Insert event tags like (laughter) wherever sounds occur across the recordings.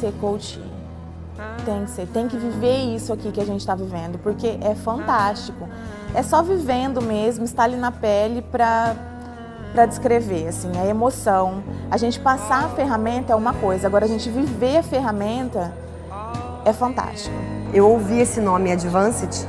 ser coach. Tem que ser, tem que viver isso aqui que a gente está vivendo, porque é fantástico. É só vivendo mesmo, estar ali na pele para para descrever, assim, a emoção. A gente passar a ferramenta é uma coisa, agora a gente viver a ferramenta é fantástico. Eu ouvi esse nome Advanced,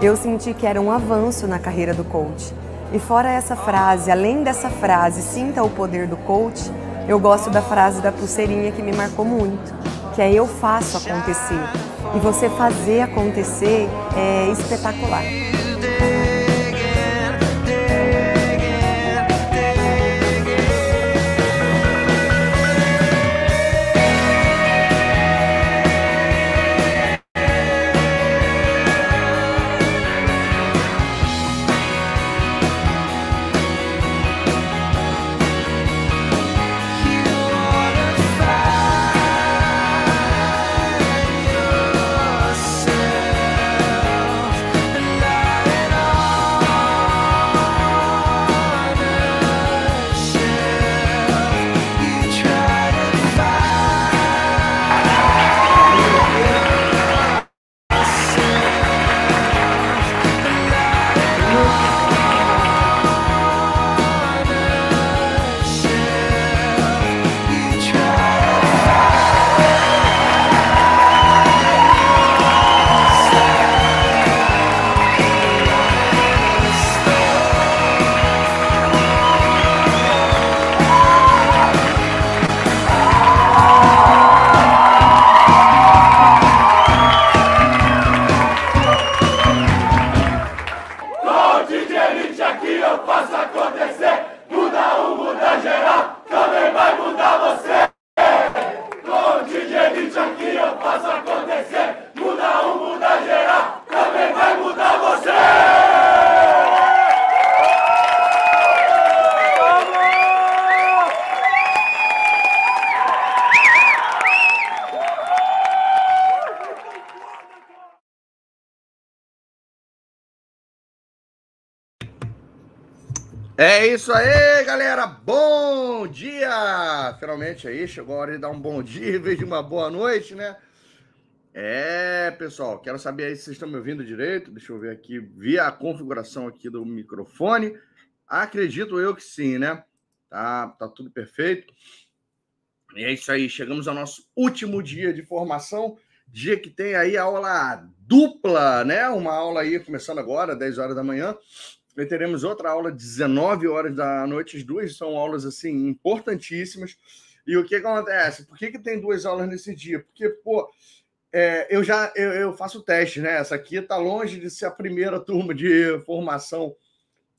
eu senti que era um avanço na carreira do coach. E fora essa frase, além dessa frase, sinta o poder do coach, eu gosto da frase da pulseirinha que me marcou muito, que é eu faço acontecer. E você fazer acontecer é espetacular. Isso aí, galera. Bom dia! Finalmente aí chegou a hora de dar um bom dia em vez de uma boa noite, né? É, pessoal, quero saber aí se vocês estão me ouvindo direito. Deixa eu ver aqui, via a configuração aqui do microfone. Acredito eu que sim, né? Tá, tá tudo perfeito. E é isso aí, chegamos ao nosso último dia de formação, dia que tem aí aula dupla, né? Uma aula aí começando agora, 10 horas da manhã, e teremos outra aula 19 horas da noite. As duas são aulas assim importantíssimas. E o que acontece? Por que, que tem duas aulas nesse dia? Porque, pô, é, eu já eu, eu, faço teste, né? Essa aqui está longe de ser a primeira turma de formação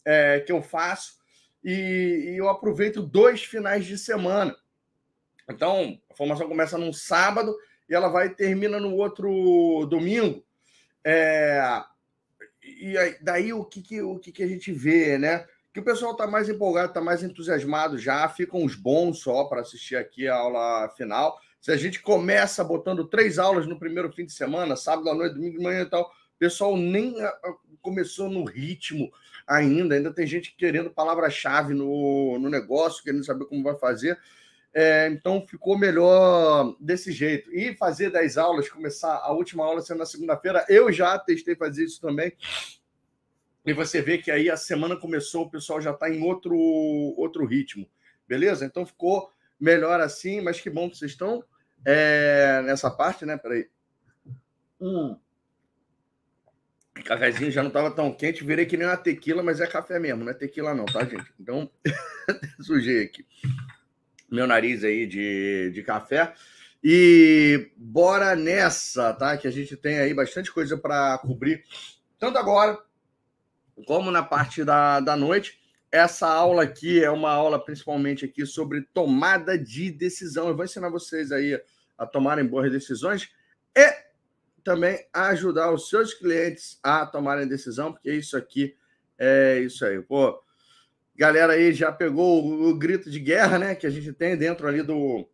é, que eu faço. E, e, eu aproveito dois finais de semana. Então, a formação começa num sábado e ela vai termina no outro domingo. É, e aí, daí o que, que, o que, que a gente vê, né? Que o pessoal está mais empolgado, está mais entusiasmado já, ficam uns bons só para assistir aqui a aula final. Se a gente começa botando três aulas no primeiro fim de semana, sábado à noite, domingo de manhã e tal, o pessoal nem começou no ritmo ainda, ainda tem gente querendo palavra-chave no, no negócio, querendo saber como vai fazer. É, então ficou melhor desse jeito. E fazer 10 aulas, começar a última aula sendo na segunda-feira, eu já testei fazer isso também. E você vê que aí a semana começou, o pessoal já está em outro, outro ritmo, beleza? Então ficou melhor assim, mas que bom que vocês estão é, nessa parte, né? Peraí. Hum. O cafezinho já não estava tão quente, virei que nem uma tequila, mas é café mesmo, não é tequila não, tá, gente? Então, (laughs) sujei aqui meu nariz aí de, de café. E bora nessa, tá? Que a gente tem aí bastante coisa para cobrir, tanto agora como na parte da, da noite. Essa aula aqui é uma aula principalmente aqui sobre tomada de decisão. Eu vou ensinar vocês aí a tomarem boas decisões e também ajudar os seus clientes a tomarem decisão, porque isso aqui é isso aí. Pô, galera aí já pegou o, o, grito de guerra, né? Que a gente tem dentro ali do,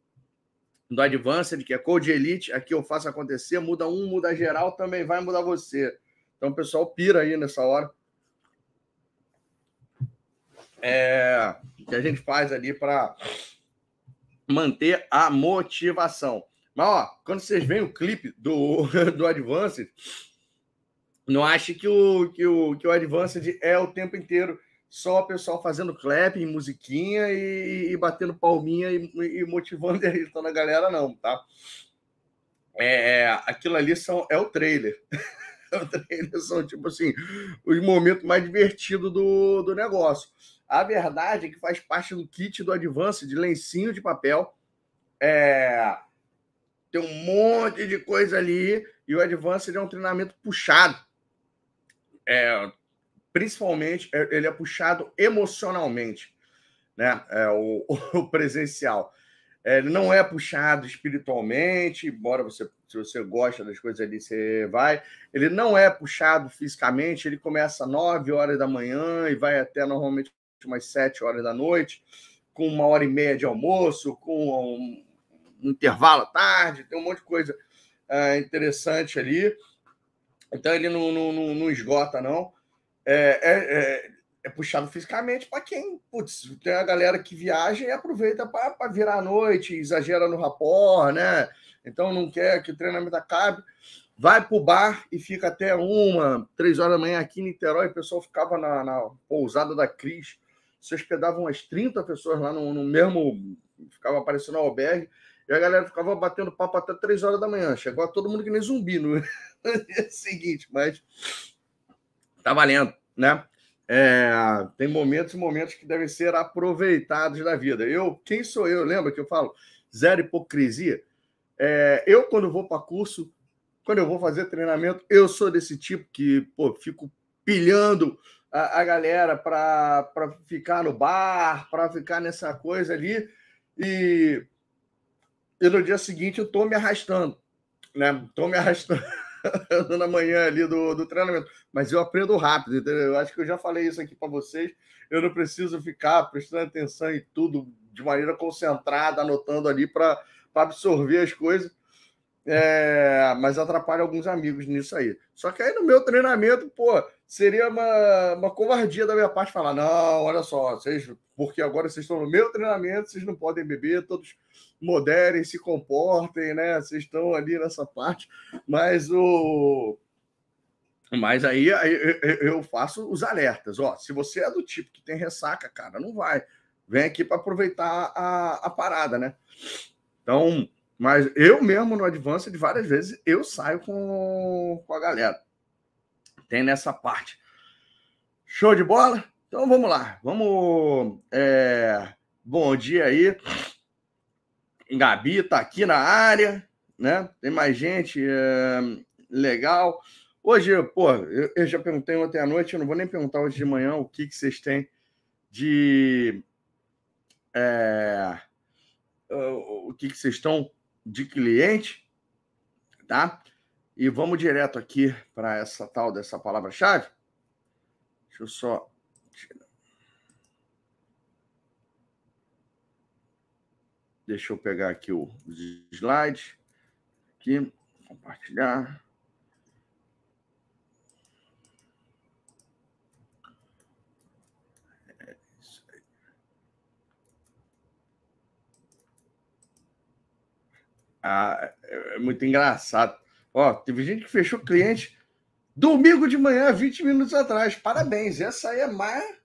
do Advanced, que é Code Elite. Aqui eu faço acontecer, muda um, muda geral, também vai mudar você. Então o pessoal pira aí nessa hora. É, que a gente faz ali para manter a motivação. Mas, ó, quando vocês veem o clipe do, (laughs) do Advanced, não ache que o, que, o, que o Advanced é o tempo inteiro só o pessoal fazendo clap, musiquinha e, e batendo palminha e, e motivando e irritando a galera, não, tá? É, é aquilo ali são, é o trailer. (laughs) o trailer são, tipo assim, os momentos mais divertidos do, do negócio. A verdade é que faz parte do kit do Advance de lencinho de papel. É, tem um monte de coisa ali e o Advance é um treinamento puxado. É, principalmente, é, ele é puxado emocionalmente, né? É, o, (laughs) o presencial. É, ele não é puxado espiritualmente, embora você, se você gosta das coisas ali, você vai. Ele não é puxado fisicamente, ele começa às 9 horas da manhã e vai até normalmente umas 7 horas da noite, com uma hora e meia de almoço, com um, um intervalo à tarde, tem um monte de coisa é, interessante ali. Então ele não, não, não, não esgota, não é, é, é, é puxado fisicamente para quem, putz, tem a galera que viaja e aproveita para virar a noite, exagera no rapor, né? Então não quer que o treinamento acabe. Vai para o bar e fica até uma, três horas da manhã aqui em Niterói. O pessoal ficava na, na pousada da Cris. Se hospedavam umas 30 pessoas lá no, no mesmo. Ficava aparecendo albergue. E a galera ficava batendo papo até três horas da manhã. Chegou todo mundo que nem zumbi no (laughs) dia seguinte, mas tá valendo, né? É, tem momentos e momentos que devem ser aproveitados da vida. Eu, quem sou eu? Lembra que eu falo zero hipocrisia? É, eu, quando vou para curso, quando eu vou fazer treinamento, eu sou desse tipo que pô, fico pilhando a, a galera para ficar no bar, para ficar nessa coisa ali. E, e no dia seguinte eu tô me arrastando, né? Tô me arrastando. (laughs) (laughs) na manhã ali do, do treinamento. Mas eu aprendo rápido, entendeu? Eu acho que eu já falei isso aqui para vocês. Eu não preciso ficar prestando atenção em tudo de maneira concentrada, anotando ali para absorver as coisas. É, mas atrapalha alguns amigos nisso aí. Só que aí no meu treinamento, pô, seria uma, uma covardia da minha parte falar: não, olha só, vocês, porque agora vocês estão no meu treinamento, vocês não podem beber, todos moderem, se comportem, né? Vocês estão ali nessa parte, mas o. Mas aí, eu faço os alertas. Ó, se você é do tipo que tem ressaca, cara, não vai. Vem aqui para aproveitar a, a parada, né? Então, mas eu mesmo no Advanced, várias vezes, eu saio com, com a galera. Tem nessa parte. Show de bola? Então vamos lá. Vamos. É... Bom dia aí. Gabi tá aqui na área, né? Tem mais gente é, legal. Hoje, pô, eu, eu, já perguntei ontem à noite, eu não vou nem perguntar hoje de manhã o que, que vocês têm de. É, o que, que vocês estão de cliente, tá? E vamos direto aqui para essa tal dessa palavra-chave. Deixa eu só Deixa eu pegar aqui os slides. Aqui, compartilhar. É. Ah, é muito engraçado. Ó, teve gente que fechou cliente domingo de manhã, 20 minutos atrás. Parabéns. Essa aí é mais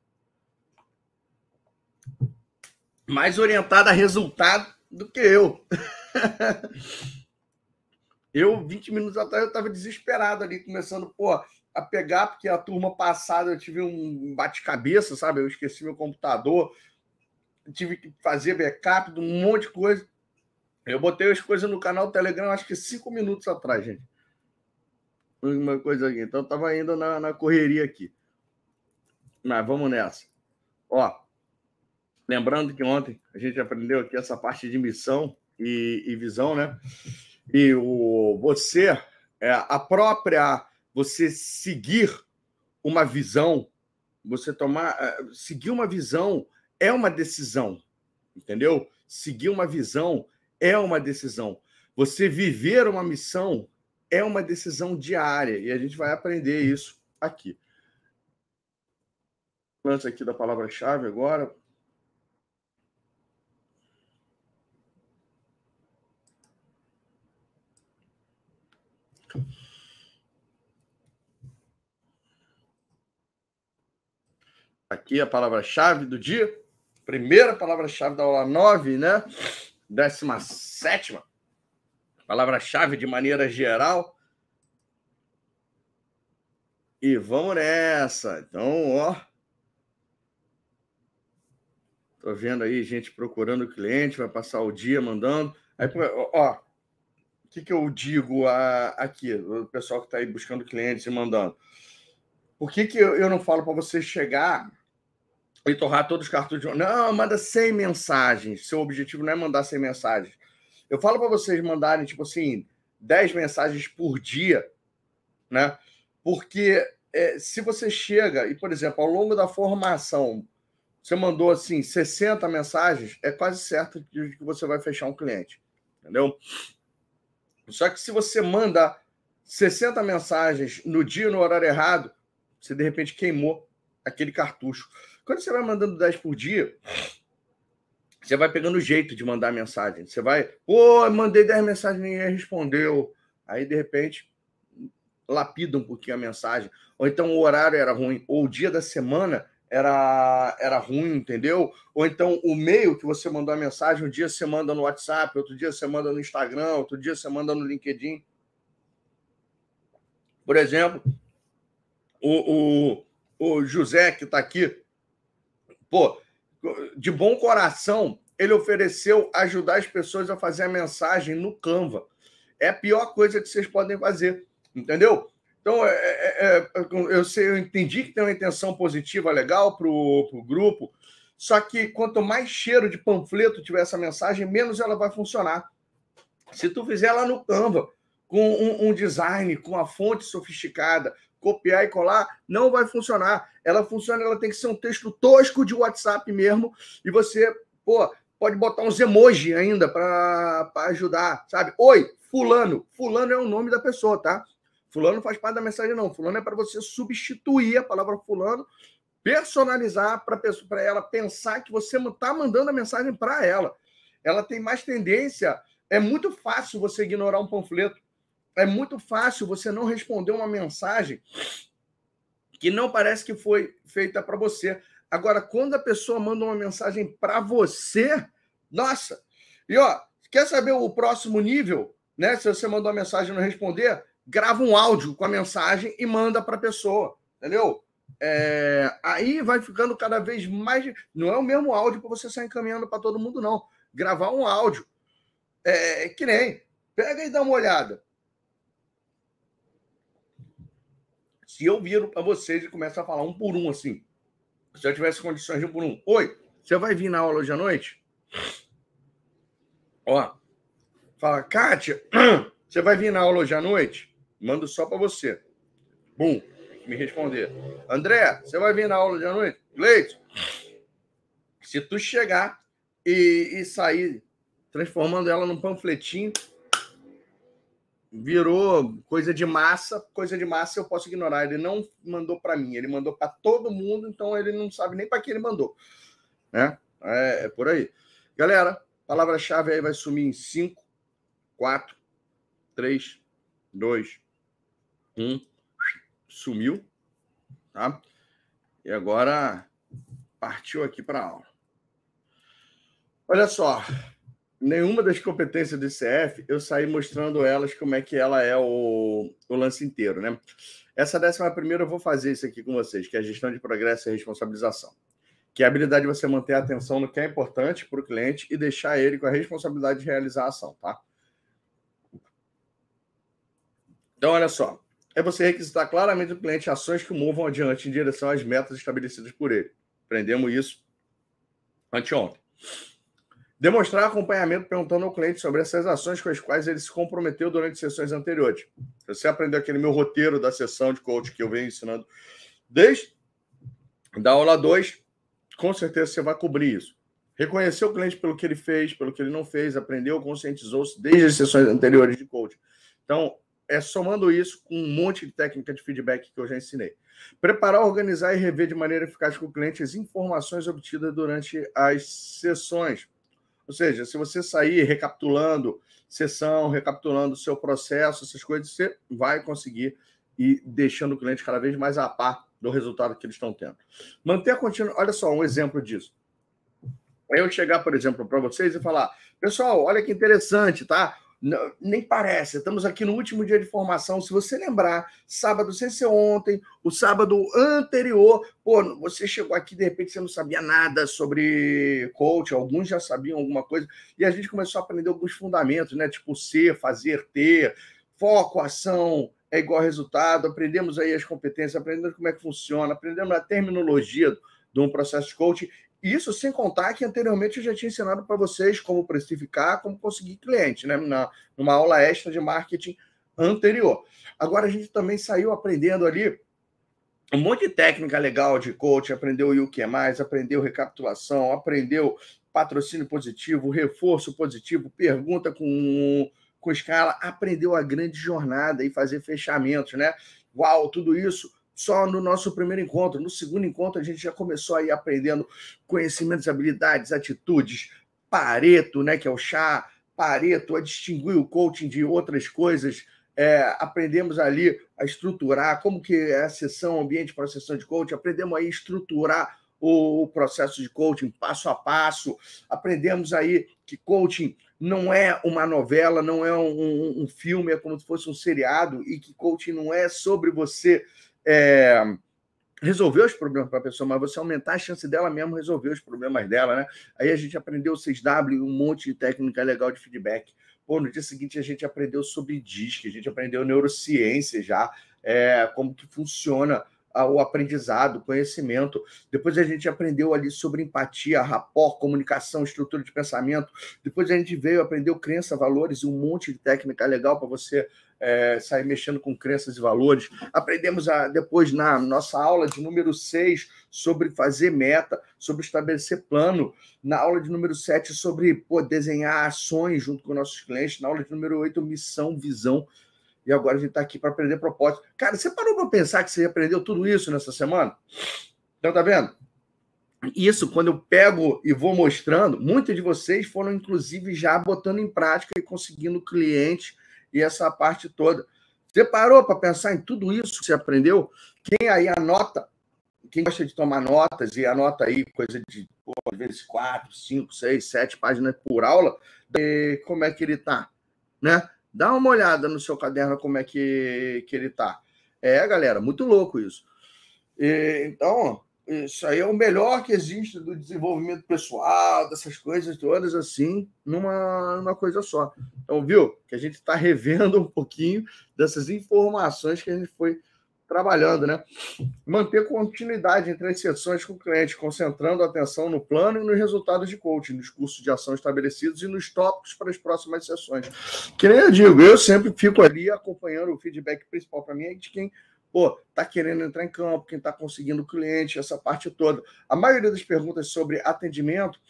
mais orientada a resultado do que eu. (laughs) eu, 20 minutos atrás, eu estava desesperado ali, começando, pô, a pegar, porque a turma passada eu tive um bate-cabeça, sabe? Eu esqueci meu computador, tive que fazer backup de um monte de coisa. Eu botei as coisas no canal Telegram, acho que cinco minutos atrás, gente. Uma coisa aqui. Então, eu tava indo na, na correria aqui. Mas vamos nessa. Ó, Lembrando que ontem a gente aprendeu aqui essa parte de missão e, e visão, né? E o você, é, a própria, você seguir uma visão, você tomar, é, seguir uma visão é uma decisão, entendeu? Seguir uma visão é uma decisão. Você viver uma missão é uma decisão diária e a gente vai aprender isso aqui. Lança aqui da palavra-chave agora, Aqui a palavra-chave do dia. Primeira palavra-chave da aula 9, né? Décima sétima. Palavra-chave de maneira geral. E vamos nessa. Então, ó. Tô vendo aí gente procurando cliente, vai passar o dia mandando. Aí, ó, o que, que eu digo aqui, o pessoal que está aí buscando clientes e mandando? Por que, que eu não falo para você chegar e torrar todos os cartões? Não, manda 100 mensagens. Seu objetivo não é mandar 100 mensagens. Eu falo para vocês mandarem, tipo assim, 10 mensagens por dia, né? Porque é, se você chega e, por exemplo, ao longo da formação, você mandou assim 60 mensagens, é quase certo que você vai fechar um cliente. Entendeu? Só que se você manda 60 mensagens no dia no horário errado, você de repente queimou aquele cartucho. Quando você vai mandando 10 por dia, você vai pegando o jeito de mandar mensagem. Você vai, pô, mandei 10 mensagens, ninguém respondeu. Aí, de repente, lapida um pouquinho a mensagem. Ou então o horário era ruim, ou o dia da semana era, era ruim, entendeu? Ou então o meio que você mandou a mensagem, um dia você manda no WhatsApp, outro dia você manda no Instagram, outro dia você manda no LinkedIn. Por exemplo, o, o, o José, que está aqui, pô, de bom coração, ele ofereceu ajudar as pessoas a fazer a mensagem no Canva. É a pior coisa que vocês podem fazer, entendeu? Então, é, é, é, eu, sei, eu entendi que tem uma intenção positiva legal para o grupo, só que quanto mais cheiro de panfleto tiver essa mensagem, menos ela vai funcionar. Se tu fizer ela no Canva, com um, um design, com a fonte sofisticada, copiar e colar, não vai funcionar. Ela funciona, ela tem que ser um texto tosco de WhatsApp mesmo, e você, pô, pode botar uns emoji ainda para ajudar, sabe? Oi, fulano. Fulano é o nome da pessoa, tá? Fulano faz parte da mensagem, não. Fulano é para você substituir a palavra fulano, personalizar para ela pensar que você está mandando a mensagem para ela. Ela tem mais tendência. É muito fácil você ignorar um panfleto. É muito fácil você não responder uma mensagem que não parece que foi feita para você. Agora, quando a pessoa manda uma mensagem para você, nossa! E ó, quer saber o próximo nível? Né? Se você mandou uma mensagem e não responder, grava um áudio com a mensagem e manda para a pessoa, entendeu? É, aí vai ficando cada vez mais. Não é o mesmo áudio para você sair encaminhando para todo mundo, não. Gravar um áudio. É, que nem. Pega e dá uma olhada. Se eu viro para vocês e começo a falar um por um assim, se eu tivesse condições de um por um, oi, você vai vir na aula hoje à noite? Ó, fala, Kátia, (clears throat) você vai vir na aula hoje à noite? Mando só para você. Bum, me responder. André, você vai vir na aula de noite? Leite, se tu chegar e, e sair transformando ela num panfletinho, virou coisa de massa, coisa de massa eu posso ignorar. Ele não mandou para mim, ele mandou para todo mundo, então ele não sabe nem para que ele mandou. Né? É, é por aí. Galera, palavra-chave aí vai sumir em 5, 4, 3, 2, um sumiu, tá? E agora partiu aqui para aula. Olha só, nenhuma das competências do ICF eu saí mostrando elas como é que ela é o, o lance inteiro, né? Essa décima primeira eu vou fazer isso aqui com vocês, que é a gestão de progresso e responsabilização. Que é a habilidade de você manter a atenção no que é importante para o cliente e deixar ele com a responsabilidade de realizar a ação, tá? Então, olha só é você requisitar claramente do cliente ações que movam adiante em direção às metas estabelecidas por ele. Aprendemos isso anteontem. Demonstrar acompanhamento perguntando ao cliente sobre essas ações com as quais ele se comprometeu durante sessões anteriores. Você aprendeu aquele meu roteiro da sessão de coach que eu venho ensinando desde da aula 2, com certeza você vai cobrir isso. Reconhecer o cliente pelo que ele fez, pelo que ele não fez, aprendeu, conscientizou-se desde as sessões anteriores de coach. Então, é somando isso com um monte de técnica de feedback que eu já ensinei. Preparar, organizar e rever de maneira eficaz com o cliente as informações obtidas durante as sessões. Ou seja, se você sair recapitulando sessão, recapitulando o seu processo, essas coisas, você vai conseguir ir deixando o cliente cada vez mais a par do resultado que eles estão tendo. Manter a continuidade. Olha só, um exemplo disso. Eu chegar, por exemplo, para vocês e falar: pessoal, olha que interessante, tá? Não, nem parece, estamos aqui no último dia de formação. Se você lembrar, sábado, sem ser ontem, o sábado anterior, pô, você chegou aqui, de repente você não sabia nada sobre coach, alguns já sabiam alguma coisa, e a gente começou a aprender alguns fundamentos, né? Tipo ser, fazer, ter, foco, ação, é igual resultado. Aprendemos aí as competências, aprendemos como é que funciona, aprendemos a terminologia de um processo de coaching isso sem contar que anteriormente eu já tinha ensinado para vocês como precificar, como conseguir cliente, né? Na, numa aula extra de marketing anterior. Agora a gente também saiu aprendendo ali um monte de técnica legal de coach, aprendeu o que é mais, aprendeu recapitulação, aprendeu patrocínio positivo, reforço positivo, pergunta com, com escala, aprendeu a grande jornada e fazer fechamentos, né? Uau, tudo isso só no nosso primeiro encontro. No segundo encontro, a gente já começou a ir aprendendo conhecimentos, habilidades, atitudes, Pareto, né, que é o chá, Pareto, a distinguir o coaching de outras coisas. É, aprendemos ali a estruturar como que é a sessão, ambiente para a sessão de coaching, aprendemos aí a estruturar o processo de coaching passo a passo, aprendemos aí que coaching não é uma novela, não é um, um filme, é como se fosse um seriado, e que coaching não é sobre você é, resolver os problemas para a pessoa, mas você aumentar a chance dela mesmo resolver os problemas dela, né? Aí a gente aprendeu o 6W, um monte de técnica legal de feedback. Pô, no dia seguinte a gente aprendeu sobre DISC, a gente aprendeu neurociência já, é, como que funciona o aprendizado, conhecimento. Depois a gente aprendeu ali sobre empatia, rapport, comunicação, estrutura de pensamento. Depois a gente veio, aprendeu crença, valores e um monte de técnica legal para você é, sair mexendo com crenças e valores. Aprendemos a, depois na nossa aula de número 6 sobre fazer meta, sobre estabelecer plano. Na aula de número 7 sobre pô, desenhar ações junto com nossos clientes. Na aula de número 8, missão, visão. E agora a gente está aqui para aprender propósito. Cara, você parou para pensar que você aprendeu tudo isso nessa semana? Então, tá vendo? Isso, quando eu pego e vou mostrando, muitos de vocês foram, inclusive, já botando em prática e conseguindo clientes e essa parte toda. Você parou para pensar em tudo isso que você aprendeu? Quem aí anota, quem gosta de tomar notas e anota aí coisa de, pô, às vezes, quatro, cinco, seis, sete páginas por aula, como é que ele está, né? Dá uma olhada no seu caderno como é que, que ele está. É, galera, muito louco isso. E, então, isso aí é o melhor que existe do desenvolvimento pessoal, dessas coisas todas assim, numa, numa coisa só. Então, viu? Que a gente está revendo um pouquinho dessas informações que a gente foi trabalhando, né? Manter continuidade entre as sessões com o cliente, concentrando a atenção no plano e nos resultados de coaching, nos cursos de ação estabelecidos e nos tópicos para as próximas sessões. Que nem eu digo, eu sempre fico ali acompanhando o feedback principal para mim é de quem pô, tá querendo entrar em campo, quem está conseguindo cliente, essa parte toda. A maioria das perguntas sobre atendimento,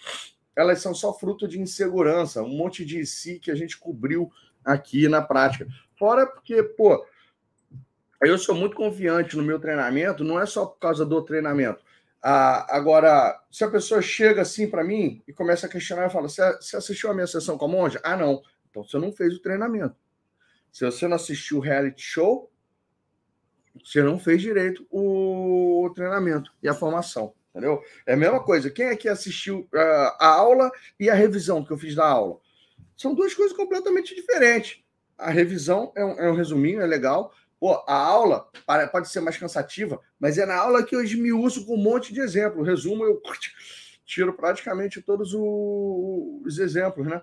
elas são só fruto de insegurança, um monte de si que a gente cobriu aqui na prática. Fora porque, pô, eu sou muito confiante no meu treinamento, não é só por causa do treinamento. Ah, agora, se a pessoa chega assim para mim e começa a questionar, eu falo: você assistiu a minha sessão com a monja? Ah, não. Então você não fez o treinamento. Se você não assistiu o reality show, você não fez direito o treinamento e a formação, entendeu? É a mesma coisa. Quem é que assistiu uh, a aula e a revisão que eu fiz da aula? São duas coisas completamente diferentes. A revisão é um, é um resuminho, é legal. Pô, a aula pode ser mais cansativa, mas é na aula que eu esmiuço com um monte de exemplos. O resumo eu (laughs) tiro praticamente todos os exemplos, né?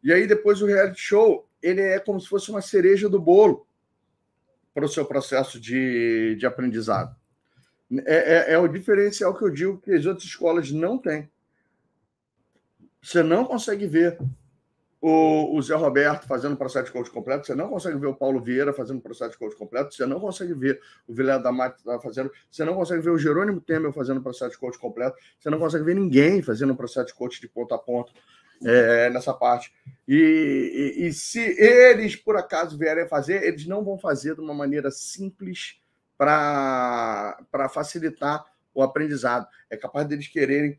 E aí depois o reality show, ele é como se fosse uma cereja do bolo para o seu processo de, de aprendizado. É, é, é, o diferencial que eu digo que as outras escolas não têm. Você não consegue ver o, o Zé Roberto fazendo processo de coach completo, você não consegue ver o Paulo Vieira fazendo processo de coach completo, você não consegue ver o Vilela da Mata fazendo, você não consegue ver o Jerônimo Temer fazendo processo de coach completo, você não consegue ver ninguém fazendo processo de coach de ponta a ponta é, nessa parte. E, e, e, se eles, por acaso, vierem fazer, eles não vão fazer de uma maneira simples para facilitar o aprendizado. É capaz deles quererem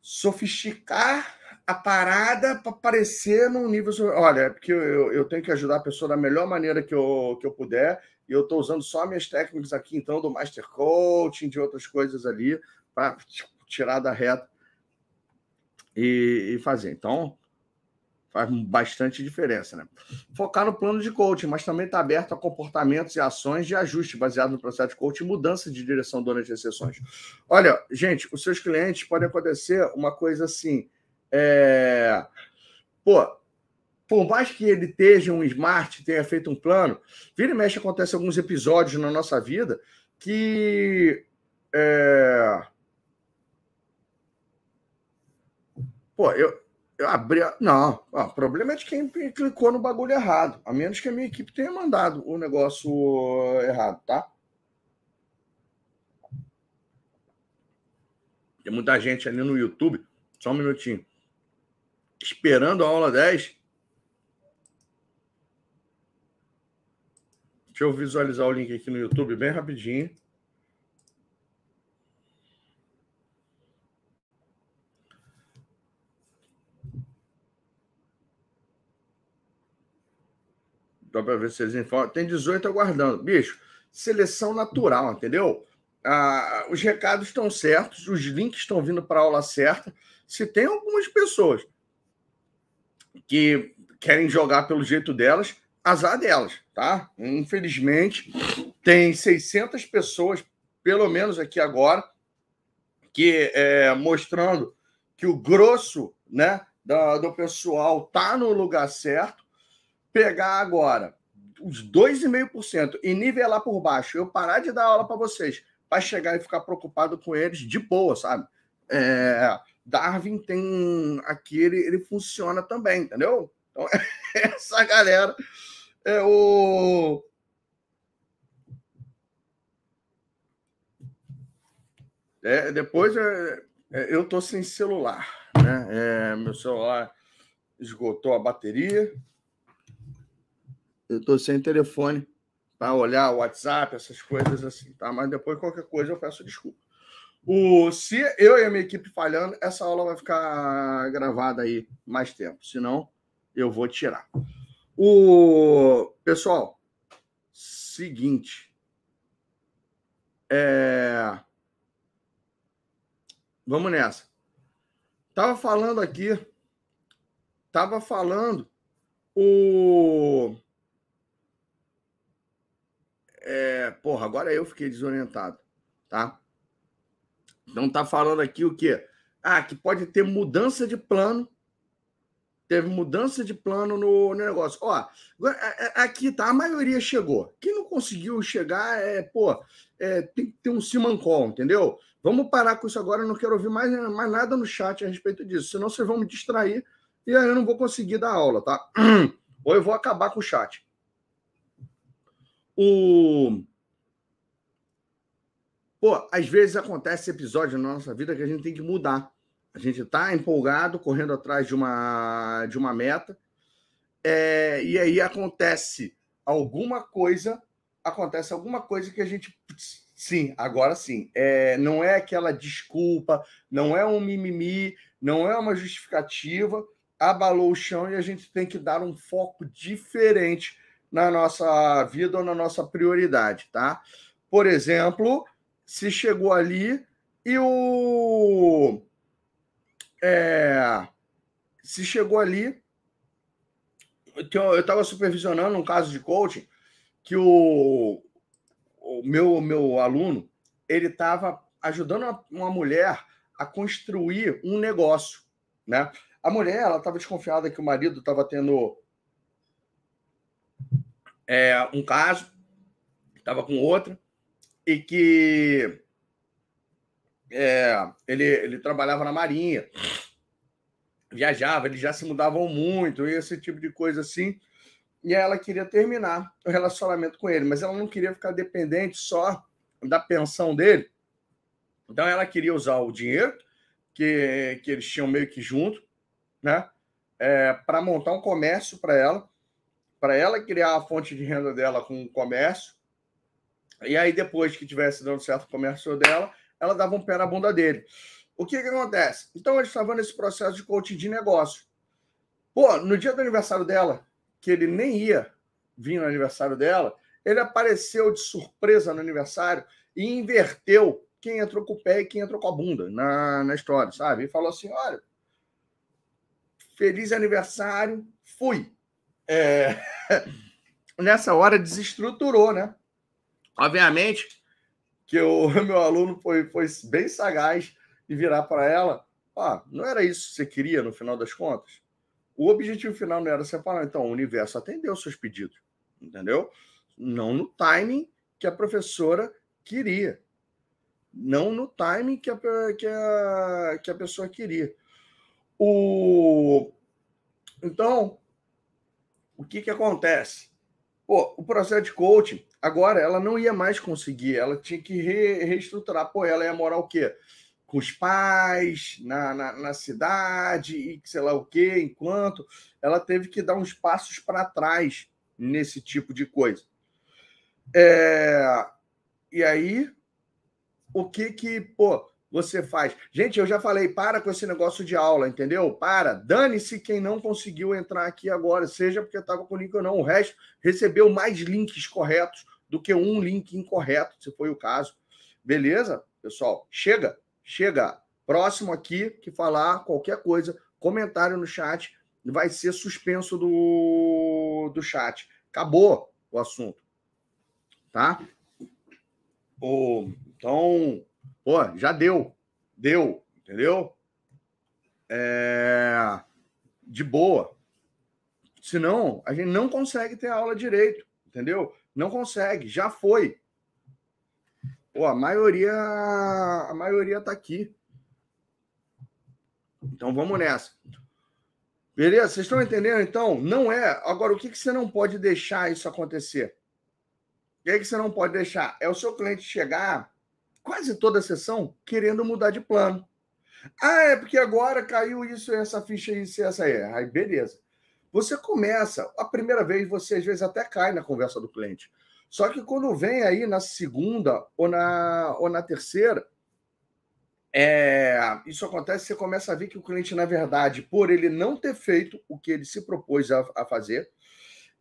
sofisticar a parada para aparecer num nível. Olha, é porque eu, eu tenho que ajudar a pessoa da melhor maneira que eu, que eu puder, e eu estou usando só minhas técnicas aqui, então, do Master Coaching, de outras coisas ali, para tipo, tirar da reta e, e fazer. Então, faz bastante diferença, né? Focar no plano de coaching, mas também está aberto a comportamentos e ações de ajuste baseado no processo de coaching mudança de direção durante as sessões. Olha, gente, os seus clientes podem acontecer uma coisa assim. É... Pô, por mais que ele esteja um smart, tenha feito um plano, vira e mexe acontece alguns episódios na nossa vida que é... Pô, eu, eu abri. A... Não, o problema é de quem clicou no bagulho errado. A menos que a minha equipe tenha mandado o negócio errado, tá? Tem muita gente ali no YouTube, só um minutinho, esperando a aula 10. Deixa eu visualizar o link aqui no YouTube bem rapidinho. Dá para ver se eles informam. Tem 18 aguardando. Bicho, seleção natural, entendeu? Ah, os recados estão certos, os links estão vindo para a aula certa. Se tem algumas pessoas que querem jogar pelo jeito delas, azar delas, tá? Infelizmente, tem 600 pessoas, pelo menos aqui agora, que é, mostrando que o grosso né, da, do pessoal tá no lugar certo pegar agora os 2,5% e nivelar por baixo, eu parar de dar aula para vocês, para chegar e ficar preocupado com eles de boa, sabe? É, Darwin tem aqui, ele, funciona também, entendeu? Então, (laughs) essa galera é o. É, depois é, é, eu tô sem celular, né? É, meu celular esgotou a bateria eu estou sem telefone para olhar o WhatsApp, essas coisas assim, tá? Mas depois qualquer coisa eu peço desculpa. O, se eu e a minha equipe falhando, essa aula vai ficar gravada aí mais tempo. Senão, eu vou tirar. O pessoal, seguinte. É... Vamos nessa. Tava falando aqui. Tava falando o é, porra, agora eu fiquei desorientado, tá? Então tá falando aqui o quê? Ah, que pode ter mudança de plano. Teve mudança de plano no, negócio. Ó, aqui tá, a maioria chegou. Quem não conseguiu chegar é, pô, é, tem que ter um Simancol, entendeu? Vamos parar com isso agora, eu não quero ouvir mais, mais nada no chat a respeito disso, senão vocês vão me distrair e aí eu não vou conseguir dar aula, tá? (clears throat) Ou eu vou acabar com o chat. O... Pô, às vezes acontece episódio na nossa vida que a gente tem que mudar. A gente está empolgado, correndo atrás de uma, de uma meta, é, e aí acontece alguma coisa, acontece alguma coisa que a gente. Sim, agora sim. É, não é aquela desculpa, não é um mimimi, não é uma justificativa. Abalou o chão e a gente tem que dar um foco diferente na nossa vida ou na nossa prioridade, tá? Por exemplo, se chegou ali e o. É, se chegou ali. Eu estava supervisionando um caso de coaching que o, o meu, meu aluno ele estava ajudando uma, uma mulher a construir um negócio, né? A mulher ela estava desconfiada que o marido estava tendo é, um caso, estava com outra, e que é, ele, ele trabalhava na Marinha, viajava, eles já se mudavam muito, esse tipo de coisa assim. E ela queria terminar o relacionamento com ele, mas ela não queria ficar dependente só da pensão dele. Então ela queria usar o dinheiro que, que eles tinham meio que junto, né? É, para montar um comércio para ela para ela criar a fonte de renda dela com o comércio. E aí, depois que tivesse dando certo o comércio dela, ela dava um pé na bunda dele. o que, que acontece? Então, ele estava nesse processo de coaching de negócio. Pô, no dia do aniversário dela, que ele nem ia vir no aniversário dela, ele apareceu de surpresa no aniversário e inverteu quem entrou com o pé e quem entrou com a bunda na, na história, sabe? E falou assim: olha, feliz aniversário, fui. É... (laughs) Nessa hora desestruturou, né? Obviamente que o (laughs) meu aluno foi, foi bem sagaz e virar para ela: ah, não era isso que você queria no final das contas? O objetivo final não era separar. Então, o universo atendeu seus pedidos, entendeu? Não no timing que a professora queria. Não no timing que a, que a, que a pessoa queria. O... Então, o que, que acontece? Pô, o processo de coaching, agora ela não ia mais conseguir, ela tinha que re, reestruturar. Pô, ela ia morar o quê? Com os pais, na, na, na cidade, e sei lá o quê, enquanto ela teve que dar uns passos para trás nesse tipo de coisa. É, e aí, o que que, pô, você faz? Gente, eu já falei, para com esse negócio de aula, entendeu? Para, dane-se quem não conseguiu entrar aqui agora, seja porque estava com link ou não. O resto recebeu mais links corretos do que um link incorreto, se foi o caso. Beleza, pessoal? Chega, chega. Próximo aqui que falar qualquer coisa, comentário no chat, vai ser suspenso do, do chat. Acabou o assunto. Tá? Oh, então, pô, já deu. Deu, entendeu? É, de boa. Senão, a gente não consegue ter aula direito, entendeu? Não consegue, já foi. Pô, a maioria, a maioria tá aqui. Então vamos nessa. Beleza? Vocês estão entendendo? Então, não é. Agora, o que, que você não pode deixar isso acontecer? O que, que você não pode deixar? É o seu cliente chegar quase toda a sessão querendo mudar de plano. Ah, é porque agora caiu isso, essa ficha, isso essa aí. Aí, beleza. Você começa, a primeira vez você às vezes até cai na conversa do cliente. Só que quando vem aí na segunda ou na, ou na terceira, é, isso acontece, você começa a ver que o cliente, na verdade, por ele não ter feito o que ele se propôs a, a fazer,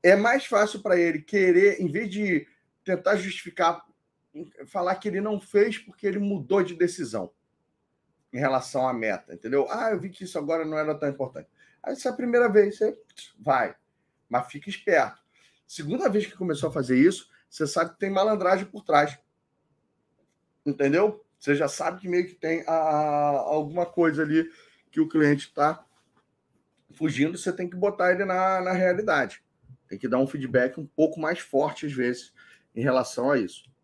é mais fácil para ele querer, em vez de tentar justificar falar que ele não fez porque ele mudou de decisão em relação à meta, entendeu? Ah, eu vi que isso agora não era tão importante. Se é a primeira vez, você vai, mas fica esperto. Segunda vez que começou a fazer isso, você sabe que tem malandragem por trás, entendeu? Você já sabe que meio que tem a, a, alguma coisa ali que o cliente está fugindo, você tem que botar ele na, na realidade. Tem que dar um feedback um pouco mais forte, às vezes, em relação a isso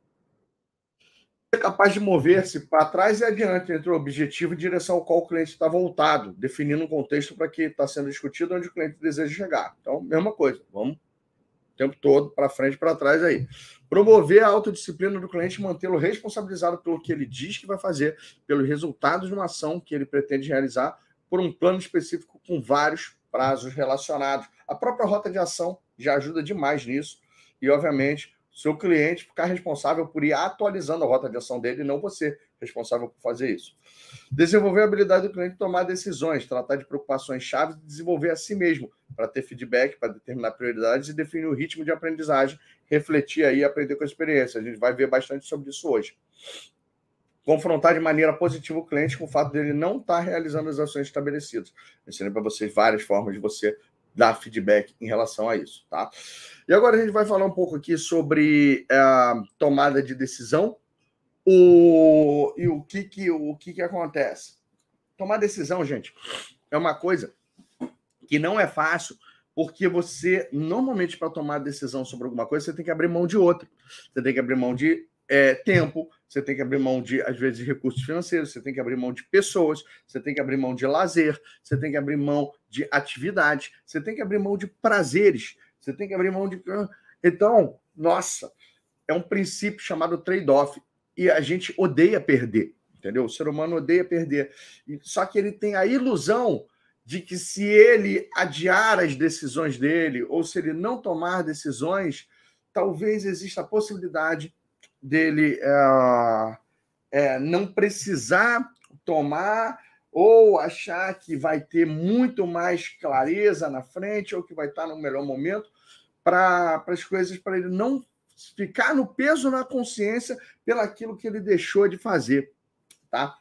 é capaz de mover-se para trás e adiante entre o objetivo e direção ao qual o cliente está voltado, definindo um contexto para que está sendo discutido onde o cliente deseja chegar. Então, mesma coisa, vamos o tempo todo para frente para trás aí. Promover a autodisciplina do cliente mantê-lo responsabilizado pelo que ele diz que vai fazer, pelos resultados de uma ação que ele pretende realizar, por um plano específico com vários prazos relacionados. A própria rota de ação já ajuda demais nisso. E, obviamente, seu cliente ficar responsável por ir atualizando a rota de ação dele e não você responsável por fazer isso. Desenvolver a habilidade do cliente tomar decisões, tratar de preocupações chaves e desenvolver a si mesmo para ter feedback, para determinar prioridades e definir o ritmo de aprendizagem, refletir aí e aprender com a experiência. A gente vai ver bastante sobre isso hoje. Confrontar de maneira positiva o cliente com o fato dele não estar tá realizando as ações estabelecidas. Ensinei para vocês várias formas de você dar feedback em relação a isso, tá? E agora a gente vai falar um pouco aqui sobre a uh, tomada de decisão o, e o que que, o que que acontece. Tomar decisão, gente, é uma coisa que não é fácil, porque você, normalmente, para tomar decisão sobre alguma coisa, você tem que abrir mão de outra. Você tem que abrir mão de é, tempo, você tem que abrir mão de, às vezes, recursos financeiros, você tem que abrir mão de pessoas, você tem que abrir mão de lazer, você tem que abrir mão de atividade, você tem que abrir mão de prazeres, você tem que abrir mão de. Então, nossa, é um princípio chamado trade-off. E a gente odeia perder, entendeu? O ser humano odeia perder. Só que ele tem a ilusão de que se ele adiar as decisões dele, ou se ele não tomar decisões, talvez exista a possibilidade dele é, é, não precisar tomar ou achar que vai ter muito mais clareza na frente ou que vai estar no melhor momento para as coisas para ele não ficar no peso na consciência pelaquilo que ele deixou de fazer, tá?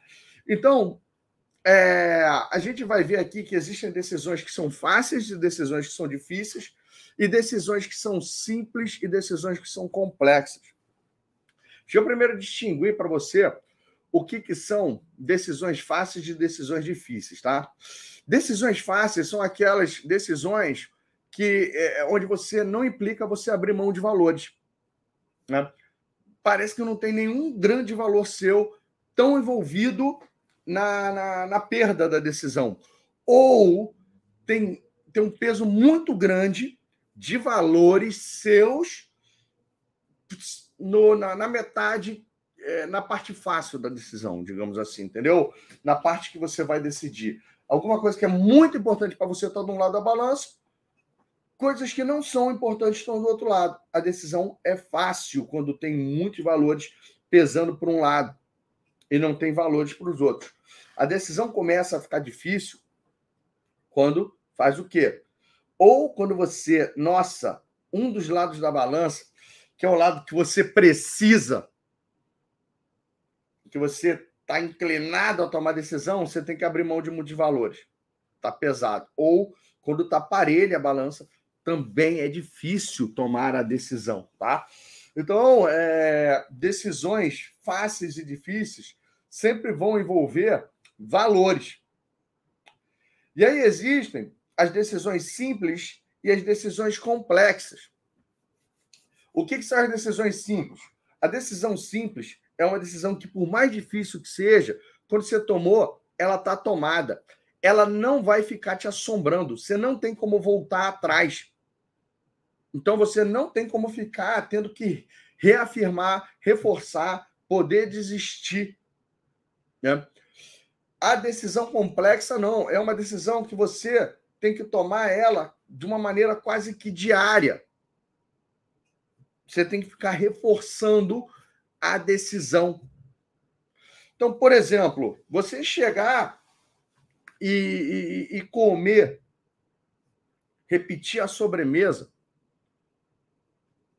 Então, é, a gente vai ver aqui que existem decisões que são fáceis e decisões que são difíceis, e decisões que são simples e decisões que são complexas. Deixa eu primeiro distinguir para você o que, que são decisões fáceis de decisões difíceis, tá? Decisões fáceis são aquelas decisões que é, onde você não implica você abrir mão de valores. Né? Parece que não tem nenhum grande valor seu tão envolvido na, na, na perda da decisão. Ou tem, tem um peso muito grande de valores seus no, na, na metade, é, na parte fácil da decisão, digamos assim, entendeu? Na parte que você vai decidir. Alguma coisa que é muito importante para você estar tá de um lado da balança, coisas que não são importantes estão do outro lado. A decisão é fácil quando tem muitos valores pesando para um lado e não tem valores para os outros. A decisão começa a ficar difícil quando faz o quê? Ou quando você, nossa, um dos lados da balança, que é o lado que você precisa, que você está inclinado a tomar decisão, você tem que abrir mão de muitos valores. Está pesado. Ou quando está parelha a balança, também é difícil tomar a decisão, tá? Então, é, decisões fáceis e difíceis sempre vão envolver valores. E aí existem as decisões simples e as decisões complexas. O que, que são as decisões simples? A decisão simples é uma decisão que, por mais difícil que seja, quando você tomou, ela está tomada. Ela não vai ficar te assombrando. Você não tem como voltar atrás. Então você não tem como ficar tendo que reafirmar, reforçar, poder desistir. Né? A decisão complexa não, é uma decisão que você tem que tomar ela de uma maneira quase que diária. Você tem que ficar reforçando a decisão. Então, por exemplo, você chegar e, e, e comer, repetir a sobremesa.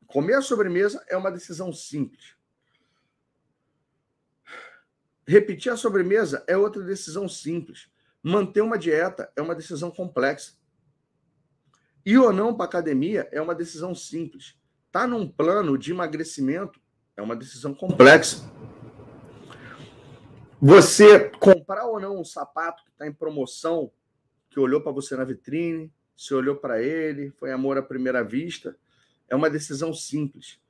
Comer a sobremesa é uma decisão simples. Repetir a sobremesa é outra decisão simples. Manter uma dieta é uma decisão complexa. Ir ou não para academia é uma decisão simples. Tá num plano de emagrecimento é uma decisão complexa. Você comprar ou não um sapato que está em promoção, que olhou para você na vitrine, se olhou para ele, foi amor à primeira vista, é uma decisão simples.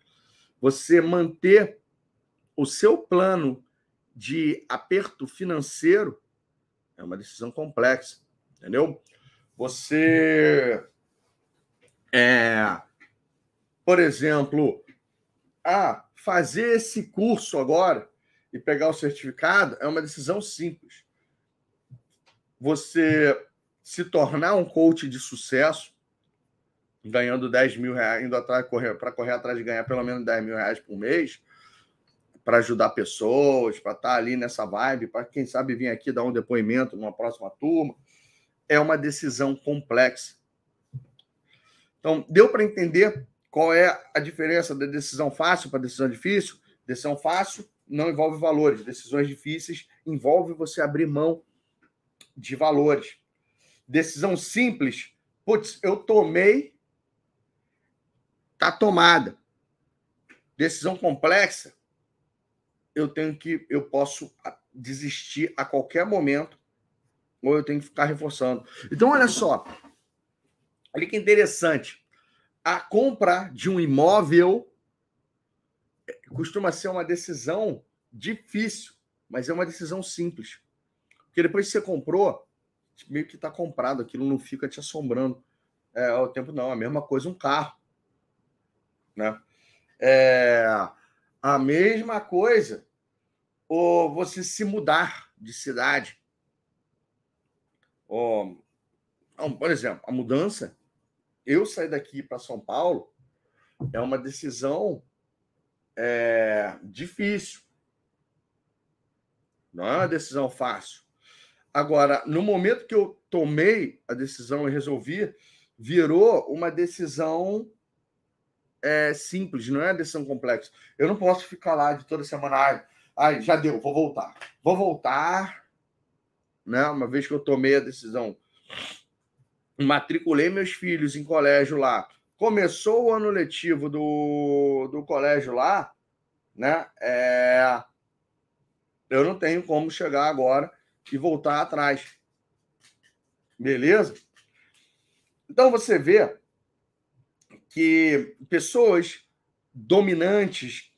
Você manter o seu plano de aperto financeiro é uma decisão complexa, entendeu? Você é, por exemplo, ah, fazer esse curso agora e pegar o certificado é uma decisão simples. Você se tornar um coach de sucesso, ganhando 10 mil reais, indo atrás correr, para correr atrás de ganhar pelo menos 10 mil reais por mês, para ajudar pessoas, para estar tá ali nessa vibe, para quem sabe vir aqui dar um depoimento numa próxima turma, é uma decisão complexa. Então, deu para entender qual é a diferença da decisão fácil para decisão difícil? Decisão fácil não envolve valores, decisões difíceis envolve você abrir mão de valores. Decisão simples, putz, eu tomei, tá tomada. Decisão complexa, eu tenho que, eu posso desistir a qualquer momento, ou eu tenho que ficar reforçando. Então, olha só, olha que interessante. A compra de um imóvel costuma ser uma decisão difícil, mas é uma decisão simples. Porque depois que você comprou, meio que está comprado, aquilo não fica te assombrando. É, o tempo não, a mesma coisa um carro. Né? É, a mesma coisa ou você se mudar de cidade. Ou, por exemplo, a mudança, eu sair daqui para São Paulo é uma decisão é, difícil. Não é uma decisão fácil. Agora, no momento que eu tomei a decisão e resolvi, virou uma decisão é, simples, não é uma decisão complexa. Eu não posso ficar lá de toda semana, ai, ai, já deu, vou voltar. Vou voltar, né? Uma vez que eu tomei a decisão, matriculei meus filhos em colégio lá, começou o ano letivo do, do colégio lá, né? É, eu não tenho como chegar agora e voltar atrás. Beleza? Então você vê que pessoas dominantes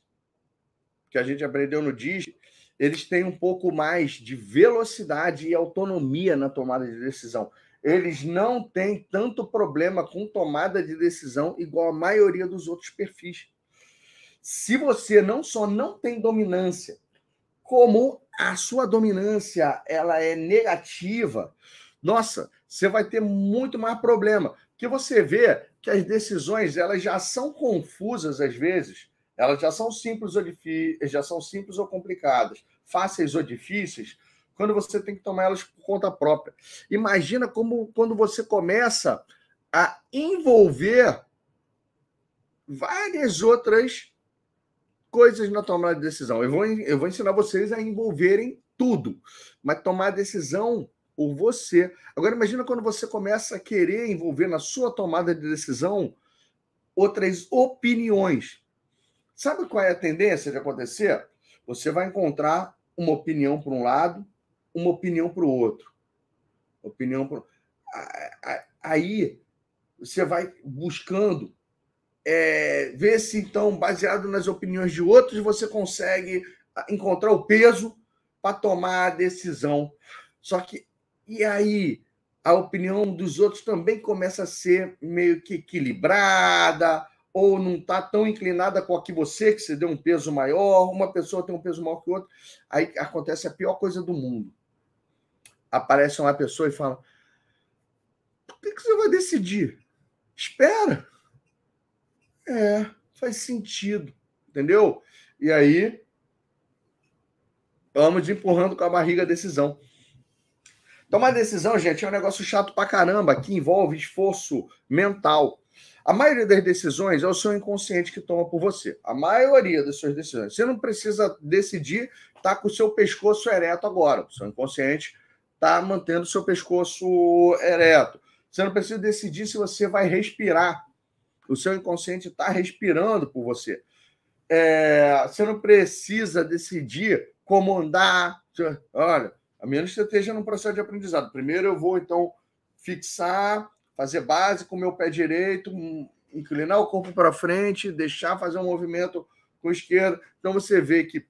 que a gente aprendeu no DIS, eles têm um pouco mais de velocidade e autonomia na tomada de decisão. Eles não têm tanto problema com tomada de decisão igual a maioria dos outros perfis. Se você não só não tem dominância, como a sua dominância ela é negativa, nossa, você vai ter muito mais problema. Que você vê que as decisões elas já são confusas às vezes, elas já são simples ou difíceis, já são simples ou complicadas, fáceis ou difíceis, quando você tem que tomar elas por conta própria. Imagina como quando você começa a envolver várias outras coisas na tomada de decisão. Eu vou, eu vou ensinar vocês a envolverem tudo, mas tomar a decisão por você. Agora, imagina quando você começa a querer envolver na sua tomada de decisão outras opiniões. Sabe qual é a tendência de acontecer? Você vai encontrar uma opinião para um lado, uma opinião para o outro. Opinião para Aí você vai buscando é, ver se, então, baseado nas opiniões de outros, você consegue encontrar o peso para tomar a decisão. Só que, e aí? A opinião dos outros também começa a ser meio que equilibrada, ou não está tão inclinada com a que você, que você deu um peso maior, uma pessoa tem um peso maior que o outro. Aí acontece a pior coisa do mundo aparece uma pessoa e fala: por que, que você vai decidir? Espera. É, faz sentido, entendeu? E aí, vamos empurrando com a barriga a decisão. Tomar decisão, gente, é um negócio chato pra caramba, que envolve esforço mental. A maioria das decisões é o seu inconsciente que toma por você. A maioria das suas decisões. Você não precisa decidir, tá com o seu pescoço ereto agora. O seu inconsciente está mantendo seu pescoço ereto. Você não precisa decidir se você vai respirar. O seu inconsciente está respirando por você. É, você não precisa decidir como andar. Olha, a menos que você esteja num processo de aprendizado. Primeiro eu vou, então, fixar, fazer base com o meu pé direito, inclinar o corpo para frente, deixar fazer um movimento com o esquerdo. Então você vê que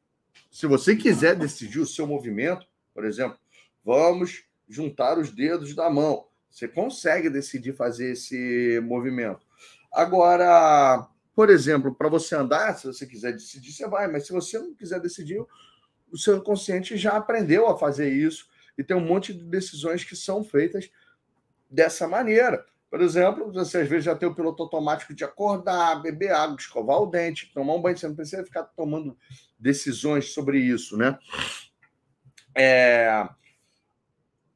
se você quiser decidir o seu movimento, por exemplo, Vamos juntar os dedos da mão. Você consegue decidir fazer esse movimento. Agora, por exemplo, para você andar, se você quiser decidir, você vai, mas se você não quiser decidir, o seu inconsciente já aprendeu a fazer isso e tem um monte de decisões que são feitas dessa maneira. Por exemplo, você às vezes já tem o piloto automático de acordar, beber água, escovar o dente, tomar um banho, você não precisa ficar tomando decisões sobre isso, né? É...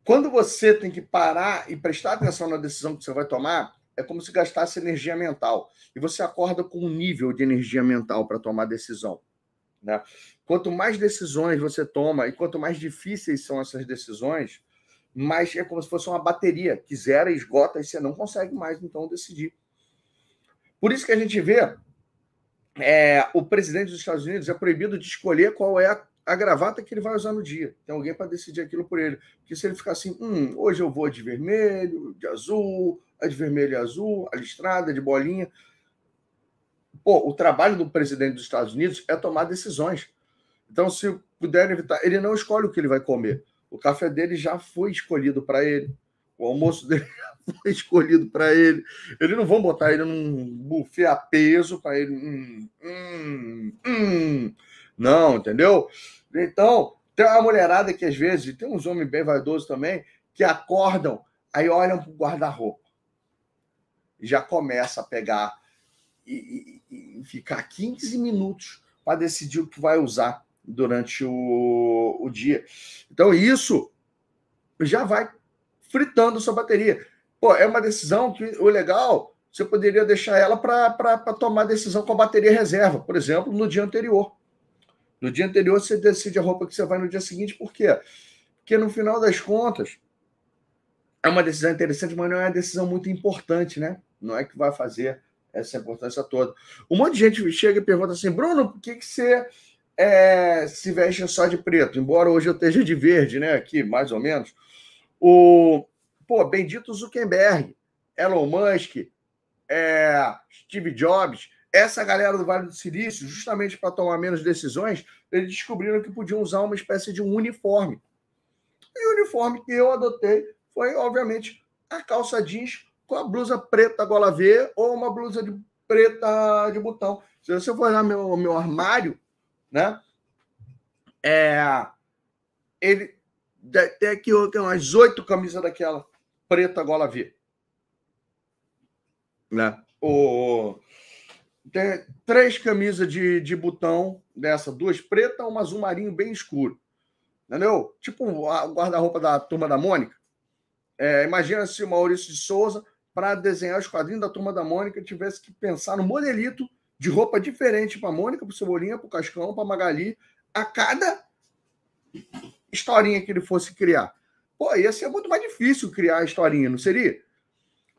Quando você tem que parar e prestar atenção na decisão que você vai tomar, é como se gastasse energia mental. E você acorda com um nível de energia mental para tomar decisão. Né? Quanto mais decisões você toma e quanto mais difíceis são essas decisões, mais é como se fosse uma bateria que zera, esgota e você não consegue mais então decidir. Por isso que a gente vê é, o presidente dos Estados Unidos é proibido de escolher qual é a a gravata que ele vai usar no dia. Tem alguém para decidir aquilo por ele. Porque se ele ficar assim, hum, hoje eu vou de vermelho, de azul, a de vermelho e azul, a listrada, de bolinha. Pô, o trabalho do presidente dos Estados Unidos é tomar decisões. Então, se puder evitar, ele não escolhe o que ele vai comer. O café dele já foi escolhido para ele. O almoço dele (laughs) já foi escolhido para ele. Eles não vão botar ele num buffet a peso para ele. Hum, hum, hum. Não, entendeu? Então, tem uma mulherada que às vezes, tem uns homens bem vaidosos também, que acordam, aí olham para o guarda-roupa. Já começa a pegar e, e, e ficar 15 minutos para decidir o que vai usar. durante o, o dia. Então, isso já vai fritando sua bateria. Pô, é uma decisão que o legal, você poderia deixar ela para tomar decisão com a bateria reserva, por exemplo, no dia anterior. No dia anterior, você decide a roupa que você vai no dia seguinte, por quê? Porque no final das contas, é uma decisão interessante, mas não é uma decisão muito importante, né? Não é que vai fazer essa importância toda. Um monte de gente chega e pergunta assim, Bruno, por que, que você é, se veste só de preto? Embora hoje eu esteja de verde, né? Aqui, mais ou menos. O, pô, bendito Zuckerberg, Elon Musk, é, Steve Jobs, essa galera do Vale do Silício, justamente para tomar menos decisões, eles descobriram que podiam usar uma espécie de um uniforme. E o uniforme que eu adotei foi, obviamente, a calça jeans com a blusa preta gola V ou uma blusa de preta de botão. Se você for olhar meu, meu armário, né? É, ele tem aqui umas oito camisas daquela preta gola V. Né? O, tem três camisas de, de botão dessa, duas pretas, uma azul marinho bem escuro. Entendeu? Tipo o guarda-roupa da turma da Mônica. É, imagina se o Maurício de Souza para desenhar os quadrinhos da Turma da Mônica, tivesse que pensar no modelito de roupa diferente para Mônica, para Cebolinha, para o Cascão, para Magali, a cada historinha que ele fosse criar. Pô, ia ser muito mais difícil criar a historinha, não seria?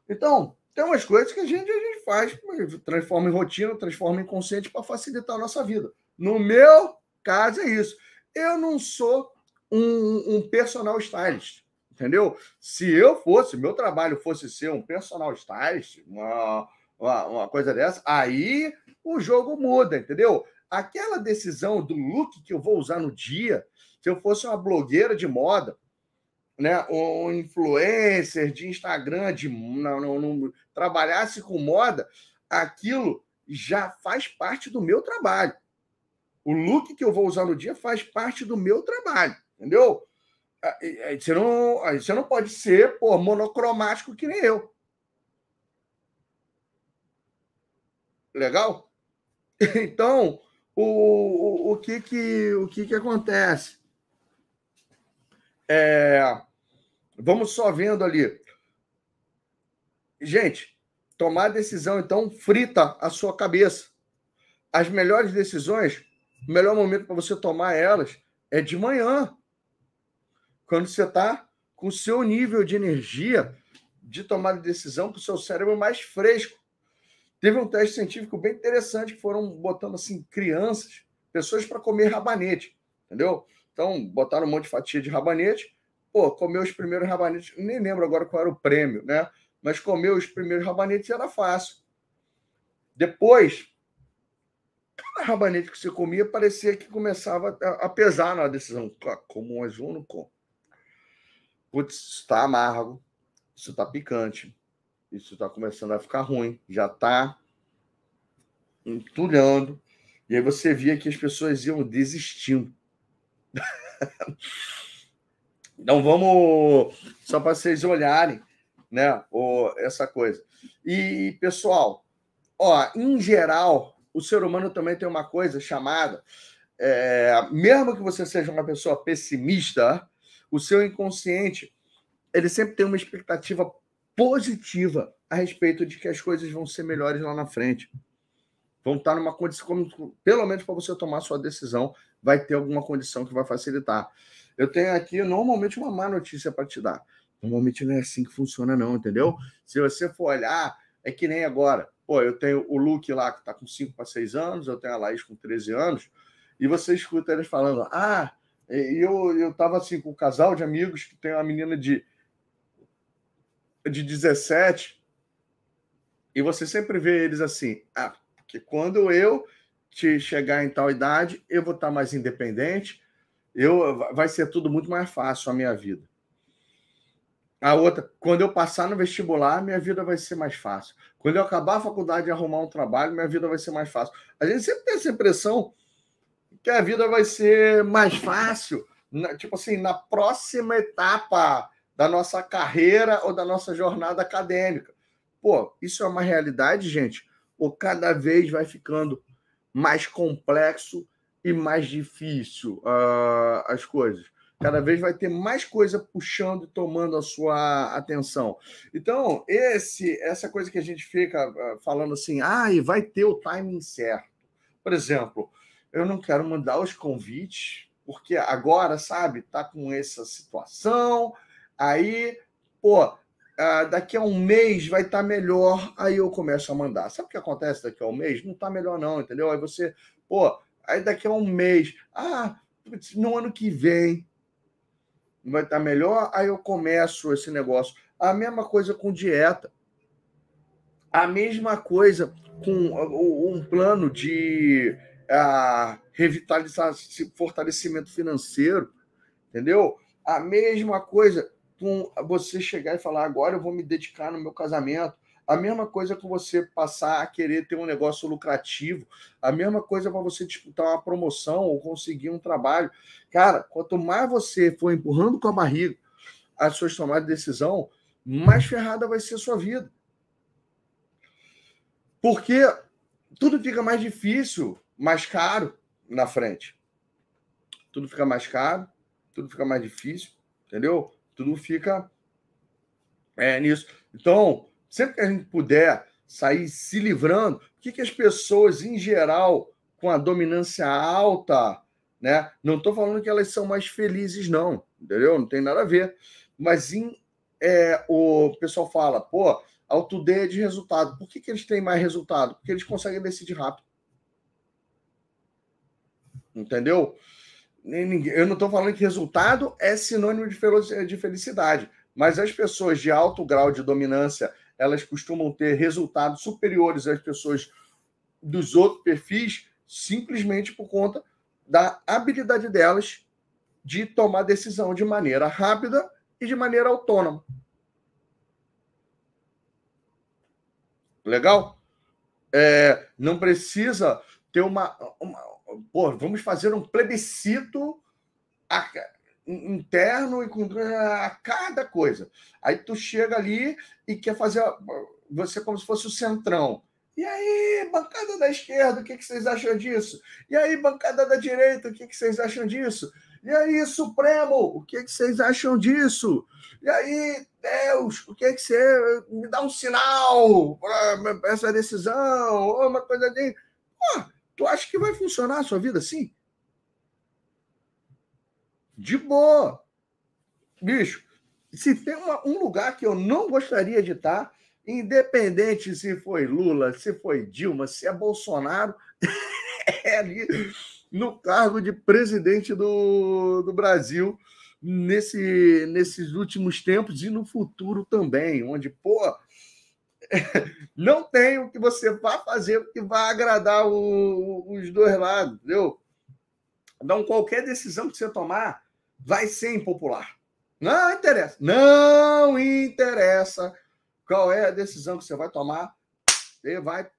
Então, tem umas coisas que a gente, a gente faz, transforma em rotina, transforma em consciente para facilitar a nossa vida. No meu caso, é isso. Eu não sou um, um personal stylist entendeu? Se eu fosse, meu trabalho fosse ser um personal stylist, uma, uma, uma, coisa dessa, aí o jogo muda, entendeu? Aquela decisão do look que eu vou usar no dia, se eu fosse uma blogueira de moda, né, um influencer de Instagram, de não, não, não trabalhasse com moda, aquilo já faz parte do meu trabalho. O look que eu vou usar no dia faz parte do meu trabalho, entendeu? Ah, você não, você não pode ser pô, monocromático que nem eu. Legal? (laughs) Então, o, o, o, que, que, o que, que acontece? É, vamos só vendo ali. Gente, tomar decisão, então, frita a sua cabeça. As melhores decisões, o melhor momento para você tomar elas é de manhã quando você está com o seu nível de energia de tomar decisão, com o seu cérebro mais fresco. Teve um teste científico bem interessante que foram botando assim crianças, pessoas para comer rabanete, entendeu? Então, botaram um monte de fatia de rabanete, pô, comeu os primeiros rabanetes, nem lembro agora qual era o prêmio, né? Mas comer os primeiros rabanetes era fácil. Depois, cada rabanete que você comia parecia que começava a pesar na decisão. Como um, não como putz, isso está amargo, isso está picante, isso está começando a ficar ruim, já está entulhando. E aí você via que as pessoas iam desistindo. (laughs) então vamos, só para vocês olharem, né, essa coisa. E, pessoal, ó, em geral, o ser humano também tem uma coisa chamada, é, mesmo que você seja uma pessoa pessimista, o seu inconsciente ele sempre tem uma expectativa positiva a respeito de que as coisas vão ser melhores lá na frente. Vão estar numa condição, pelo menos para você tomar sua decisão, vai ter alguma condição que vai facilitar. Eu tenho aqui normalmente uma má notícia para te dar. Normalmente não é assim que funciona, não, entendeu? Se você for olhar, é que nem agora. Pô, eu tenho o Luke lá que está com 5 para 6 anos, eu tenho a Laís com 13 anos, e você escuta eles falando: ah, eu, eu tava assim com um casal de amigos que tem uma menina de, de 17, e você sempre vê eles assim, ah, porque quando eu te chegar em tal idade, eu vou estar mais independente, eu vai ser tudo muito mais fácil a minha vida. A outra, quando eu passar no vestibular, minha vida vai ser mais fácil. Quando eu acabar a faculdade e arrumar um trabalho, minha vida vai ser mais fácil. A gente sempre tem essa impressão que a vida vai ser mais fácil, na, tipo assim, na próxima etapa da nossa carreira ou da nossa jornada acadêmica. Pô, isso é uma realidade, gente, ou cada vez vai ficando mais complexo e mais difícil uh, as coisas. Cada vez vai ter mais coisa puxando e tomando a sua atenção. Então, esse, essa coisa que a gente fica uh, falando assim, ah, e vai ter o timing certo. Por exemplo, eu não quero mandar os convites, porque agora, sabe, tá com essa situação, aí, pô, ah, daqui a um mês vai estar tá melhor, aí eu começo a mandar. Sabe o que acontece daqui a um mês? Não está melhor, não, entendeu? Aí você, pô, aí daqui a um mês, ah, no ano que vem vai estar melhor, aí eu começo esse negócio. A mesma coisa com dieta. A mesma coisa com um plano de uh, revitalizar, fortalecimento financeiro, entendeu? A mesma coisa com você chegar e falar, agora eu vou me dedicar no meu casamento. A mesma coisa com você passar a querer ter um negócio lucrativo. A mesma coisa para você disputar uma promoção ou conseguir um trabalho. Cara, quanto mais você for empurrando com a barriga as suas tomadas de decisão, mais ferrada vai ser a sua vida. Porque tudo fica mais difícil, mais caro na frente. Tudo fica mais caro, tudo fica mais difícil, entendeu? tudo fica é, nisso. Então, sempre que a gente puder sair se livrando, o que, que as pessoas, em geral, com a dominância alta, né? Não estou falando que elas são mais felizes, não, entendeu? Não tem nada a ver. Mas em, é, o pessoal fala, pô, autodeia de resultado. Por que, que eles têm mais resultado? Porque eles conseguem decidir rápido. Entendeu? Eu não estou falando que resultado é sinônimo de felicidade, mas as pessoas de alto grau de dominância elas costumam ter resultados superiores às pessoas dos outros perfis simplesmente por conta da habilidade delas de tomar decisão de maneira rápida e de maneira autônoma. Legal? É, não precisa ter uma, uma, pô, vamos fazer um plebiscito interno e com a cada coisa. Aí tu chega ali e quer fazer você como se fosse o centrão. E aí, bancada da esquerda, o que, que vocês acham disso? E aí, bancada da direita, o que, que vocês acham disso? E aí, Supremo, o que, que vocês acham disso? E aí, Deus, o que, que você. Me dá um sinal para essa decisão, uma coisa assim. Pô, Tu acha que vai funcionar a sua vida assim? De boa. Bicho, se tem uma, um lugar que eu não gostaria de estar, independente se foi Lula, se foi Dilma, se é Bolsonaro, (laughs) é ali no cargo de presidente do, do Brasil nesse, nesses últimos tempos e no futuro também, onde, pô, (laughs) não tem o que você vá fazer que vá agradar o, os dois lados, entendeu? Então, qualquer decisão que você tomar vai ser impopular. Não interessa. Não interessa qual é a decisão que você vai tomar. Você vai.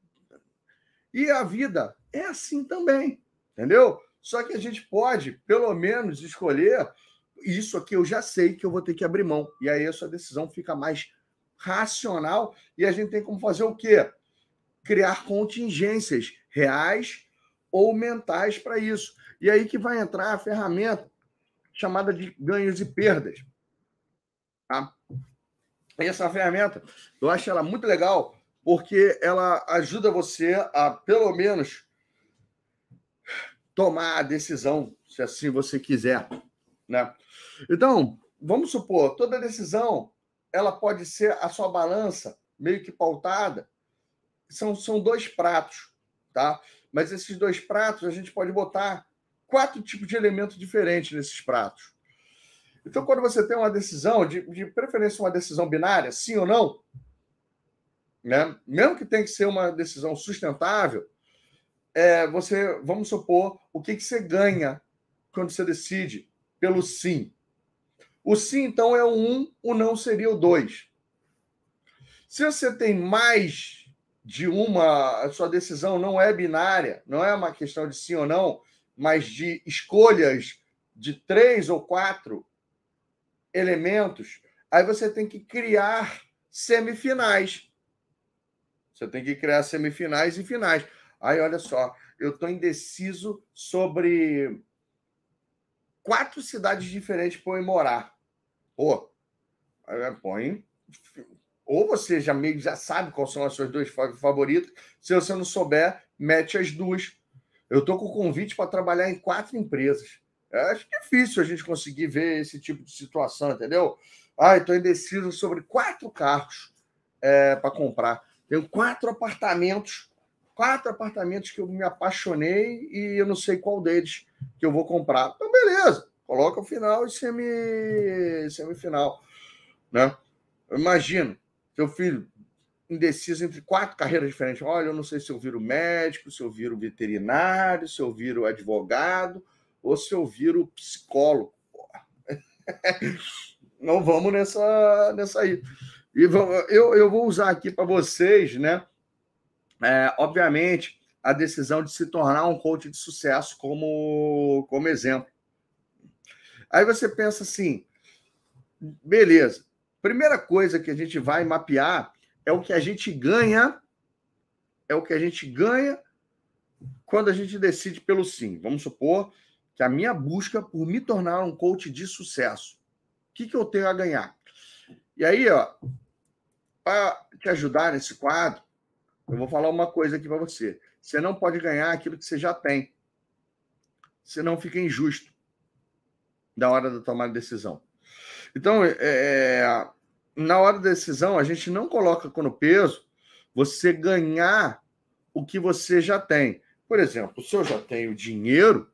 E a vida é assim também, entendeu? Só que a gente pode, pelo menos, escolher isso aqui eu já sei que eu vou ter que abrir mão. E aí a sua decisão fica mais racional e a gente tem como fazer o quê? Criar contingências reais ou mentais para isso. E aí que vai entrar a ferramenta chamada de ganhos e perdas. Tá? E essa ferramenta, eu acho ela muito legal, porque ela ajuda você a, pelo menos, tomar a decisão, se assim você quiser. Né? Então, vamos supor, toda decisão ela pode ser a sua balança meio que pautada. São, são dois pratos, tá? Mas esses dois pratos a gente pode botar quatro tipos de elementos diferentes nesses pratos. Então, quando você tem uma decisão, de, de preferência uma decisão binária, sim ou não, né? mesmo que tenha que ser uma decisão sustentável, é, você, vamos supor, o que, que você ganha quando você decide pelo sim. O sim, então, é o 1, um, o não seria o 2. Se você tem mais de uma, a sua decisão não é binária, não é uma questão de sim ou não, mas de escolhas de três ou quatro elementos, aí você tem que criar semifinais. Você tem que criar semifinais e finais. Aí, olha só, eu estou indeciso sobre quatro cidades diferentes para eu morar. Pô, põe. Ou você já meio já sabe quais são as suas duas favoritas. Se você não souber, mete as duas. Eu estou com convite para trabalhar em quatro empresas. Eu acho difícil a gente conseguir ver esse tipo de situação, entendeu? Ah, estou indeciso sobre quatro carros é, para comprar. Tenho quatro apartamentos, quatro apartamentos que eu me apaixonei e eu não sei qual deles que eu vou comprar. Então, beleza, coloca o final e semi, semifinal. Né? Imagino, teu filho indeciso entre quatro carreiras diferentes. Olha, eu não sei se eu viro médico, se eu viro veterinário, se eu viro advogado ou se eu viro psicólogo. (laughs) Não vamos nessa, nessa aí. E eu, eu vou usar aqui para vocês, né? É, obviamente, a decisão de se tornar um coach de sucesso como, como exemplo. Aí você pensa assim, beleza. Primeira coisa que a gente vai mapear é o que a gente ganha, é o que a gente ganha quando a gente decide pelo sim. Vamos supor que a minha busca por me tornar um coach de sucesso. O que, que eu tenho a ganhar? E aí, ó, para te ajudar nesse quadro, eu vou falar uma coisa aqui para você. Você não pode ganhar aquilo que você já tem. Senão fica injusto na hora de tomar decisão. Então, é, é, na hora da decisão, a gente não coloca no peso você ganhar o que você já tem. Por exemplo, se eu já tenho dinheiro,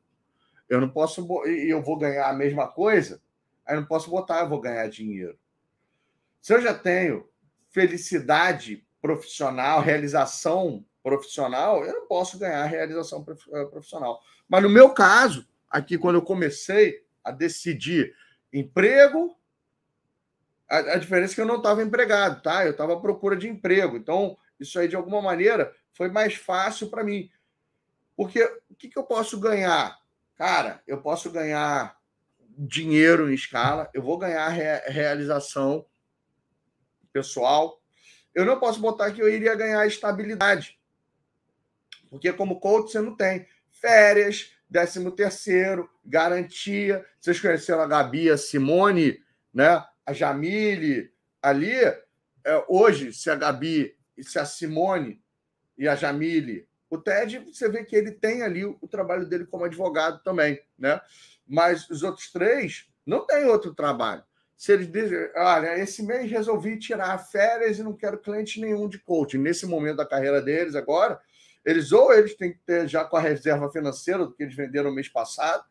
eu não posso e eu vou ganhar a mesma coisa, aí não posso botar eu vou ganhar dinheiro. Se eu já tenho felicidade profissional, realização profissional, eu não posso ganhar realização eh, profissional. Mas no meu caso, aqui quando eu comecei a decidir emprego, a, a diferença é que eu não estava empregado, tá? Eu estava à procura de emprego. Então, isso aí, de alguma maneira, foi mais fácil para mim. Porque o que, que eu posso ganhar? Cara, eu posso ganhar dinheiro em escala, eu vou ganhar re realização pessoal. Eu não posso botar que eu iria ganhar estabilidade. Porque como coach você não tem férias, décimo terceiro, garantia. Vocês conheceram a Gabi, a Simone, né? A Jamile ali. É, hoje, se a Gabi, se a Simone e a Jamile, o Ted, você vê que ele tem ali o, o trabalho dele como advogado também, né? Mas os outros três não têm outro trabalho. Se eles dizem, olha, esse mês resolvi tirar férias e não quero cliente nenhum de coaching. Nesse momento da carreira deles agora, eles ou eles têm que ter já com a reserva financeira do que eles venderam mês passado,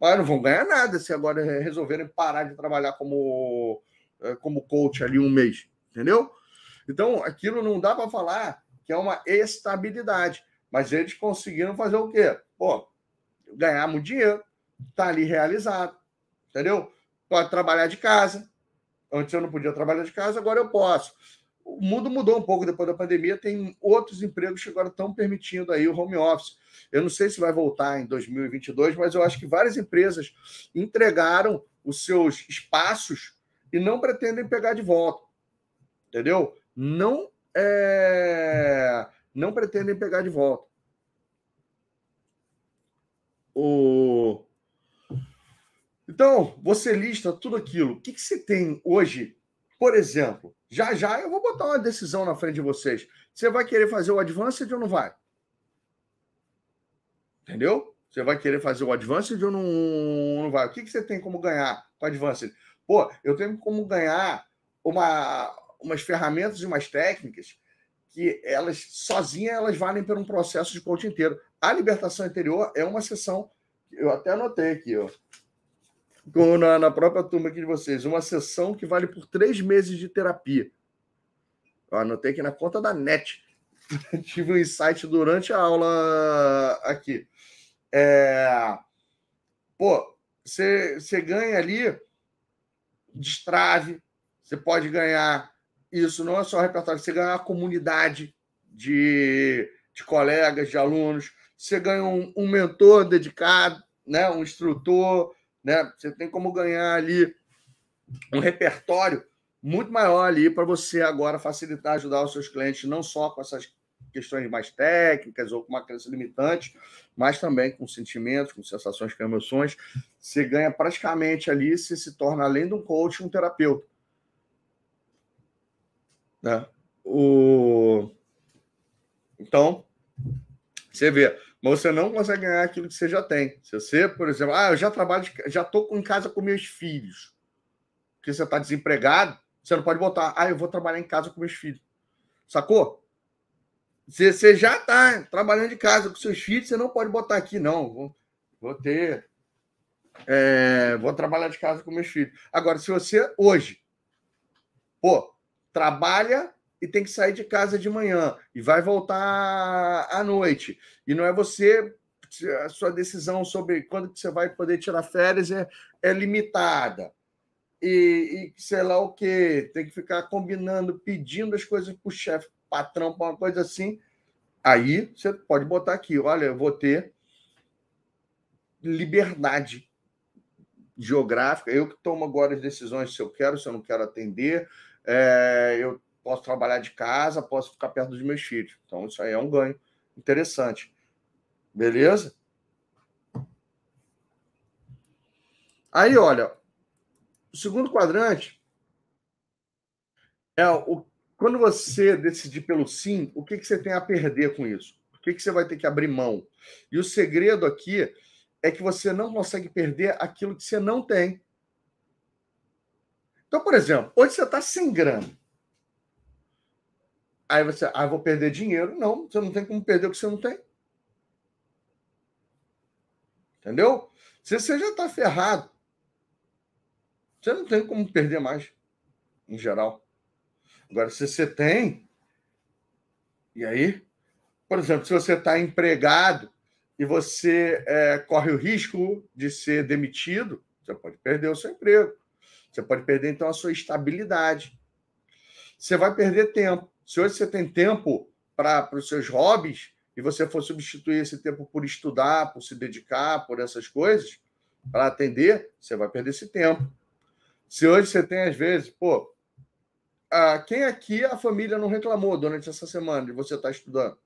mas não vão ganhar nada se agora resolverem parar de trabalhar como, eh, como coach ali um mês, entendeu? Então, aquilo não dá para falar que é uma estabilidade, mas eles conseguiram fazer o quê? Pô, ganhar muito dinheiro, tá ali realizado, entendeu? Pode trabalhar de casa. Antes eu não podia trabalhar de casa, agora eu posso. O mundo mudou um pouco depois da pandemia, tem outros empregos que agora estão permitindo aí o home office. Eu não sei se vai voltar em 2022, mas eu acho que várias empresas entregaram os seus espaços e não pretendem pegar de volta. Entendeu? Não é... não pretendem pegar de volta. O então, você lista tudo aquilo. O que, que você tem hoje? Por exemplo, já já eu vou botar uma decisão na frente de vocês. Você vai querer fazer o Advanced ou não vai? Entendeu? Você vai querer fazer o Advanced ou não, não vai? O que, que você tem como ganhar com o Advanced? Pô, eu tenho como ganhar uma, umas ferramentas e umas técnicas que elas sozinhas elas valem por um processo de coaching inteiro. A libertação interior é uma sessão, eu até anotei aqui, ó na, na própria turma aqui de vocês, uma sessão que vale por três meses de terapia. Eu anotei aqui na conta da NET. (laughs) Tive um insight durante a aula aqui. É... Pô, você, ganha ali destrave, você pode ganhar isso, não é só repertório, você ganha a comunidade de, de colegas, de alunos, você ganha um, um mentor dedicado, né, um instrutor, né? Você tem como ganhar ali um repertório muito maior ali para você agora facilitar, ajudar os seus clientes, não só com essas questões mais técnicas ou com uma crença limitante, mas também com sentimentos, com sensações, com emoções. Você ganha praticamente ali, você se torna, além de um coach, um terapeuta. Né? O... Então, você vê, mas você não consegue ganhar aquilo que você já tem. Se você, por exemplo, ah, eu já trabalho, já estou em casa com meus filhos, porque você está desempregado, você não pode botar, ah, eu vou trabalhar em casa com meus filhos. Sacou? Você, você já está trabalhando de casa com seus filhos, você não pode botar aqui, não. Vou, vou ter. É, vou trabalhar de casa com meus filhos. Agora, se você hoje, pô, trabalha e tem que sair de casa de manhã e vai voltar à noite, e não é você a sua decisão sobre quando que você vai poder tirar férias é, é limitada e, e sei lá o que, tem que ficar combinando, pedindo as coisas para o chefe, patrão, para uma coisa assim. Aí você pode botar aqui: olha, eu vou ter liberdade geográfica, eu que tomo agora as decisões se eu quero, se eu não quero atender, é, eu posso trabalhar de casa, posso ficar perto dos meus filhos. Então, isso aí é um ganho interessante. Beleza? Aí, olha, o segundo quadrante é o, quando você decidir pelo sim, o que, que você tem a perder com isso? O que, que você vai ter que abrir mão? E o segredo aqui é que você não consegue perder aquilo que você não tem. Então, por exemplo, hoje você está sem grana. Aí você, ah, vou perder dinheiro. Não, você não tem como perder o que você não tem. Entendeu? Se você já está ferrado, você não tem como perder mais, em geral. Agora, se você tem, e aí? Por exemplo, se você está empregado e você é, corre o risco de ser demitido, você pode perder o seu emprego. Você pode perder, então, a sua estabilidade. Você vai perder tempo. Se hoje você tem tempo para os seus hobbies e você for substituir esse tempo por estudar, por se dedicar, por essas coisas, para atender, você vai perder esse tempo. Se hoje você tem, às vezes, pô, ah, quem aqui a família não reclamou durante essa semana de você estar tá estudando?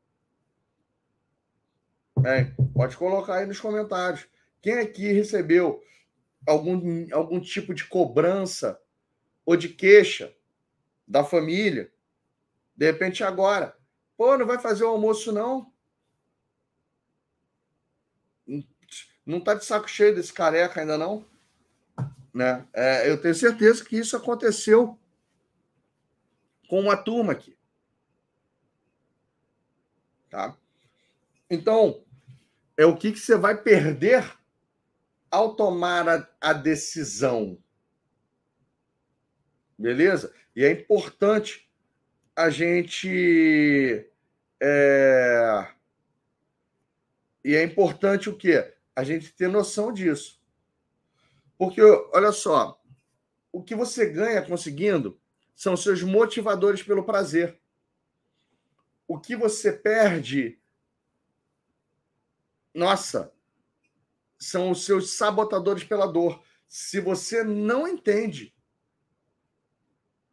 É, pode colocar aí nos comentários. Quem aqui recebeu algum, algum tipo de cobrança ou de queixa da família? De repente agora. Pô, não vai fazer o almoço, não? Não tá de saco cheio desse careca ainda, não? Né? É, eu tenho certeza que isso aconteceu com uma turma aqui. Tá? Então, é o que, que você vai perder ao tomar a, a decisão. Beleza? E é importante a gente. É... E é importante o quê? A gente ter noção disso. Porque, olha só, o que você ganha conseguindo são seus motivadores pelo prazer. O que você perde, nossa, são os seus sabotadores pela dor. Se você não entende,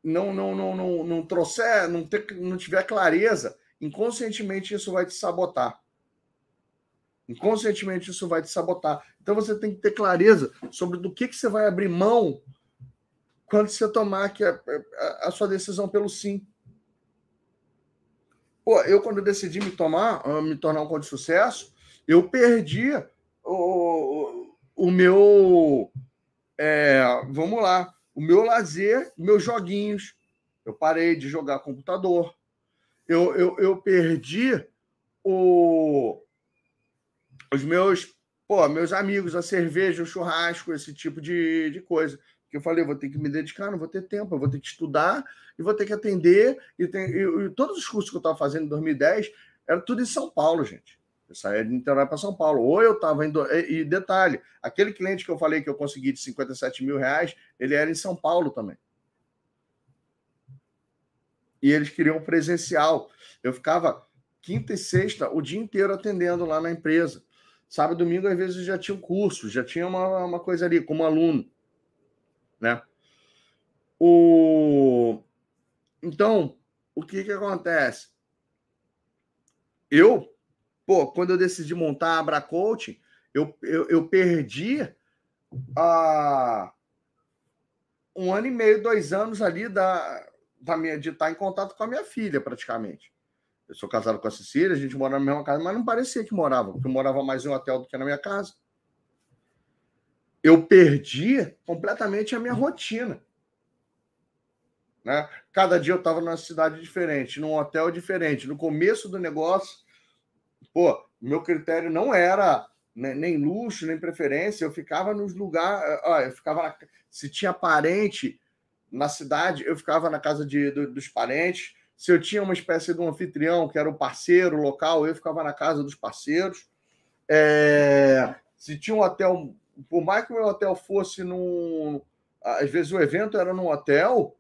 não não não não, não trouxer, não, ter, não tiver clareza, inconscientemente isso vai te sabotar. Inconscientemente isso vai te sabotar. Então você tem que ter clareza sobre do que, que você vai abrir mão quando você tomar aqui a, a, a sua decisão pelo sim. Pô, eu quando decidi me tomar, ah, me tornar um conde de sucesso, eu perdi o, o meu, é, vamos lá, o meu lazer, meus joguinhos. Eu parei de jogar computador. Eu, eu, eu perdi o, os meus, pô, meus amigos, a cerveja, o churrasco, esse tipo de, de coisa. Que eu falei, vou ter que me dedicar, não vou ter tempo, eu vou ter que estudar e vou ter que atender. E, tem, e, e todos os cursos que eu estava fazendo em 2010 era tudo em São Paulo, gente. Eu saía de Niterói para São Paulo. Ou eu estava indo. E, detalhe, aquele cliente que eu falei que eu consegui de 57 mil reais, ele era em São Paulo também. E eles queriam presencial. Eu ficava quinta e sexta o dia inteiro atendendo lá na empresa. Sábado e domingo, às vezes, já tinha um curso, já tinha uma, uma coisa ali, como aluno. Né? O... Então, o que, que acontece? eu, pô, quando eu decidi montar a Abra eu, eu, eu perdi a, um ano e meio, dois anos ali da, da minha, de estar em contato com a minha filha, praticamente. Eu sou casado com a Cecília, a gente mora na mesma casa, mas não parecia que morava, porque eu morava mais em um hotel do que na minha casa. Eu perdi completamente a minha rotina. Né? Cada dia eu estava numa cidade diferente, num hotel diferente. No começo do negócio, pô, meu critério não era nem luxo, nem preferência. Eu ficava nos lugares. Eu ficava na, se tinha parente na cidade, eu ficava na casa de, do, dos parentes. Se eu tinha uma espécie de um anfitrião, que era um parceiro local, eu ficava na casa dos parceiros. É, se tinha um hotel, por mais que o meu hotel fosse num. Às vezes o evento era num hotel,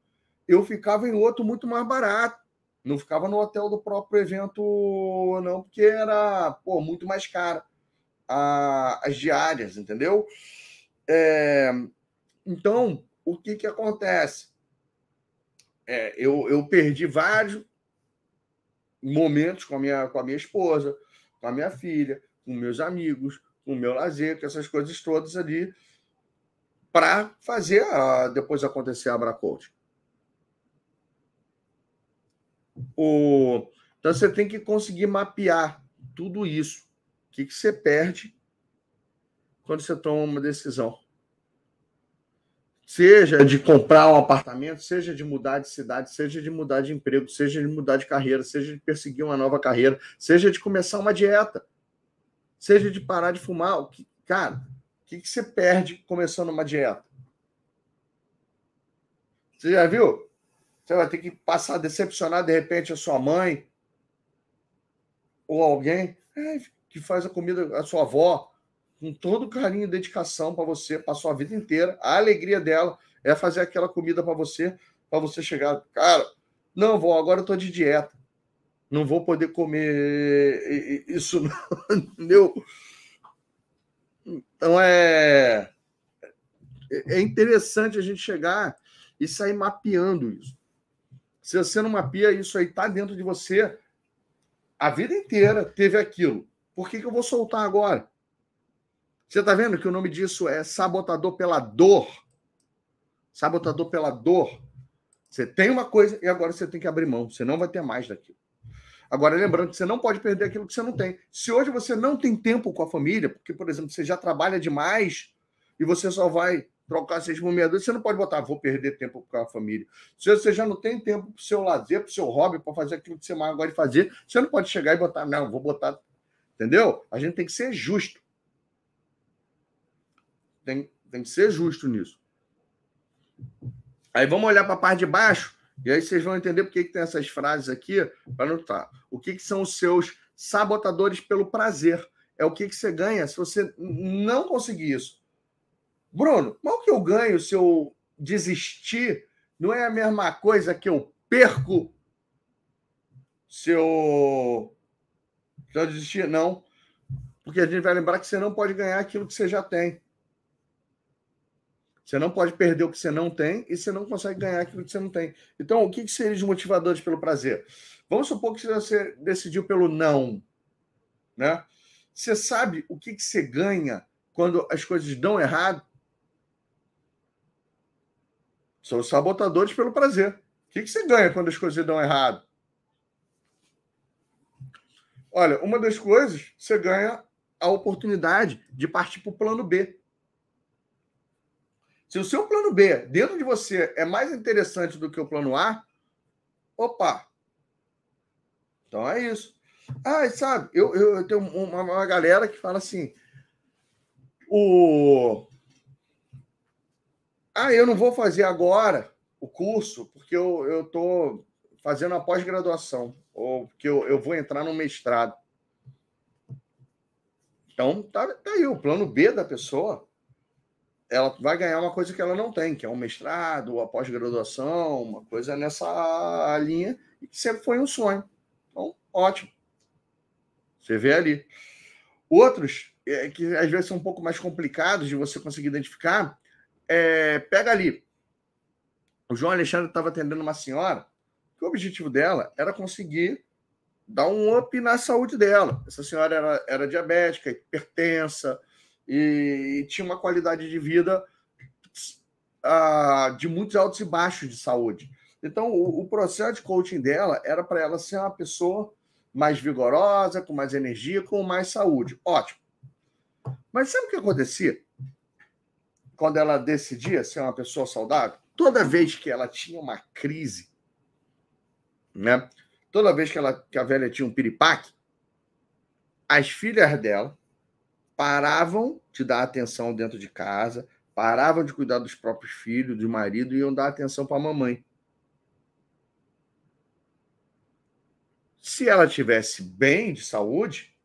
eu ficava em outro muito mais barato. Não ficava no hotel do próprio evento, não, porque era pô, muito mais caro a, as diárias, entendeu? É, então, o que, que acontece? É, eu, eu perdi vários momentos com a, minha, com a minha esposa, com a minha filha, com meus amigos, com o meu lazer, com essas coisas todas ali, para fazer a, depois acontecer a Abracoach. O, então você tem que conseguir mapear tudo isso. O que, que você perde quando você toma uma decisão? Seja de comprar um apartamento, seja de mudar de cidade, seja de mudar de emprego, seja de mudar de carreira, seja de perseguir uma nova carreira, seja de começar uma dieta, seja de parar de fumar. O que, cara, o que, que você perde começando uma dieta? Você já viu? Você vai ter que passar a decepcionar de repente a sua mãe ou alguém é, que faz a comida, a sua avó, com todo carinho e dedicação para você, passou a vida inteira. A alegria dela é fazer aquela comida para você, para você chegar, cara, não vou, agora eu estou de dieta. Não vou poder comer isso, não, (laughs) entendeu? Então é é interessante a gente chegar e sair mapeando isso. Se você não mapeia isso aí, tá dentro de você a vida inteira teve aquilo. Por que, que eu vou soltar agora? Você está vendo que o nome disso é sabotador pela dor? Sabotador pela dor. Você tem uma coisa e agora você tem que abrir mão. Você não vai ter mais daquilo. Agora, lembrando que você não pode perder aquilo que você não tem. Se hoje você não tem tempo com a família, porque, por exemplo, você já trabalha demais e você só vai trocar seis por meia você não pode botar, vou perder tempo com a família. Se você já não tem tempo para o seu lazer, para o seu hobby, para fazer aquilo que você mais gosta de fazer, você não pode chegar e botar, não, vou botar. Entendeu? A gente tem que ser justo. Tem, tem que ser justo nisso. Aí vamos olhar para a parte de baixo, e aí vocês vão entender por que, que tem essas frases aqui para anotar. O que, que são os seus sabotadores pelo prazer? É o que, que você ganha se você não conseguir isso. Bruno, mas o que eu ganho se eu desistir não é a mesma coisa que eu perco se eu, se eu desistir? Não. Porque a gente vai lembrar que você não pode ganhar aquilo que você já tem. Você não pode perder o que você não tem e você não consegue ganhar aquilo que você não tem. Então, o que, que seria os motivadores pelo prazer? Vamos supor que você decidiu pelo não. Né? Você sabe o que, que você ganha quando as coisas dão errado? São sabotadores pelo prazer. O que, que você ganha quando as coisas dão errado? Olha, uma das coisas, você ganha a oportunidade de partir para o plano B. Se o seu plano B dentro de você é mais interessante do que o plano A, opa! Então é isso. Ah, sabe, eu, eu, eu tenho uma, uma galera que fala assim: o. Ah, eu não vou fazer agora o curso porque eu estou fazendo a pós-graduação, ou porque eu, eu vou entrar no mestrado. Então, tá, tá aí o plano B da pessoa ela vai ganhar uma coisa que ela não tem, que é um mestrado, a pós-graduação, uma coisa nessa linha, e que sempre foi um sonho. Então, ótimo. Você vê ali. Outros, é, que às vezes são um pouco mais complicados de você conseguir identificar, é, pega ali. O João Alexandre estava atendendo uma senhora que o objetivo dela era conseguir dar um up na saúde dela. Essa senhora era, era diabética, hipertensa e, e tinha uma qualidade de vida uh, de muitos altos e baixos de saúde. Então, o, o processo de coaching dela era para ela ser uma pessoa mais vigorosa, com mais energia, com mais saúde. Ótimo. Mas sabe o que acontecia? Quando ela decidia ser uma pessoa saudável? Toda vez que ela tinha uma crise, né? Toda vez que, ela, que a velha tinha um piripaque, as filhas dela paravam de dar atenção dentro de casa, paravam de cuidar dos próprios filhos, do marido e iam dar atenção para a mamãe. Se ela tivesse bem de saúde,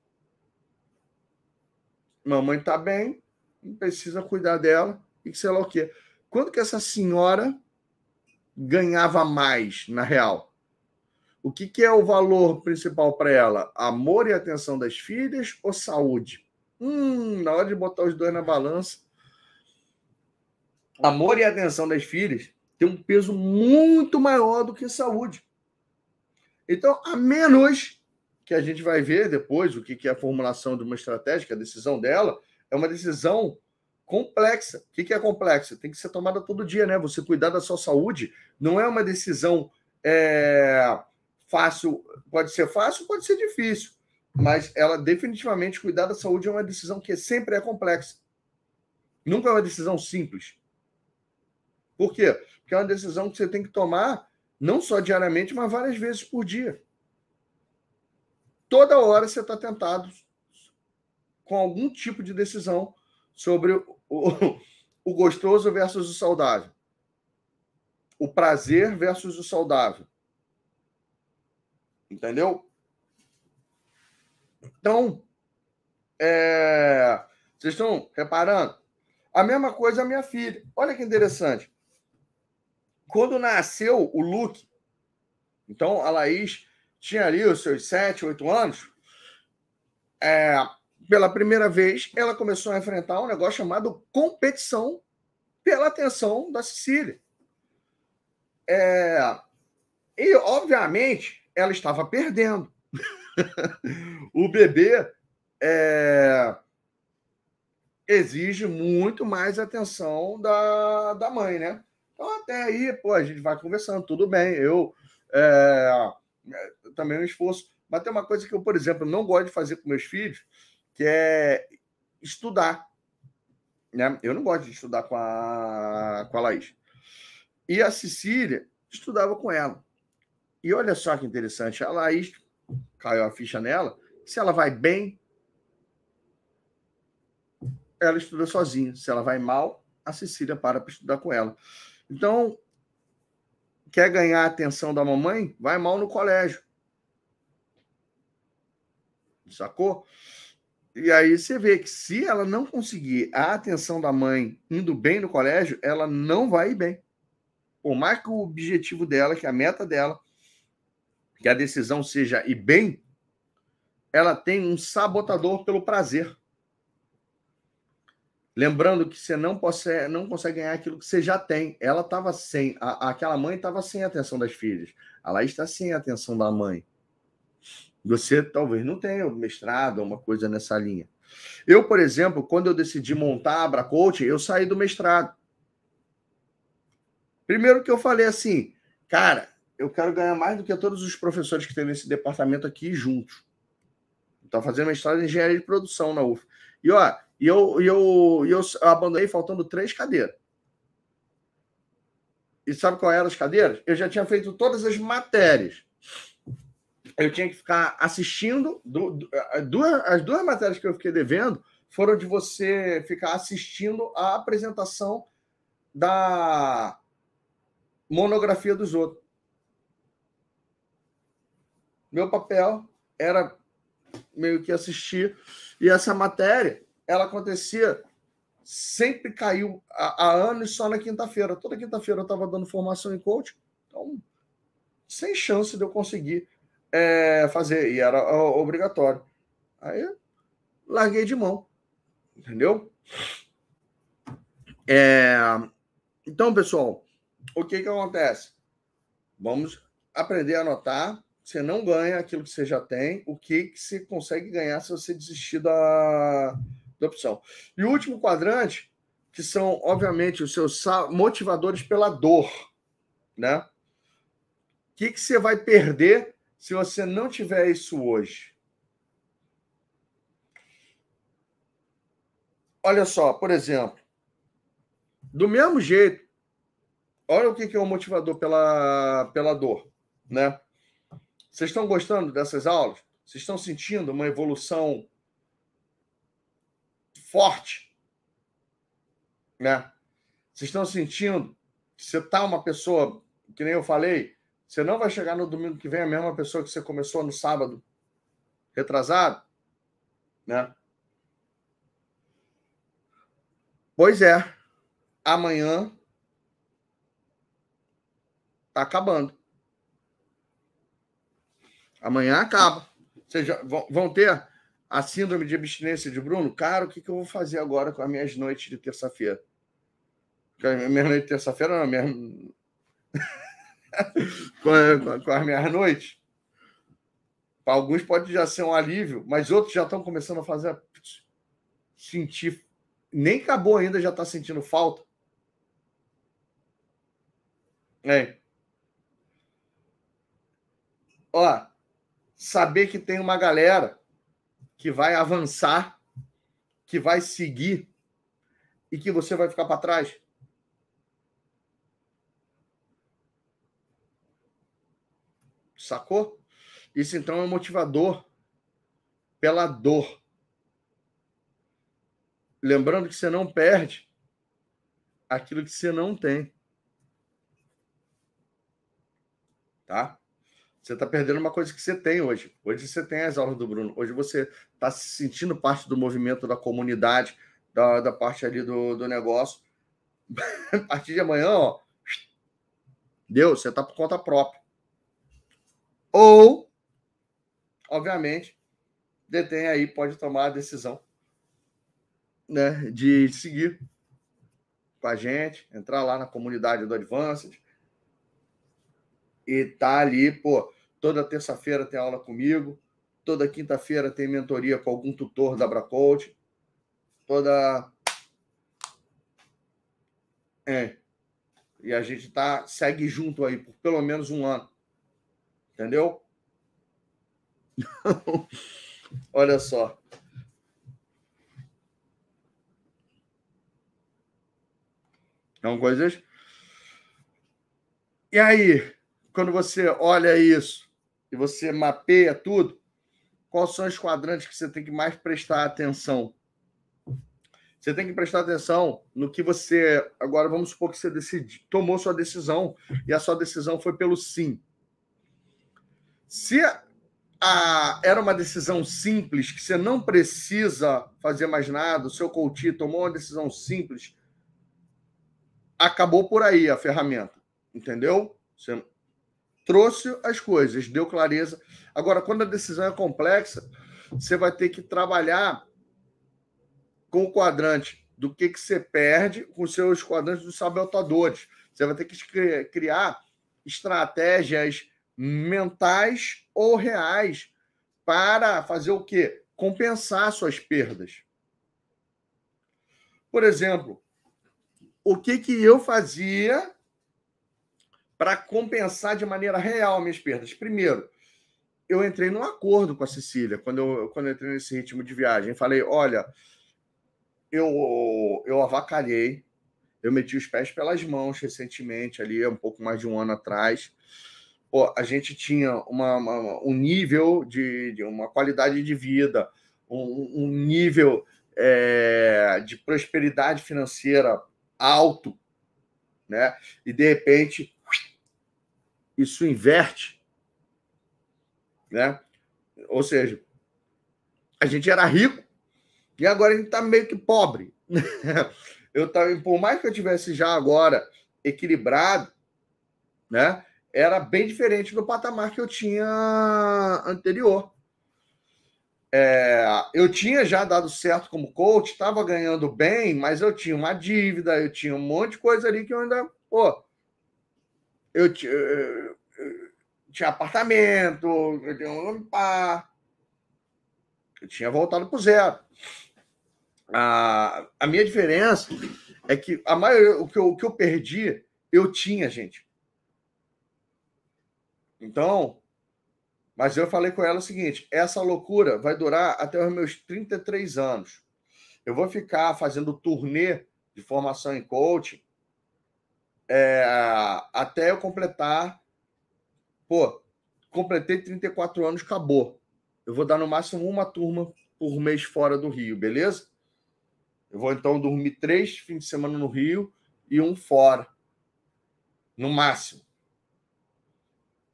mamãe está bem, não precisa cuidar dela e sei lá o quê. Quando que essa senhora ganhava mais, na real? O que, que é o valor principal para ela? Amor e atenção das filhas ou saúde? Hum, na hora de botar os dois na balança, amor e atenção das filhas tem um peso muito maior do que saúde. Então, a menos que a gente vai ver depois o que é a formulação de uma estratégia, a decisão dela, é uma decisão complexa. O que é complexa? Tem que ser tomada todo dia, né? Você cuidar da sua saúde não é uma decisão é, fácil, pode ser fácil, pode ser difícil, mas ela definitivamente cuidar da saúde é uma decisão que sempre é complexa. Nunca é uma decisão simples. Por quê? Porque é uma decisão que você tem que tomar não só diariamente, mas várias vezes por dia. Toda hora você está tentado com algum tipo de decisão sobre o, (laughs) o gostoso versus o saudável. O prazer versus o saudável. Entendeu? Então, é... vocês estão reparando? A mesma coisa a minha filha. Olha que interessante. Quando nasceu o Luke, então a Laís tinha ali os seus sete, oito anos, é... pela primeira vez ela começou a enfrentar um negócio chamado competição pela atenção da Cecília. É... E, obviamente, ela estava perdendo. (laughs) o bebê é, exige muito mais atenção da, da mãe, né? Então, até aí, pô, a gente vai conversando, tudo bem. Eu é, também um esforço. Mas tem uma coisa que eu, por exemplo, não gosto de fazer com meus filhos, que é estudar. Né? Eu não gosto de estudar com a, com a Laís. E a Cecília estudava com ela. E olha só que interessante, a Laís caiu a ficha nela. Se ela vai bem, ela estuda sozinha. Se ela vai mal, a Cecília para para estudar com ela. Então, quer ganhar a atenção da mamãe? Vai mal no colégio. Sacou? E aí você vê que se ela não conseguir a atenção da mãe indo bem no colégio, ela não vai ir bem. Por mais que o objetivo dela, que a meta dela, que a decisão seja ir bem, ela tem um sabotador pelo prazer. Lembrando que você não, pode, não consegue ganhar aquilo que você já tem. Ela estava sem, a, aquela mãe estava sem a atenção das filhas. Ela está sem a atenção da mãe. Você talvez não tenha mestrado, uma coisa nessa linha. Eu, por exemplo, quando eu decidi montar a Abra Coaching, eu saí do mestrado. Primeiro que eu falei assim, cara, eu quero ganhar mais do que todos os professores que tem nesse departamento aqui juntos. Estou fazendo mestrado em engenharia de produção na UF. E ó, eu, eu, e eu abandonei faltando três cadeiras. E sabe qual eram as cadeiras? Eu já tinha feito todas as matérias. Eu tinha que ficar assistindo. Do, do, duas, as duas matérias que eu fiquei devendo foram de você ficar assistindo a apresentação da monografia dos outros. Meu papel era meio que assistir. E essa matéria, ela acontecia, sempre caiu há, anos só na quinta-feira. Toda quinta-feira eu estava dando formação em coach. Então, sem chance de eu conseguir é, fazer. E era obrigatório. Aí, larguei de mão. Entendeu? É, então, pessoal, o que, que acontece? Vamos aprender a anotar você não ganha aquilo que você já tem, o que, que você consegue ganhar se você desistir da, da opção. E o último quadrante, que são, obviamente, os seus motivadores pela dor, né? O que, que você vai perder se você não tiver isso hoje? Olha só, por exemplo, do mesmo jeito, olha o que, é o motivador pela, pela dor, né? Vocês estão gostando dessas aulas? Vocês estão sentindo uma evolução forte? Né? Vocês estão sentindo que você está uma pessoa, que nem eu falei, você não vai chegar no domingo que vem a mesma pessoa que você começou no sábado retrasado? Né? Pois é, amanhã está acabando. Amanhã acaba. Vocês vão ter a síndrome de abstinência de Bruno? Cara, o que, que eu vou fazer agora com as minhas noites de terça-feira? Minha noite de terça-feira, não, minha... com, com as minhas noites. Para alguns pode já ser um alívio, mas outros já estão começando a fazer sentir. Nem acabou ainda, já está sentindo falta. É. Ó, saber que tem uma galera que vai avançar, que vai seguir e que você vai ficar para trás. Sacou? Isso então é motivador pela dor. Lembrando que você não perde aquilo que você não tem. Tá? Você está perdendo uma coisa que você tem hoje. Hoje você tem as aulas do Bruno. Hoje você está se sentindo parte do movimento da comunidade, da, da parte ali do, do negócio. (laughs) a partir de amanhã, ó, deu, você está por conta própria. Ou, obviamente, detém aí, pode tomar a decisão né, de seguir com a gente, entrar lá na comunidade do Advanced e tá ali, pô, Toda terça-feira tem aula comigo. Toda quinta-feira tem mentoria com algum tutor da Abracoach. Toda. É. E a gente tá, segue junto aí por pelo menos um ano. Entendeu? (laughs) Olha só. São coisas. E aí, quando você olha isso, e você mapeia tudo, quais são os quadrantes que você tem que mais prestar atenção? Você tem que prestar atenção no que você. Agora, vamos supor que você decidi, tomou sua decisão e a sua decisão foi pelo sim. Se a, era uma decisão simples, que você não precisa fazer mais nada, o seu coach tomou uma decisão simples, acabou por aí a ferramenta. Entendeu? Você trouxe as coisas, deu clareza. Agora, quando a decisão é complexa, você vai ter que trabalhar com o quadrante do que, que você perde com seus quadrantes dos sabotadores. Você vai ter que criar estratégias mentais ou reais para fazer o quê? Compensar suas perdas. Por exemplo, o que, que eu fazia para compensar de maneira real minhas perdas. Primeiro, eu entrei num acordo com a Cecília quando eu, quando eu entrei nesse ritmo de viagem. Falei: olha, eu, eu avacalhei, eu meti os pés pelas mãos recentemente, ali, um pouco mais de um ano atrás. Pô, a gente tinha uma, uma, um nível de, de, uma qualidade de vida, um, um nível é, de prosperidade financeira alto, né? E de repente isso inverte, né? Ou seja, a gente era rico e agora a gente está meio que pobre. (laughs) eu tava, por mais que eu tivesse já agora equilibrado, né? Era bem diferente do patamar que eu tinha anterior. É, eu tinha já dado certo como coach, estava ganhando bem, mas eu tinha uma dívida, eu tinha um monte de coisa ali que eu ainda, pô, eu, tinha apartamento, eu tinha um limpar. Eu tinha voltado para o zero. A, a minha diferença é que a maioria, o que, eu, o que eu perdi, eu tinha, gente. Então, mas eu falei com ela o seguinte: essa loucura vai durar até os meus 33 anos. Eu vou ficar fazendo turnê de formação em coaching é, até eu completar. Pô, completei 34 anos, acabou. Eu vou dar no máximo uma turma por mês fora do Rio, beleza? Eu vou então dormir três fins de semana no Rio e um fora. No máximo.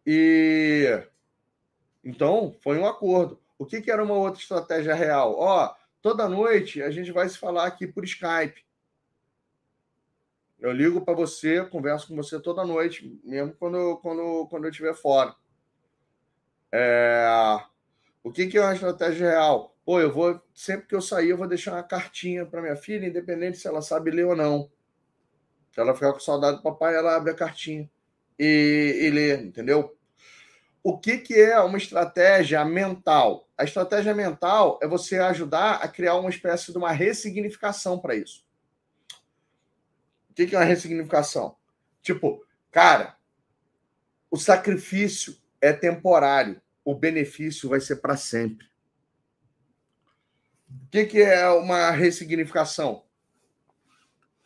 E então foi um acordo. O que, que era uma outra estratégia real? Ó, toda noite a gente vai se falar aqui por Skype. Eu ligo para você, converso com você toda noite, mesmo quando, quando, quando eu estiver fora. É... O que, que é uma estratégia real? Pô, eu vou, sempre que eu sair, eu vou deixar uma cartinha para minha filha, independente se ela sabe ler ou não. Se ela ficar com saudade do papai, ela abre a cartinha e, e lê, entendeu? O que, que é uma estratégia mental? A estratégia mental é você ajudar a criar uma espécie de uma ressignificação para isso. O que, que é uma ressignificação? Tipo, cara, o sacrifício é temporário, o benefício vai ser para sempre. O que, que é uma ressignificação?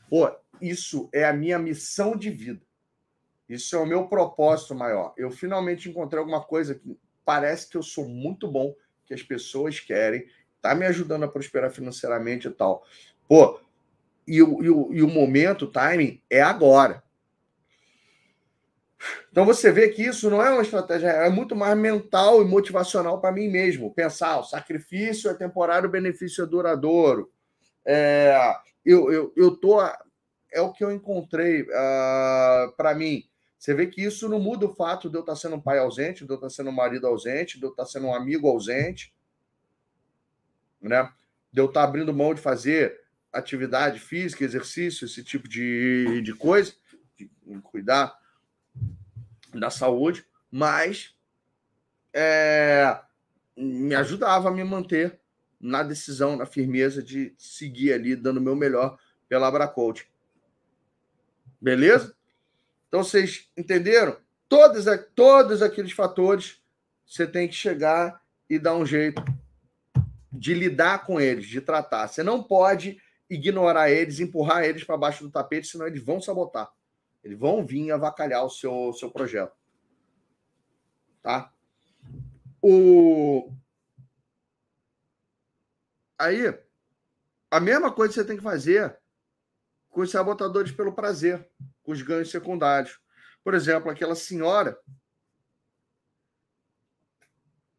Pô, isso é a minha missão de vida. Isso é o meu propósito maior. Eu finalmente encontrei alguma coisa que parece que eu sou muito bom, que as pessoas querem, tá me ajudando a prosperar financeiramente e tal. Pô, e o, e o, e o momento, o timing, é agora. Então você vê que isso não é uma estratégia, é muito mais mental e motivacional para mim mesmo. Pensar, o sacrifício é temporário, o benefício é duradouro. É, eu, eu, eu tô. É o que eu encontrei uh, ah, para mim. Você vê que isso não muda o fato de eu estar sendo um pai ausente, de eu estar sendo um marido ausente, de eu estar sendo um amigo ausente, né? De eu estar abrindo mão de fazer atividade física, exercício, esse tipo de, de coisa, de cuidar da saúde, mas é, me ajudava a me manter na decisão, na firmeza de seguir ali, dando o meu melhor pela Abracoach. Beleza? Então, vocês entenderam? Todos, todos aqueles fatores você tem que chegar e dar um jeito de lidar com eles, de tratar. Você não pode ignorar eles, empurrar eles para baixo do tapete, senão eles vão sabotar. Eles vão vir avacalhar o seu, seu projeto. Tá? O... Aí, a mesma coisa você tem que fazer com os sabotadores pelo prazer, com os ganhos secundários. Por exemplo, aquela senhora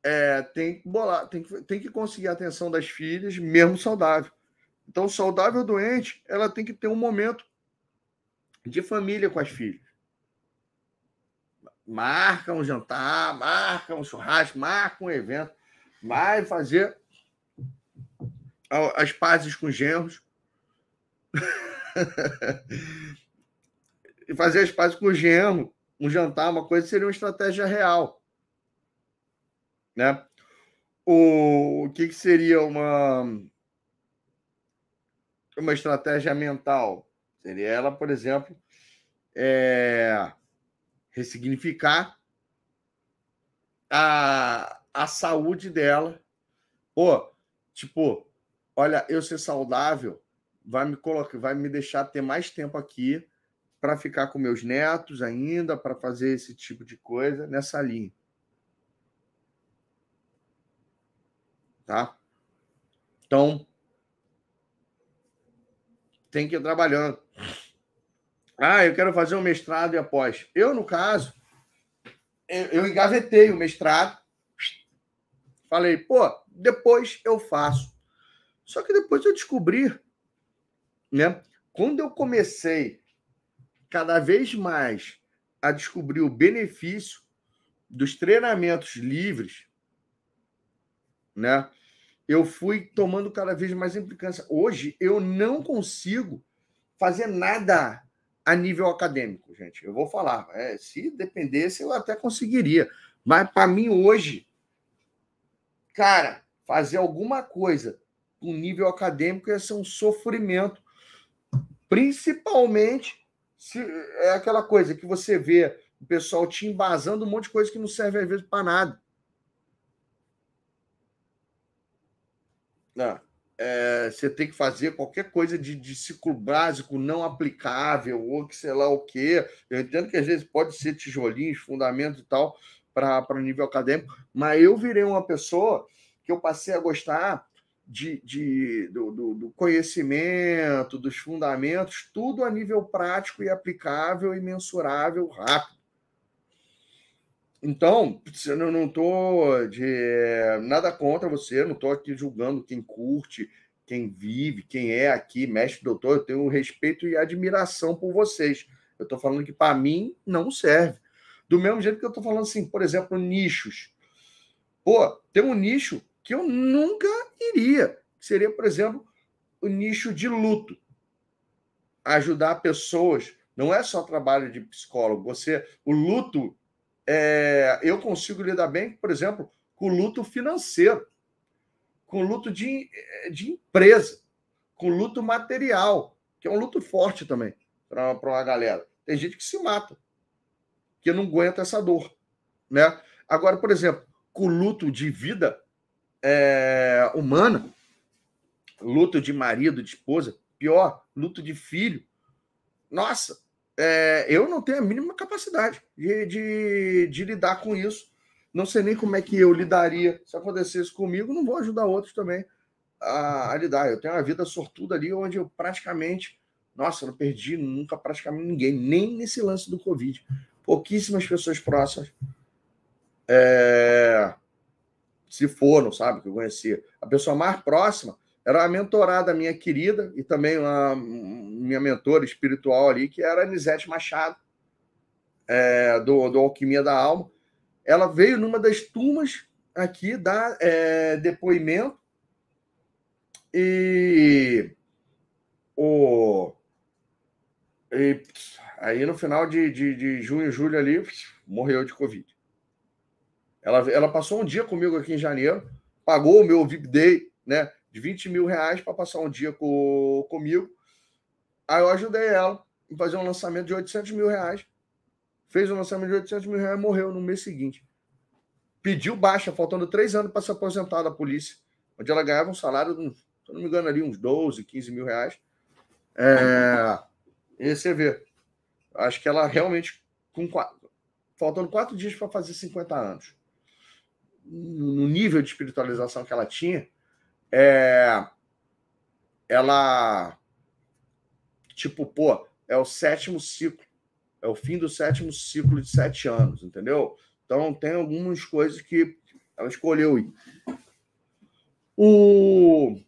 é, tem, que bolar, tem, que, tem que conseguir a atenção das filhas, mesmo saudável. Então, saudável doente, ela tem que ter um momento de família com as filhas. Marca um jantar, marca um churrasco, marca um evento, vai fazer as pazes com os genros. (laughs) (laughs) e fazer as pazes com o genro, um jantar, uma coisa, seria uma estratégia real. Né? O, o que, que seria uma, uma estratégia mental? Seria ela, por exemplo, é, ressignificar a, a saúde dela. Pô, tipo, olha, eu ser saudável vai me colocar, vai me deixar ter mais tempo aqui para ficar com meus netos ainda, para fazer esse tipo de coisa nessa linha. Tá? Então, tem que ir trabalhando. Ah, eu quero fazer um mestrado e após. Eu, no caso, eu engavetei o mestrado. Falei, pô, depois eu faço. Só que depois eu descobri, né? Quando eu comecei cada vez mais a descobrir o benefício dos treinamentos livres, né? Eu fui tomando cada vez mais implicância. Hoje eu não consigo fazer nada a nível acadêmico, gente. Eu vou falar. É, se dependesse, eu até conseguiria. Mas para mim, hoje, cara, fazer alguma coisa com nível acadêmico ia ser um sofrimento. Principalmente se é aquela coisa que você vê o pessoal te embasando um monte de coisa que não serve às vezes para nada. Não é, você tem que fazer qualquer coisa de, de ciclo básico não aplicável, ou que sei lá o quê. Eu entendo que às vezes pode ser tijolinhos, fundamentos e tal, para o nível acadêmico, mas eu virei uma pessoa que eu passei a gostar de, de do, do, do, conhecimento, dos fundamentos, tudo a nível prático e aplicável e mensurável rápido. Então, eu não estou de nada contra você, não estou aqui julgando quem curte, quem vive, quem é aqui, mestre doutor, eu tenho respeito e admiração por vocês. Eu estou falando que para mim não serve. Do mesmo jeito que eu estou falando assim, por exemplo, nichos. Pô, tem um nicho que eu nunca iria, que seria, por exemplo, o nicho de luto. Ajudar pessoas. Não é só trabalho de psicólogo. Você, o luto é, eu consigo lidar bem, por exemplo, com luto financeiro, com luto de, de empresa, com luto material, que é um luto forte também para uma galera. Tem gente que se mata, que não aguenta essa dor. Né? Agora, por exemplo, com luto de vida é, humana, luto de marido, de esposa, pior, luto de filho. Nossa, é, eu não tenho a mínima capacidade de, de, de, lidar com isso. Não sei nem como é que eu lidaria. Se acontecesse comigo, não vou ajudar outros também a, a lidar. Eu tenho uma vida sortuda ali onde eu praticamente. Nossa, não perdi nunca praticamente ninguém, nem nesse lance do Covid. Pouquíssimas pessoas próximas é, se foram, sabe, que eu conhecia. A pessoa mais próxima era a mentorada minha querida e também uma minha mentora espiritual ali, que era a Anisete Machado, é, do, do Alquimia da Alma. Ela veio numa das turmas aqui dar é, depoimento e o e, aí no final de, de, de junho, julho ali, morreu de Covid. Ela, ela passou um dia comigo aqui em janeiro, pagou o meu VIP Day, né? de 20 mil reais para passar um dia com, comigo. Aí eu ajudei ela em fazer um lançamento de 800 mil reais. Fez um lançamento de 800 mil reais e morreu no mês seguinte. Pediu baixa, faltando três anos para se aposentar da polícia, onde ela ganhava um salário, de, se não me engano, ali uns 12, 15 mil reais. É, e você vê, acho que ela realmente, com faltando quatro dias para fazer 50 anos, no nível de espiritualização que ela tinha, é, ela, tipo, pô, é o sétimo ciclo, é o fim do sétimo ciclo de sete anos, entendeu? Então, tem algumas coisas que ela escolheu ir. O...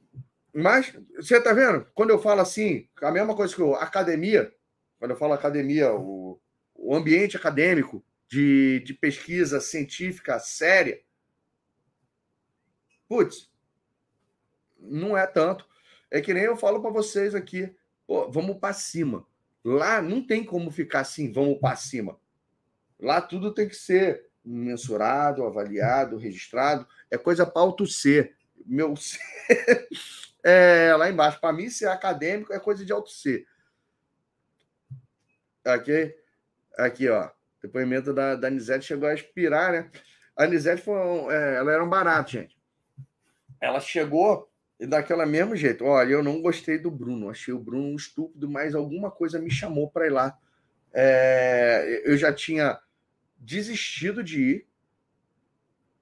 Mas, você tá vendo? Quando eu falo assim, a mesma coisa que eu, academia, quando eu falo academia, o, o ambiente acadêmico de, de pesquisa científica séria, putz, não é tanto. É que nem eu falo para vocês aqui, pô, vamos para cima. Lá não tem como ficar assim, vamos para cima. Lá tudo tem que ser mensurado, avaliado, registrado. É coisa para auto ser. Meu (laughs) é lá embaixo. Para mim, ser acadêmico é coisa de auto ser. Ok? Aqui, ó. Depoimento da, da Anisete chegou a expirar, né? A Anisete foi é, ela era um barato, gente. Ela chegou e daquela mesmo jeito, olha, eu não gostei do Bruno, achei o Bruno estúpido, mas alguma coisa me chamou para ir lá. É, eu já tinha desistido de ir,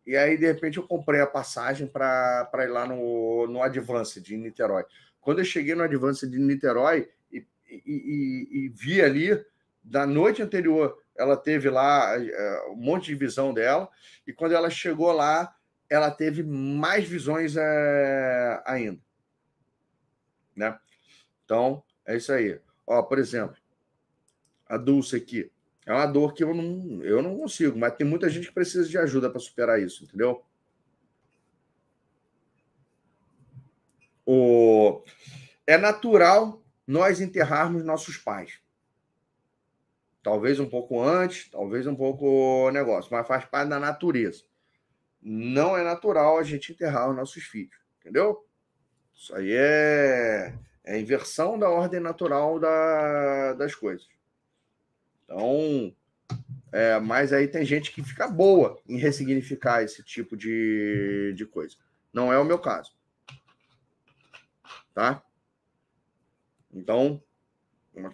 e aí de repente eu comprei a passagem para ir lá no, no Advance de Niterói. Quando eu cheguei no Advance de Niterói e, e, e, e vi ali, da noite anterior, ela teve lá é, um monte de visão dela, e quando ela chegou lá, ela teve mais visões é, ainda. Né? Então, é isso aí. Ó, por exemplo, a Dulce aqui. É uma dor que eu não, eu não consigo, mas tem muita gente que precisa de ajuda para superar isso, entendeu? O... É natural nós enterrarmos nossos pais. Talvez um pouco antes, talvez um pouco negócio, mas faz parte da natureza. Não é natural a gente enterrar os nossos filhos, entendeu? Isso aí é, é inversão da ordem natural da, das coisas. Então, é, mas aí tem gente que fica boa em ressignificar esse tipo de, de coisa. Não é o meu caso. Tá? Então,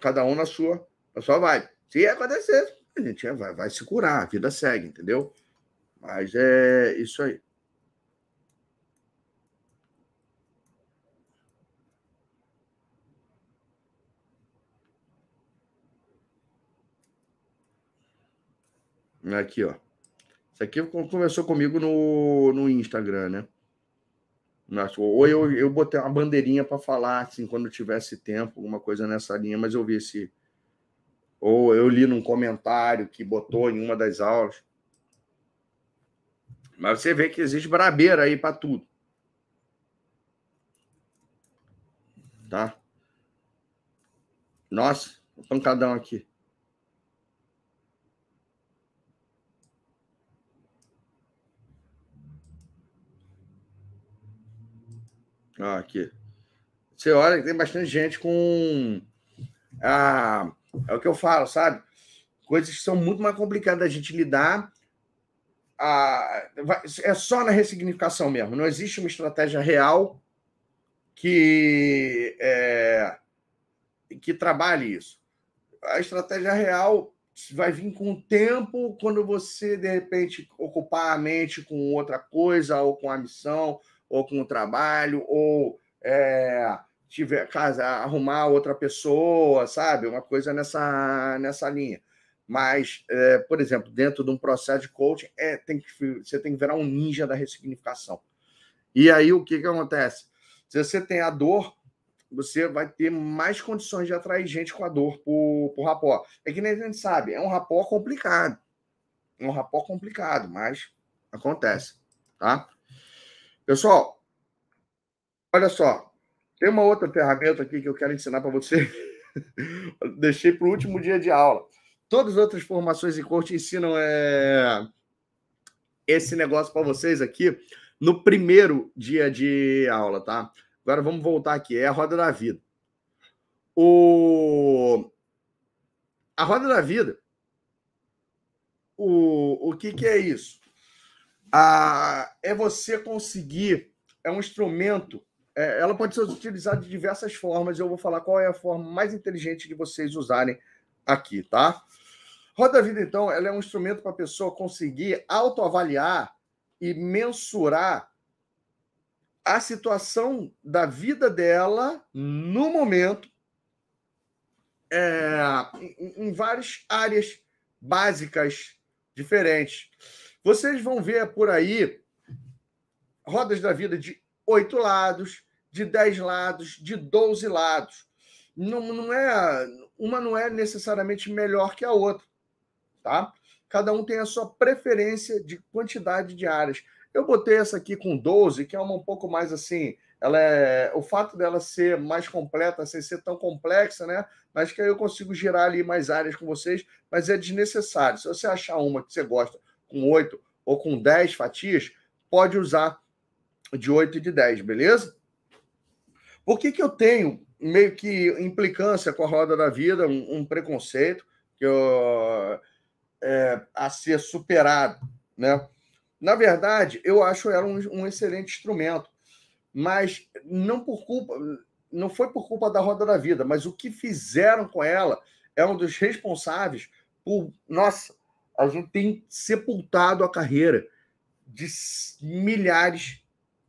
cada um na sua, na sua vibe. Se acontecer, a gente vai, vai se curar, a vida segue, entendeu? Mas é isso aí. Aqui, ó. Isso aqui conversou comigo no, no Instagram, né? Ou eu, eu botei uma bandeirinha para falar, assim, quando tivesse tempo, alguma coisa nessa linha, mas eu vi esse. Ou eu li num comentário que botou em uma das aulas. Mas você vê que existe brabeira aí para tudo. Tá? Nossa, pancadão aqui. Ah, aqui. Você olha que tem bastante gente com. Ah, é o que eu falo, sabe? Coisas que são muito mais complicadas da gente lidar. Ah, é só na ressignificação mesmo. Não existe uma estratégia real que, é, que trabalhe isso. A estratégia real vai vir com o tempo, quando você, de repente, ocupar a mente com outra coisa, ou com a missão, ou com o trabalho, ou é, tiver casa, arrumar outra pessoa, sabe? Uma coisa nessa, nessa linha. Mas, é, por exemplo, dentro de um processo de coaching, é, tem que, você tem que virar um ninja da ressignificação. E aí, o que, que acontece? Se você tem a dor, você vai ter mais condições de atrair gente com a dor por, rapó. É que nem a gente sabe, é um rapó complicado. É um rapó complicado, mas acontece, tá? Pessoal, olha só. Tem uma outra ferramenta aqui que eu quero ensinar para você. (laughs) Deixei para o último dia de aula. Todas as outras formações em coaching ensinam é... esse negócio para vocês aqui no primeiro dia de aula, tá? Agora vamos voltar aqui. É a roda da vida. O... A roda da vida. O, o que, que é isso? ah, é você conseguir, é um instrumento, é, ela pode ser utilizada de diversas formas, eu vou falar qual é a forma mais inteligente de vocês usarem aqui, tá? Roda Vida, então, ela é um instrumento para a pessoa conseguir autoavaliar e mensurar a situação da vida dela no momento, é, em, em várias áreas básicas diferentes. Vocês vão ver por aí rodas da vida de oito lados, de dez lados, de doze lados. Não, não é uma não é necessariamente melhor que a outra, tá? Cada um tem a sua preferência de quantidade de áreas. Eu botei essa aqui com 12, que é uma um pouco mais assim, ela é o fato dela ser mais completa, sem ser tão complexa, né? Mas que aí eu consigo girar ali mais áreas com vocês, mas é desnecessário. Se você achar uma que você gosta com 8 ou com 10 fatias, pode usar de 8 e de 10, beleza? Por que, que eu tenho meio que implicância com a roda da vida, um, um preconceito que eu, é, a ser superado, né? Na verdade, eu acho ela um, um excelente instrumento, mas não por culpa, não foi por culpa da roda da vida, mas o que fizeram com ela é um dos responsáveis por, nossa, a gente tem sepultado a carreira de milhares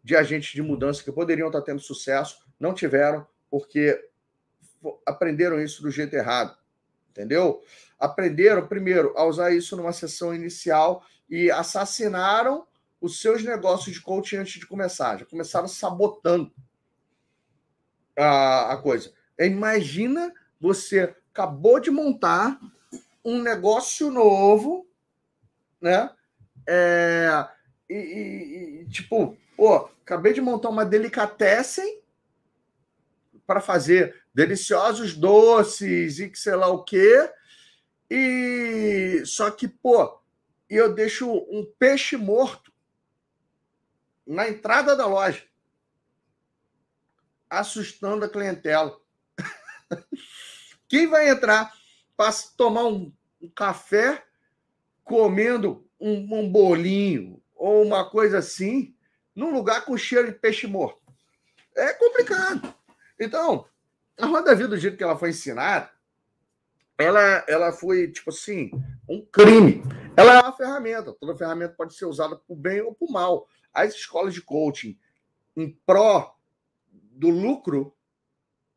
de agentes de mudança que poderiam estar tendo sucesso, não tiveram, porque aprenderam isso do jeito errado. Entendeu? Aprenderam, primeiro, a usar isso numa sessão inicial e assassinaram os seus negócios de coaching antes de começar. Já começaram sabotando a, a coisa. Imagina você acabou de montar um negócio novo, né? É, e, e, e, tipo, pô, acabei de montar uma delicatessen para fazer deliciosos doces e que sei lá o quê. E só que, pô, eu deixo um peixe morto na entrada da loja, assustando a clientela. (laughs) Quem vai entrar para tomar um, um, café comendo um, um bolinho ou uma coisa assim, num lugar com cheiro de peixe morto? É complicado. Então, a roda vida, do jeito que ela foi ensinada, ela, ela foi, tipo assim, um crime. Ela é uma ferramenta. Toda ferramenta pode ser usada para o bem ou para o mal. As escolas de coaching em pró do lucro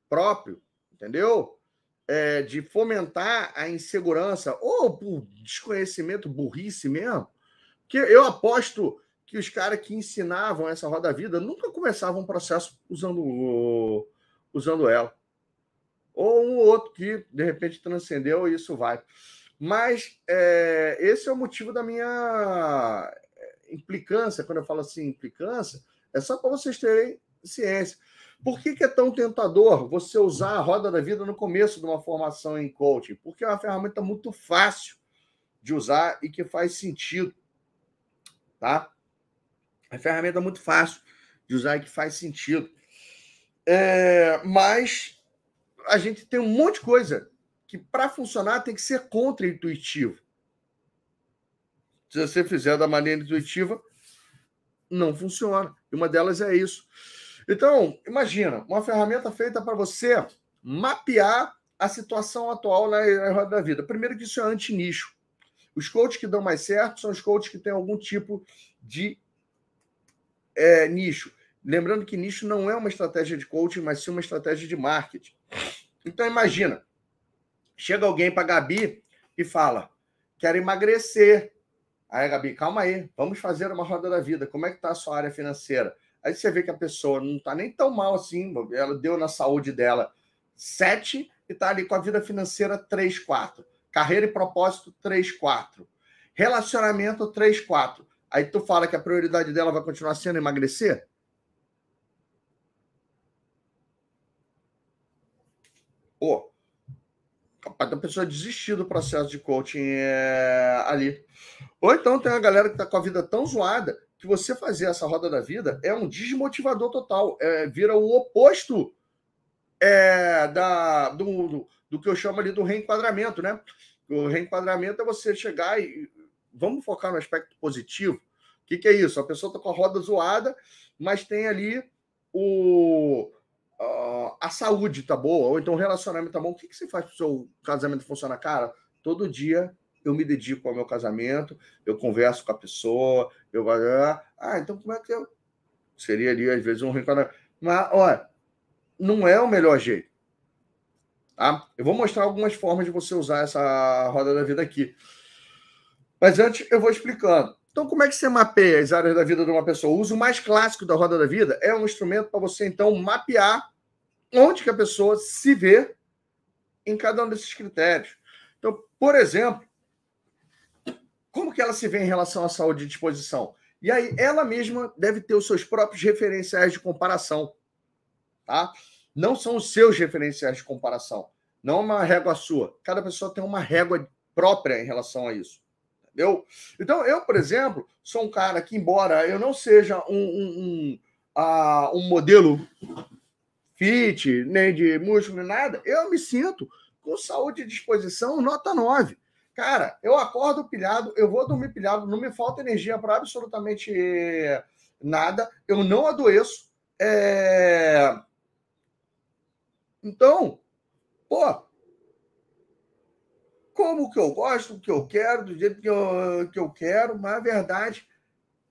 próprio, entendeu? É, de fomentar a insegurança ou por desconhecimento, burrice mesmo. Que eu aposto que os caras que ensinavam essa roda vida nunca começavam um processo usando, usando ela ou um outro que de repente transcendeu e isso vai. Mas é, esse é o motivo da minha é, implicância. Quando eu falo assim, implicância, é só para vocês terem ciência. Por que, que, é tão tentador você usar a roda da vida no começo de uma formação em coaching? Porque é uma ferramenta muito fácil de usar e que faz sentido. Tá? É ferramenta muito fácil de usar e que faz sentido. É, mas a gente tem um monte de coisa que, para funcionar, tem que ser contra-intuitivo. Se você fizer da maneira intuitiva, não funciona. E uma delas é isso. Então, imagina, uma ferramenta feita para você mapear a situação atual na roda da vida. Primeiro que isso é anti-nicho. Os coaches que dão mais certo são os coaches que têm algum tipo de é, nicho. Lembrando que nicho não é uma estratégia de coaching, mas sim uma estratégia de marketing. Então imagina, chega alguém para Gabi e fala: "Quero emagrecer". Aí, Gabi, calma aí, vamos fazer uma roda da vida. Como é que está a sua área financeira? Aí você vê que a pessoa não está nem tão mal assim, ela deu na saúde dela 7 e está ali com a vida financeira 3, 4. Carreira e propósito 3, 4. Relacionamento 3, 4. Aí tu fala que a prioridade dela vai continuar sendo emagrecer? Pô, capaz da pessoa desistir do processo de coaching é, ali. Ou então tem uma galera que está com a vida tão zoada que você fazer essa roda da vida é um desmotivador total. É, vira o oposto é, da, do, do, do, que eu chamo ali do reenquadramento, né? O reenquadramento é você chegar e. Vamos focar no aspecto positivo. O que, que é isso? A pessoa está com a roda zoada, mas tem ali o, uh, a saúde tá boa, ou então o relacionamento tá bom, o que, que você faz para o seu casamento funcionar? Cara, todo dia eu me dedico ao meu casamento, eu converso com a pessoa, eu vou. Ah, então como é que eu. Seria ali, às vezes, um reenquadramento. Mas, olha, não é o melhor jeito. Tá? Eu vou mostrar algumas formas de você usar essa roda da vida aqui. Mas antes eu vou explicando. Então, como é que você mapeia as áreas da vida de uma pessoa? O uso mais clássico da roda da vida é um instrumento para você, então, mapear onde que a pessoa se vê em cada um desses critérios. Então, por exemplo, como que ela se vê em relação à saúde e disposição? E aí, ela mesma deve ter os seus próprios referenciais de comparação, tá? Não são os seus referenciais de comparação, não uma régua sua. Cada pessoa tem uma régua própria em relação a isso, entendeu? Então, eu, por exemplo, sou um cara que, embora eu não seja um, um, um, uh, um modelo fit, nem de músculo, nem nada, eu me sinto com saúde e disposição nota 9. Cara, eu acordo pilhado, eu vou dormir pilhado, não me falta energia para absolutamente nada, eu não adoeço. É... Então, pô, como que eu gosto, o que eu quero, do jeito que eu, que eu quero, mas a verdade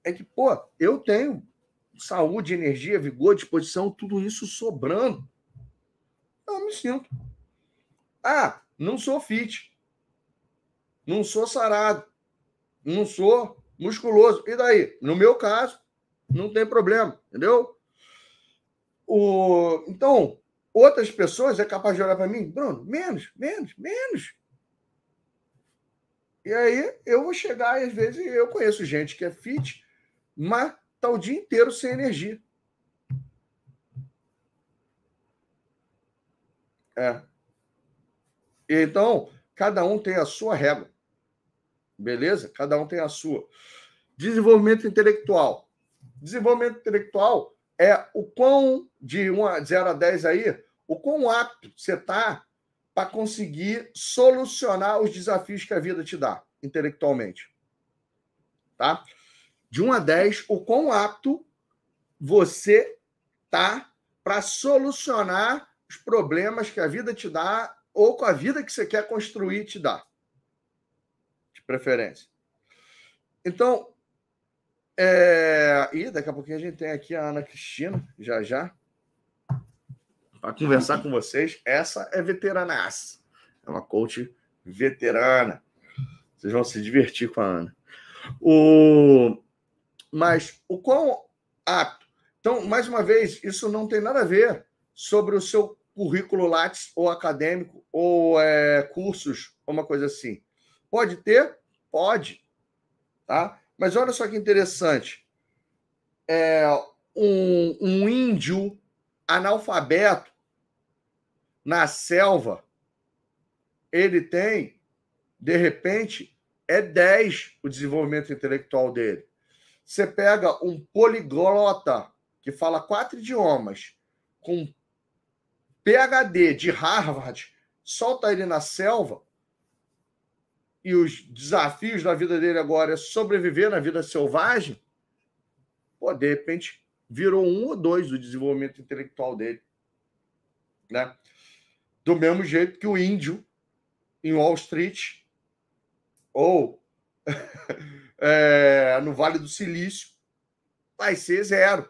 é que, pô, eu tenho saúde, energia, vigor, disposição, tudo isso sobrando, eu me sinto. Ah, não sou fit. Não sou sarado. Não sou musculoso. E daí? No meu caso, não tem problema, entendeu? O... Então, outras pessoas é capaz de olhar para mim, Bruno, menos, menos, menos. E aí eu vou chegar, e às vezes eu conheço gente que é fit, mas está o dia inteiro sem energia. É. Então, cada um tem a sua régua. Beleza? Cada um tem a sua. Desenvolvimento intelectual. Desenvolvimento intelectual é o quão, de 1 a 0 a 10 aí, o quão apto você está para conseguir solucionar os desafios que a vida te dá intelectualmente. Tá? De 1 a 10, o quão apto você tá para solucionar os problemas que a vida te dá ou com a vida que você quer construir te dá. De preferência. Então, é... e daqui a pouquinho a gente tem aqui a Ana Cristina, já já, para conversar com vocês. Essa é veteranaça. É uma coach veterana. Vocês vão se divertir com a Ana. O... Mas o quão apto. Então, mais uma vez, isso não tem nada a ver sobre o seu currículo Lattes ou acadêmico ou é, cursos, uma coisa assim. Pode ter? Pode. Tá? Mas olha só que interessante. É, um, um índio analfabeto na selva, ele tem, de repente, é 10 o desenvolvimento intelectual dele. Você pega um poliglota que fala quatro idiomas, com PhD de Harvard, solta ele na selva, e os desafios da vida dele agora é sobreviver na vida selvagem, pô, de repente virou um ou dois do desenvolvimento intelectual dele. Né? Do mesmo jeito que o índio em Wall Street ou (laughs) é, no Vale do Silício vai ser zero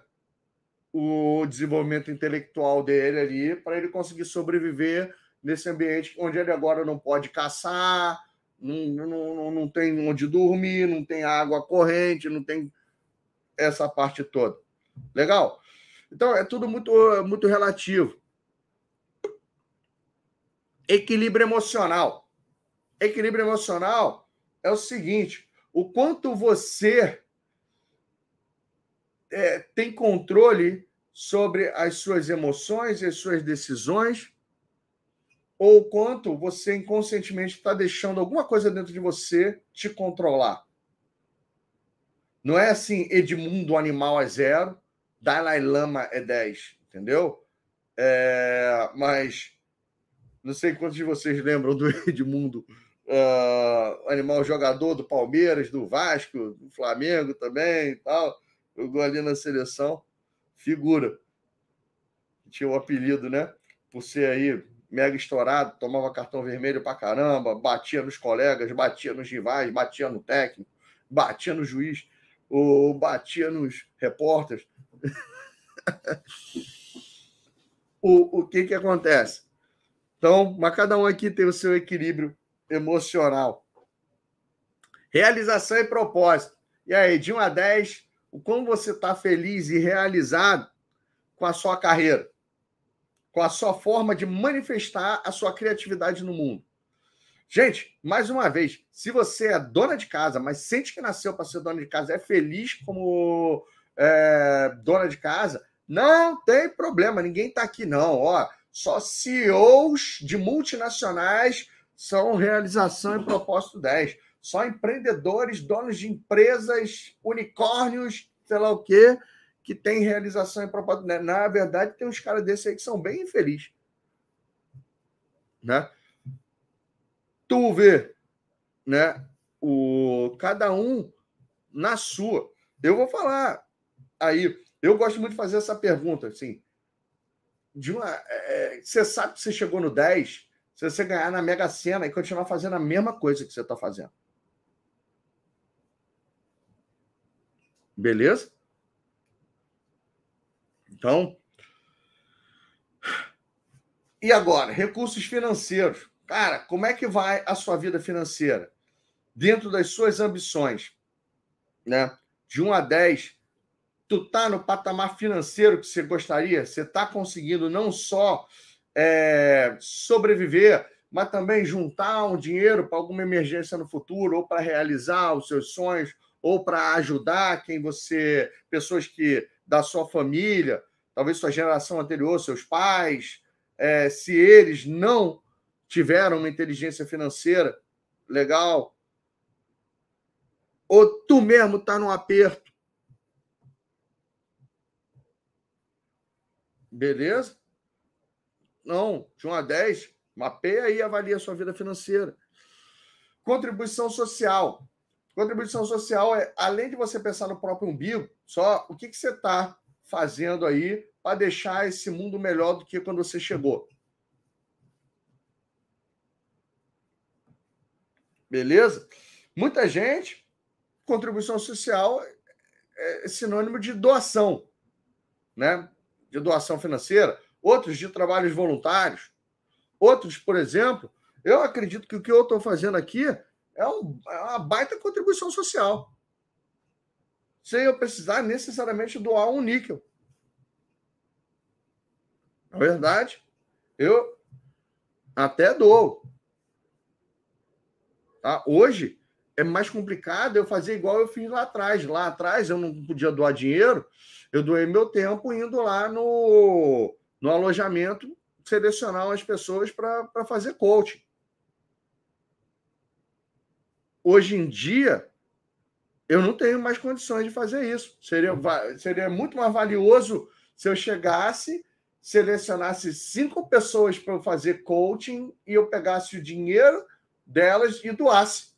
o desenvolvimento intelectual dele ali para ele conseguir sobreviver nesse ambiente onde ele agora não pode caçar, não, não, não tem onde dormir, não tem água corrente, não tem essa parte toda. Legal? Então é tudo muito, muito relativo. Equilíbrio emocional. Equilíbrio emocional é o seguinte: o quanto você é, tem controle sobre as suas emoções e as suas decisões ou o quanto você inconscientemente está deixando alguma coisa dentro de você te controlar. Não é assim, Edmundo animal é zero, Dalai Lama é 10, entendeu? É, mas não sei quantos de vocês lembram do (laughs) Edmundo, uh, animal jogador do Palmeiras, do Vasco, do Flamengo também e tal. Jogou ali na seleção, figura. Tinha o um apelido, né? Por ser aí mega estourado, tomava cartão vermelho pra caramba, batia nos colegas, batia nos rivais, batia no técnico, batia no juiz, ou batia nos repórteres. (laughs) o, o que que acontece? Então, mas cada um aqui tem o seu equilíbrio emocional. Realização e propósito. E aí, de 1 a 10, o como você está feliz e realizado com a sua carreira? com a sua forma de manifestar a sua criatividade no mundo. Gente, mais uma vez, se você é dona de casa, mas sente que nasceu para ser dona de casa, é feliz como é, dona de casa, não tem problema, ninguém está aqui não. Ó, só CEOs de multinacionais são realização e propósito 10. Só empreendedores, donos de empresas, unicórnios, sei lá o quê, que tem realização em propósito. Né? Na verdade, tem uns caras desses aí que são bem infelizes. Né? Tu vê, né? O, cada um na sua. Eu vou falar aí. Eu gosto muito de fazer essa pergunta, assim. De uma, é, é você sabe que você chegou no 10 se você ganhar na Mega Sena e continuar fazendo a mesma coisa que você está fazendo. Beleza? Então, e agora, recursos financeiros. Cara, como é que vai a sua vida financeira? Dentro das suas ambições, né? De 1 a 10, tu tá no patamar financeiro que você gostaria? Você tá conseguindo não só é, sobreviver, mas também juntar um dinheiro para alguma emergência no futuro, ou para realizar os seus sonhos, ou para ajudar quem você, pessoas que da sua família, talvez sua geração anterior, seus pais, é, se eles não tiveram uma inteligência financeira legal, ou tu mesmo está num aperto. Beleza? Não, de 1 a 10, mapeia e avalia a sua vida financeira. Contribuição social. Contribuição social é, além de você pensar no próprio umbigo, só o que, que você está fazendo aí para deixar esse mundo melhor do que quando você chegou. Beleza? Muita gente, contribuição social é sinônimo de doação, né? De doação financeira, outros de trabalhos voluntários, outros, por exemplo, eu acredito que o que eu estou fazendo aqui é, um, é uma baita contribuição social. Sem eu precisar necessariamente doar um níquel. Na verdade, eu até dou. Tá? Hoje é mais complicado eu fazer igual eu fiz lá atrás. Lá atrás eu não podia doar dinheiro, eu doei meu tempo indo lá no, no alojamento selecionar as pessoas para fazer coaching. Hoje em dia, eu não tenho mais condições de fazer isso. Seria, seria muito mais valioso se eu chegasse, selecionasse cinco pessoas para fazer coaching e eu pegasse o dinheiro delas e doasse.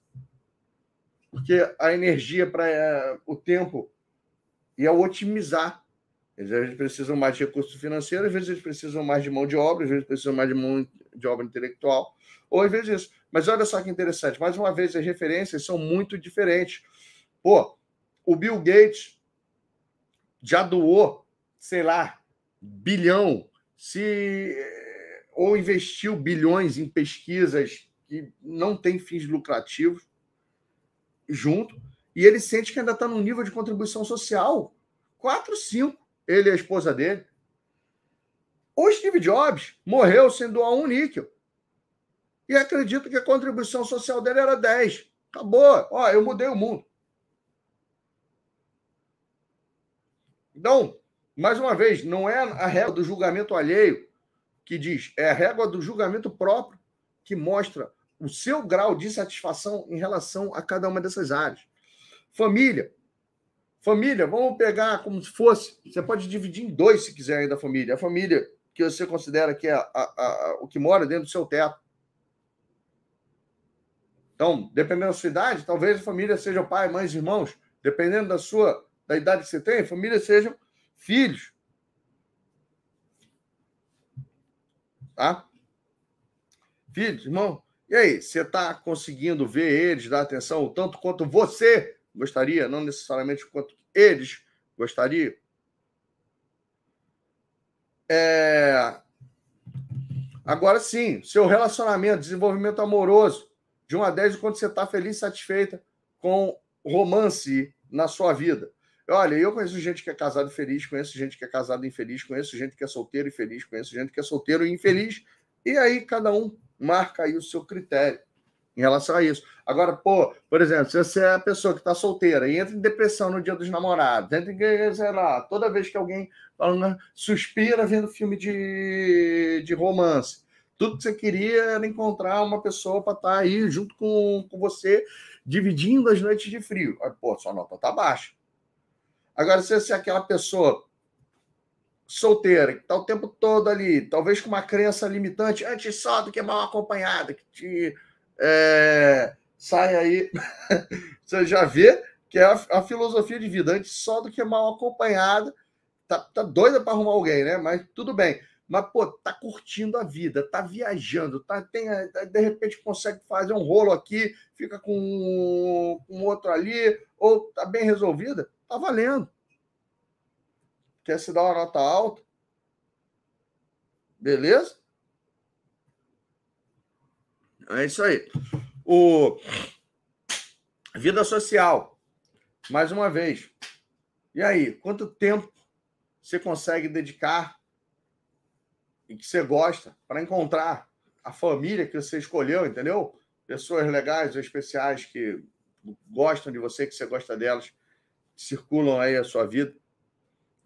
Porque a energia para é, o tempo ia otimizar. Às vezes eles precisam mais de recurso financeiro, às vezes eles precisam mais de mão de obra, às vezes precisam mais de mão de obra intelectual, ou às vezes isso. Mas olha só que interessante, mais uma vez as referências são muito diferentes. Pô, o Bill Gates já doou, sei lá, bilhão, se ou investiu bilhões em pesquisas que não têm fins lucrativos junto, e ele sente que ainda está num nível de contribuição social 4, 5, ele e a esposa dele. O Steve Jobs morreu sem doar um níquel e acredito que a contribuição social dele era 10. Acabou. Ó, eu mudei o mundo. Então, mais uma vez, não é a régua do julgamento alheio que diz, é a régua do julgamento próprio que mostra o seu grau de satisfação em relação a cada uma dessas áreas. Família. Família, vamos pegar como se fosse. Você pode dividir em dois se quiser ainda a família. A família que você considera que é a, a, a, o que mora dentro do seu teto. Então, dependendo da sua idade, talvez a família seja pai, mães, irmãos. Dependendo da sua da idade que você tem, a família sejam filhos. Tá? Filhos, irmão. E aí, você está conseguindo ver eles, dar atenção tanto quanto você gostaria, não necessariamente quanto eles gostariam? É... Agora sim, seu relacionamento, desenvolvimento amoroso, de 1 a 10, o quanto você está feliz satisfeita com romance na sua vida. Olha, eu conheço gente que é casado feliz, conheço gente que é casado infeliz, conheço gente que é solteiro e feliz, conheço gente que é solteiro e infeliz. E aí cada um marca aí o seu critério em relação a isso. Agora, pô, por exemplo, se você é a pessoa que está solteira e entra em depressão no dia dos namorados, entra em, sei lá, toda vez que alguém fala, suspira vendo filme de, de romance, tudo que você queria era encontrar uma pessoa para estar tá aí junto com, com você, dividindo as noites de frio. Aí, pô, sua nota tá baixa. Agora, se você é aquela pessoa solteira, que está o tempo todo ali, talvez com uma crença limitante, antes só do que mal acompanhada, que te é, sai aí, (laughs) você já vê que é a, a, filosofia de vida, antes só do que mal acompanhada, tá, tá doida para arrumar alguém, né? Mas tudo bem. Mas, pô, tá curtindo a vida, tá viajando, tá, tem, de repente consegue fazer um rolo aqui, fica com, com outro ali, ou tá bem resolvida, tá valendo. Quer se dar uma nota alta? Beleza? É isso aí. O vida social. Mais uma vez. E aí, quanto tempo você consegue dedicar e que você gosta para encontrar a família que você escolheu, entendeu? Pessoas legais ou especiais que gostam de você, que você gosta delas, circulam aí a sua vida.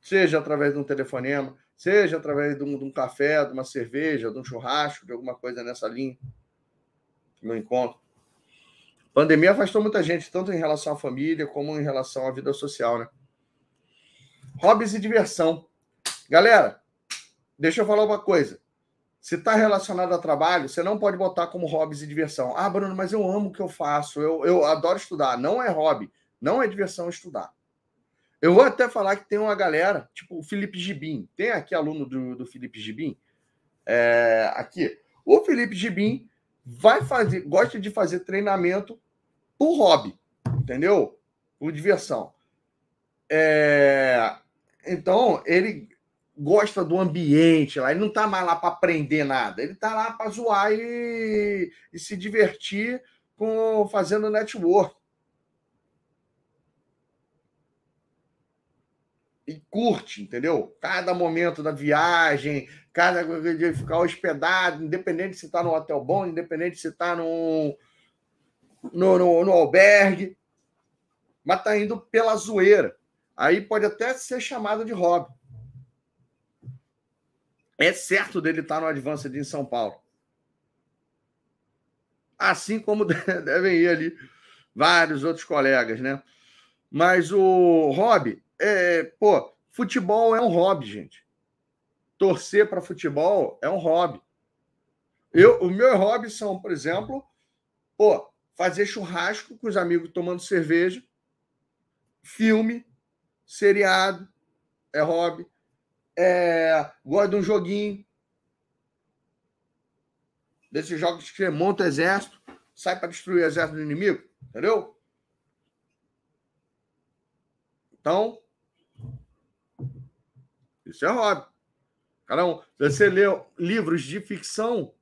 Seja através de um telefonema, seja através de um, de um café, de uma cerveja, de um churrasco, de alguma coisa nessa linha, no encontro. A pandemia afastou muita gente, tanto em relação à família como em relação à vida social, né? Hobbies e diversão. Galera, deixa eu falar uma coisa. Se está relacionado a trabalho, você não pode botar como hobbies e diversão. Ah, Bruno, mas eu amo o que eu faço, eu, eu adoro estudar. Não é hobby, não é diversão estudar. Eu vou até falar que tem uma galera, tipo o Felipe Gibim. Tem aqui aluno do, do Felipe Gibim? É, aqui. O Felipe Gibim vai fazer, gosta de fazer treinamento por hobby, entendeu? Por diversão. É, então, ele gosta do ambiente lá, ele não tá mais lá para aprender nada, ele tá lá para zoar e, e se divertir com fazendo network. E curte, entendeu? Cada momento da viagem, cada de ficar hospedado, independente se está no hotel bom, independente se está no, no, no, no, albergue, mas está indo pela zoeira. Aí pode até ser chamado de hobby. É certo dele estar tá no Advanced em São Paulo. Assim como (laughs) devem ir ali vários outros colegas, né? Mas o hobby é, pô, futebol é um hobby, gente. Torcer para futebol é um hobby. Eu, o meu hobby são, por exemplo, pô, fazer churrasco com os amigos tomando cerveja, filme, seriado, é hobby. É, gosto de um joguinho. Desses jogos que você monta exército, sai para destruir o exército do inimigo, entendeu? Então, isso é hobby. Cada um. Você lê livros de ficção,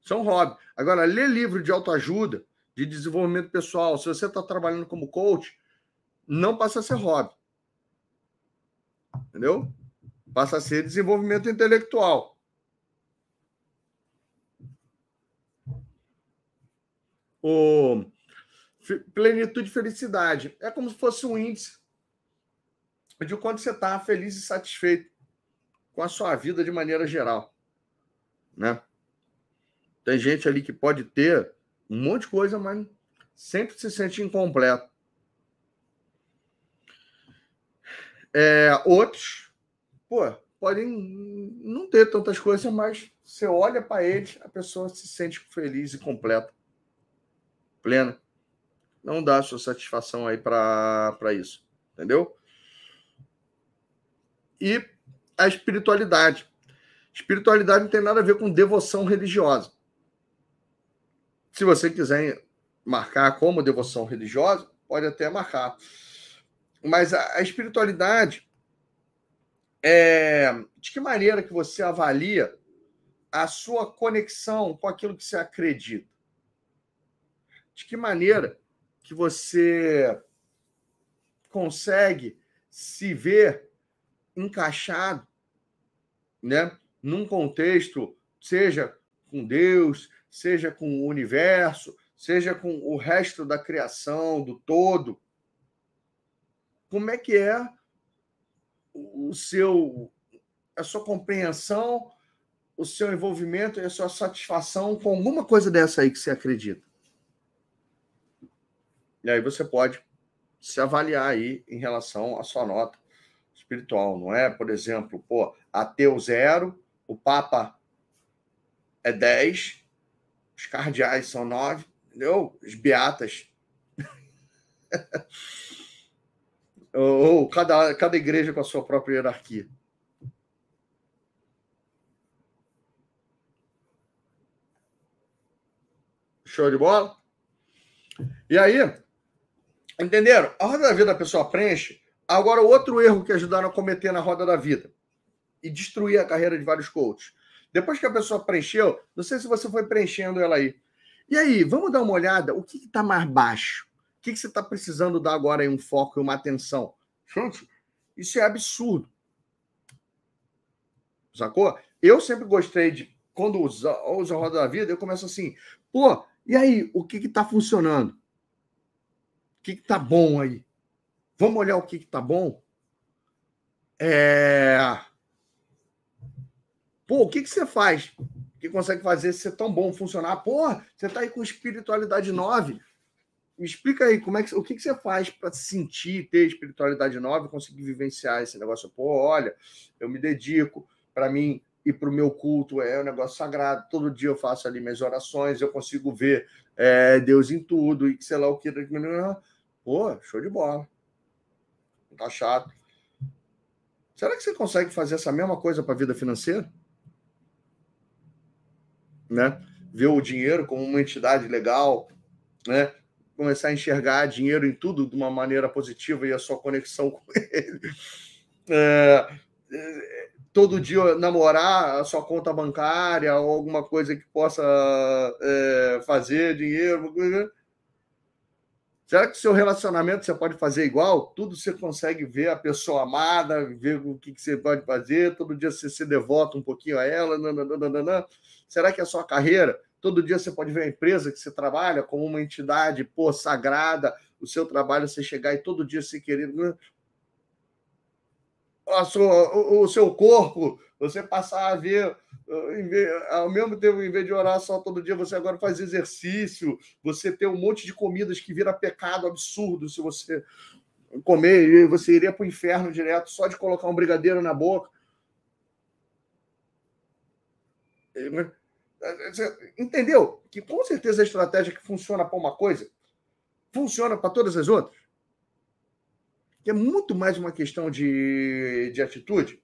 são hobby. Agora, ler livro de autoajuda, de desenvolvimento pessoal, se você está trabalhando como coach, não passa a ser hobby. Entendeu? Passa a ser desenvolvimento intelectual. O plenitude e felicidade é como se fosse um índice de quanto você está feliz e satisfeito com a sua vida de maneira geral, né? Tem gente ali que pode ter um monte de coisa, mas sempre se sente incompleto. É, outros, pô, podem não ter tantas coisas, mas você olha para eles, a pessoa se sente feliz e completa, plena. Não dá sua satisfação aí para isso, entendeu? E a espiritualidade. Espiritualidade não tem nada a ver com devoção religiosa. Se você quiser marcar como devoção religiosa, pode até marcar. Mas a, a espiritualidade é de que maneira que você avalia a sua conexão com aquilo que você acredita? De que maneira que você consegue se ver encaixado, né, num contexto, seja com Deus, seja com o universo, seja com o resto da criação, do todo. Como é que é o seu a sua compreensão, o seu envolvimento e a sua satisfação com alguma coisa dessa aí que você acredita? E aí você pode se avaliar aí em relação à sua nota espiritual, não é? Por exemplo, pô, ateu zero, o Papa é 10, os cardeais são 9, entendeu? Os beatas. (laughs) ou, ou cada, cada igreja com a sua própria hierarquia. Show de bola? E aí, entenderam? A roda da vida da pessoa preenche Agora, outro erro que ajudaram a cometer na roda da vida e destruir a carreira de vários coaches. Depois que a pessoa preencheu, não sei se você foi preenchendo ela aí. E aí, vamos dar uma olhada? O que está mais baixo? O que, que você está precisando dar agora em um foco e uma atenção? Gente, isso é absurdo. Sacou? Eu sempre gostei de, quando uso, uso a roda da vida, eu começo assim, pô, e aí, o que está funcionando? O que está bom aí? Vamos olhar o que está bom? É... Pô, o que, que você faz que consegue fazer ser tão bom funcionar? Pô, você está aí com espiritualidade 9. Me explica aí como é que, o que, que você faz para sentir, ter espiritualidade nova conseguir vivenciar esse negócio. Pô, olha, eu me dedico, para mim e para o meu culto é um negócio sagrado. Todo dia eu faço ali minhas orações, eu consigo ver é, Deus em tudo e sei lá o que. Pô, show de bola. Tá chato. Será que você consegue fazer essa mesma coisa para a vida financeira? Né? Ver o dinheiro como uma entidade legal, né? começar a enxergar dinheiro em tudo de uma maneira positiva e a sua conexão (laughs) com ele. É, é, todo dia namorar a sua conta bancária ou alguma coisa que possa é, fazer dinheiro. Será que seu relacionamento você pode fazer igual? Tudo você consegue ver a pessoa amada, ver o que, você pode fazer, todo dia você se devota um pouquinho a ela. Nananana. Será que a sua carreira Todo dia você pode ver a empresa que você trabalha como uma entidade pô, sagrada, o seu trabalho você chegar e todo dia se querer. Né? O seu corpo, você passar a ver, ao mesmo tempo, em vez de orar só todo dia, você agora faz exercício, você ter um monte de comidas que vira pecado absurdo se você comer, você iria para o inferno direto só de colocar um brigadeiro na boca. Entendeu? Que com certeza a estratégia que funciona para uma coisa funciona para todas as outras. Que é muito mais uma questão de, de atitude.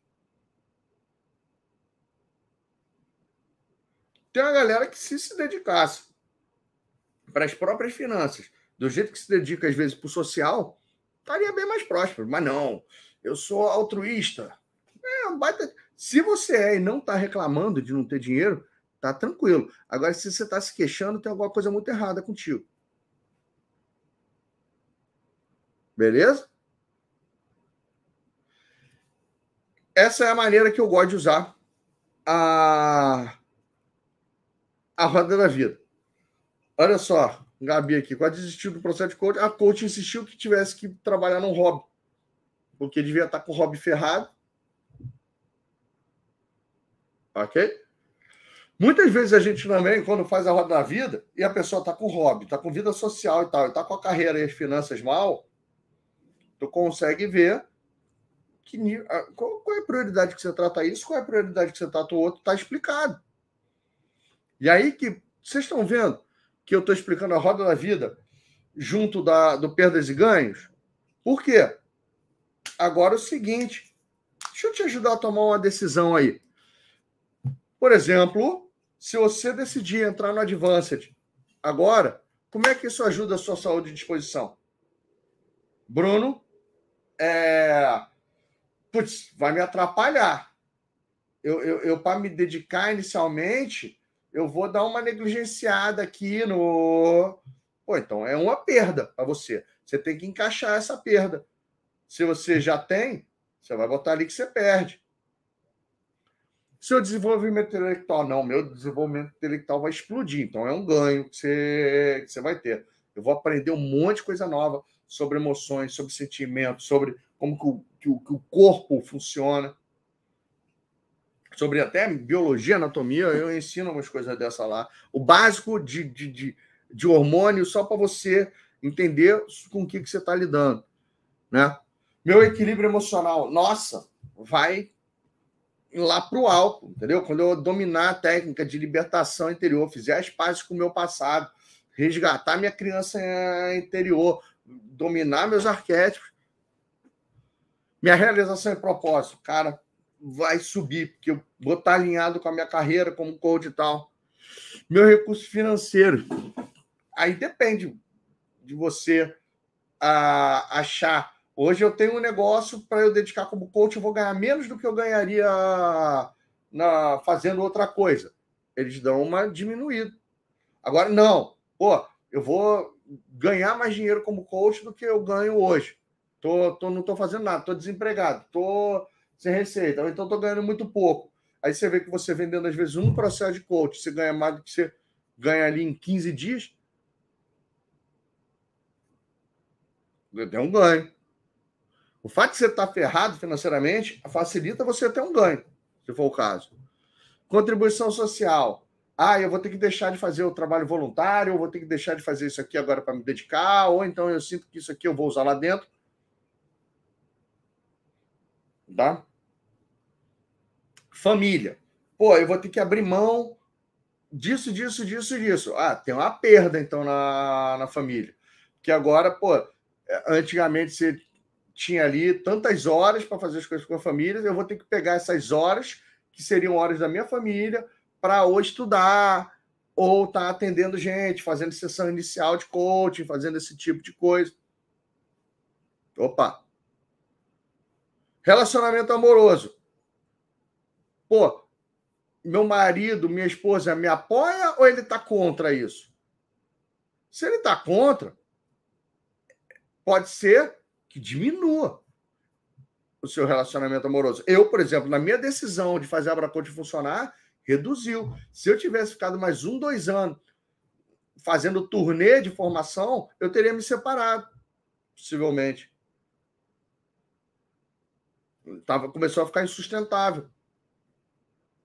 Tem uma galera que, se se dedicasse para as próprias finanças, do jeito que se dedica às vezes para o social, estaria bem mais próspero. Mas não, eu sou altruísta. É, baita... Se você é e não está reclamando de não ter dinheiro, Tá tranquilo. Agora, se você está se queixando, tem alguma coisa muito errada contigo. Beleza? Essa é a maneira que eu gosto de usar a, a roda da vida. Olha só, Gabi aqui, quase desistiu do processo de coach. A coach insistiu que tivesse que trabalhar num hobby, porque devia estar com o hobby ferrado. Ok? Muitas vezes a gente também, quando faz a roda da vida, e a pessoa está com hobby, está com vida social e tal, está com a carreira e as finanças mal, tu consegue ver que, qual, é a prioridade que você trata isso, qual é a prioridade que você trata o outro, está explicado. E aí que vocês estão vendo que eu estou explicando a roda da vida junto da, do perdas e ganhos? Por quê? Agora é o seguinte, deixa eu te ajudar a tomar uma decisão aí. Por exemplo, se você decidir entrar no Advanced agora, como é que isso ajuda a sua saúde e disposição? Bruno, é... Putz, vai me atrapalhar. Eu, eu, eu para me dedicar inicialmente, eu vou dar uma negligenciada aqui no. Pô, então é uma perda para você. Você tem que encaixar essa perda. Se você já tem, você vai botar ali que você perde. Seu desenvolvimento intelectual, não, meu desenvolvimento intelectual vai explodir. Então é um ganho que você, que você vai ter. Eu vou aprender um monte de coisa nova sobre emoções, sobre sentimentos, sobre como que o, que o, corpo funciona, sobre até biologia, anatomia. Eu ensino umas coisas dessa lá. O básico de, de, de, de hormônio, só para você entender com o que, que você está lidando. Né? Meu equilíbrio emocional, nossa, vai lá para o alto, entendeu? Quando eu dominar a técnica de libertação interior, fizer as pazes com o meu passado, resgatar minha criança interior, dominar meus arquétipos, minha realização e propósito, cara, vai subir, porque eu vou estar alinhado com a minha carreira como coach e tal. Meu recurso financeiro, aí depende de você a, achar Hoje eu tenho um negócio para eu dedicar como coach, eu vou ganhar menos do que eu ganharia na, fazendo outra coisa. Eles dão uma diminuída. Agora, não. Pô, eu vou ganhar mais dinheiro como coach do que eu ganho hoje. Tô, tô, não estou fazendo nada, estou desempregado, estou sem receita, então estou ganhando muito pouco. Aí você vê que você vendendo, às vezes, um processo de coach, você ganha mais do que você ganha ali em 15 dias. Deu um ganho. O fato de você estar ferrado financeiramente facilita você ter um ganho, se for o caso. Contribuição social. Ah, eu vou ter que deixar de fazer o trabalho voluntário, eu vou ter que deixar de fazer isso aqui agora para me dedicar, ou então eu sinto que isso aqui eu vou usar lá dentro. Tá? Família. Pô, eu vou ter que abrir mão disso, disso, disso, disso. Ah, tem uma perda então na, na família. Que agora, pô, antigamente você tinha ali tantas horas para fazer as coisas com a família, eu vou ter que pegar essas horas, que seriam horas da minha família, para ou estudar, ou estar tá atendendo gente, fazendo sessão inicial de coaching, fazendo esse tipo de coisa. Opa! Relacionamento amoroso. Pô, meu marido, minha esposa me apoia ou ele está contra isso? Se ele está contra, pode ser que diminua o seu relacionamento amoroso. Eu, por exemplo, na minha decisão de fazer a Abraconte funcionar, reduziu. Se eu tivesse ficado mais um, dois anos fazendo turnê de formação, eu teria me separado, possivelmente. Tava, começou a ficar insustentável.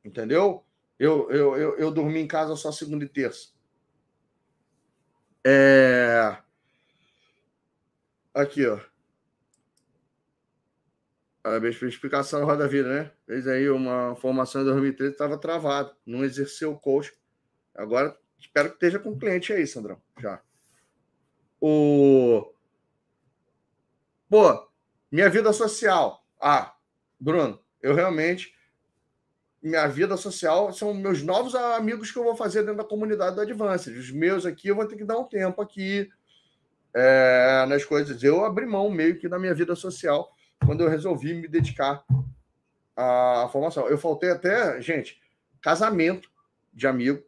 Entendeu? Eu, eu, eu, eu dormi em casa só segunda e terça. É... Aqui, ó. Parabéns pela explicação Roda Vida, né? Fez aí uma formação em 2013, estava travado, não exerceu o coach. Agora, espero que esteja com o cliente aí, Sandrão, já. O... Pô, minha vida social. Ah, Bruno, eu realmente minha vida social são meus novos amigos que eu vou fazer dentro da comunidade do Advanced. Os meus aqui eu vou ter que dar um tempo aqui é, nas coisas. Eu abri mão meio que da minha vida social quando eu resolvi me dedicar à formação. Eu faltei até, gente, casamento de amigo.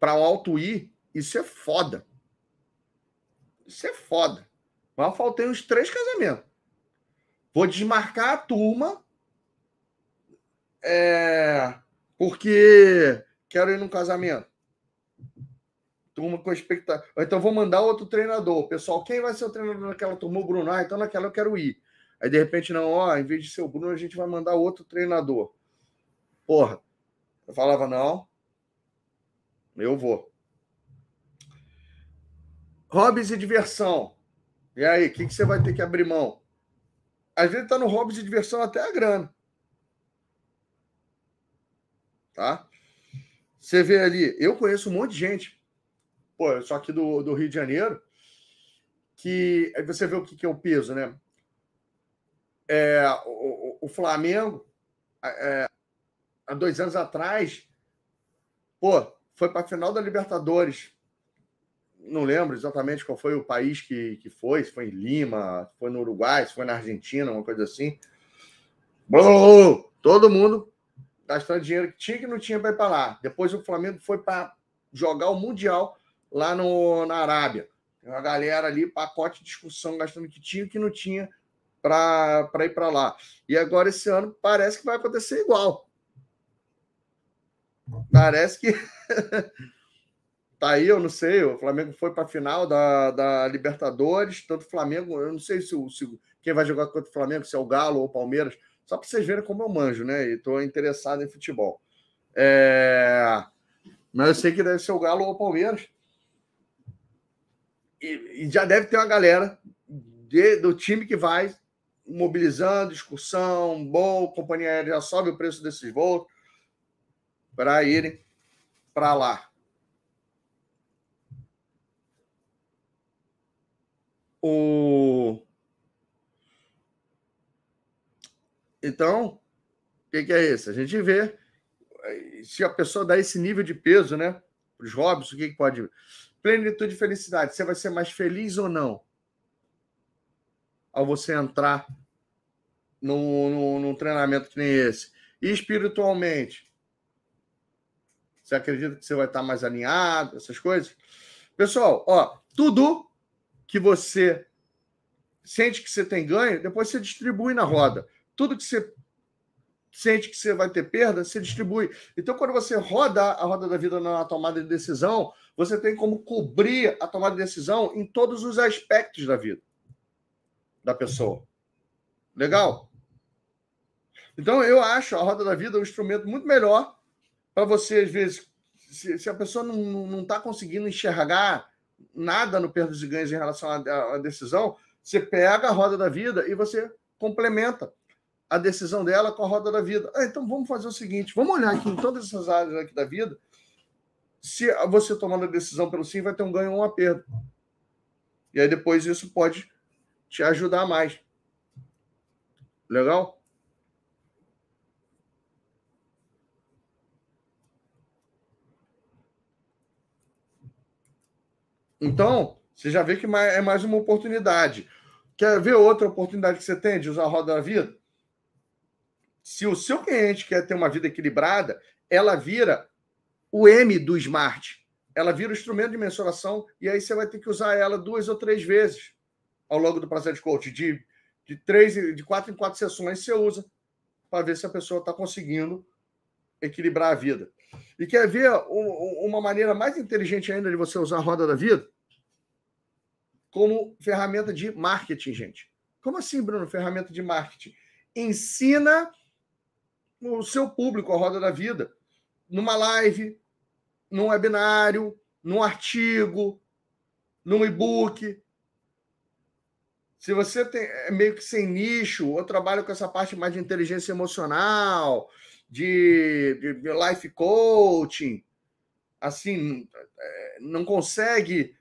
Para um alto ir, isso é foda. Isso é foda. Mas faltei uns três casamentos. Vou desmarcar a turma é, porque quero ir num casamento. Turma com expectativa. Então vou mandar outro treinador. Pessoal, quem vai ser o treinador naquela turma? O Bruno. Ah, então naquela eu quero ir. Aí de repente, não, ó, em vez de ser o Bruno, a gente vai mandar outro treinador. Porra. Eu falava, não, eu vou. Hobbies e diversão. E aí, o que, que você vai ter que abrir mão? Às vezes está no hobby de diversão até a grana. Tá? Você vê ali, eu conheço um monte de gente, pô, sou aqui do, do Rio de Janeiro, que aí você vê o que, que é o peso, né? É, o, o Flamengo, é, há dois anos atrás, pô, foi para a final da Libertadores não lembro exatamente qual foi o país que, que foi, se foi em Lima, se foi no Uruguai, se foi na Argentina, uma coisa assim. Todo mundo gastando dinheiro que tinha que não tinha para ir para lá. Depois o Flamengo foi para jogar o Mundial lá no, na Arábia. Tem uma galera ali, pacote de discussão, gastando que tinha que não tinha para ir para lá. E agora, esse ano, parece que vai acontecer igual. Parece que (laughs) tá aí, eu não sei. O Flamengo foi para a final da, da Libertadores. Tanto o Flamengo, eu não sei se, se quem vai jogar contra o Flamengo, se é o Galo ou o Palmeiras. Só para vocês verem como eu manjo, né? E estou interessado em futebol. É... Mas eu sei que deve ser o Galo ou o Palmeiras. E, e já deve ter uma galera de, do time que vai mobilizando, discussão, bom, companhia aérea já sobe o preço desses voos para irem para lá. O... Então, o que, que, é isso? A gente vê se a pessoa dá esse nível de peso, né? Para os hobbies, o que, que pode. Plenitude e felicidade. Você vai ser mais feliz ou não? Ao você entrar num, num, num treinamento que nem esse. E espiritualmente? Você acredita que você vai estar mais alinhado, essas coisas? Pessoal, ó, tudo que você sente que você tem ganho, depois você distribui na roda. Tudo que você sente que você vai ter perda, você distribui. Então, quando você roda a roda da vida na tomada de decisão, você tem como cobrir a tomada de decisão em todos os aspectos da vida da pessoa. Legal? Então, eu acho a roda da vida um instrumento muito melhor para você, às vezes, se, se a pessoa não está conseguindo enxergar nada no perdas e ganhos em relação à, decisão, você pega a roda da vida e você complementa a decisão dela com a roda da vida. Ah, então vamos fazer o seguinte: vamos olhar aqui em todas essas áreas aqui da vida. Se você tomando a decisão pelo sim, vai ter um ganho ou uma perda. E aí depois isso pode te ajudar mais. Legal? Então, você já vê que é mais uma oportunidade. Quer ver outra oportunidade que você tem de usar a roda da vida? Se o seu cliente quer ter uma vida equilibrada, ela vira o M do Smart. Ela vira o instrumento de mensuração e aí você vai ter que usar ela duas ou três vezes ao longo do processo de coach. De, de, três, de quatro em quatro sessões você usa para ver se a pessoa está conseguindo equilibrar a vida. E quer ver uma maneira mais inteligente ainda de você usar a roda da vida? Como ferramenta de marketing, gente. Como assim, Bruno? Ferramenta de marketing. Ensina o seu público a roda da vida. Numa live, num webinário, num artigo, num e-book. Se você tem, é meio que sem nicho, ou trabalha com essa parte mais de inteligência emocional, de, de life coaching, assim, é, não consegue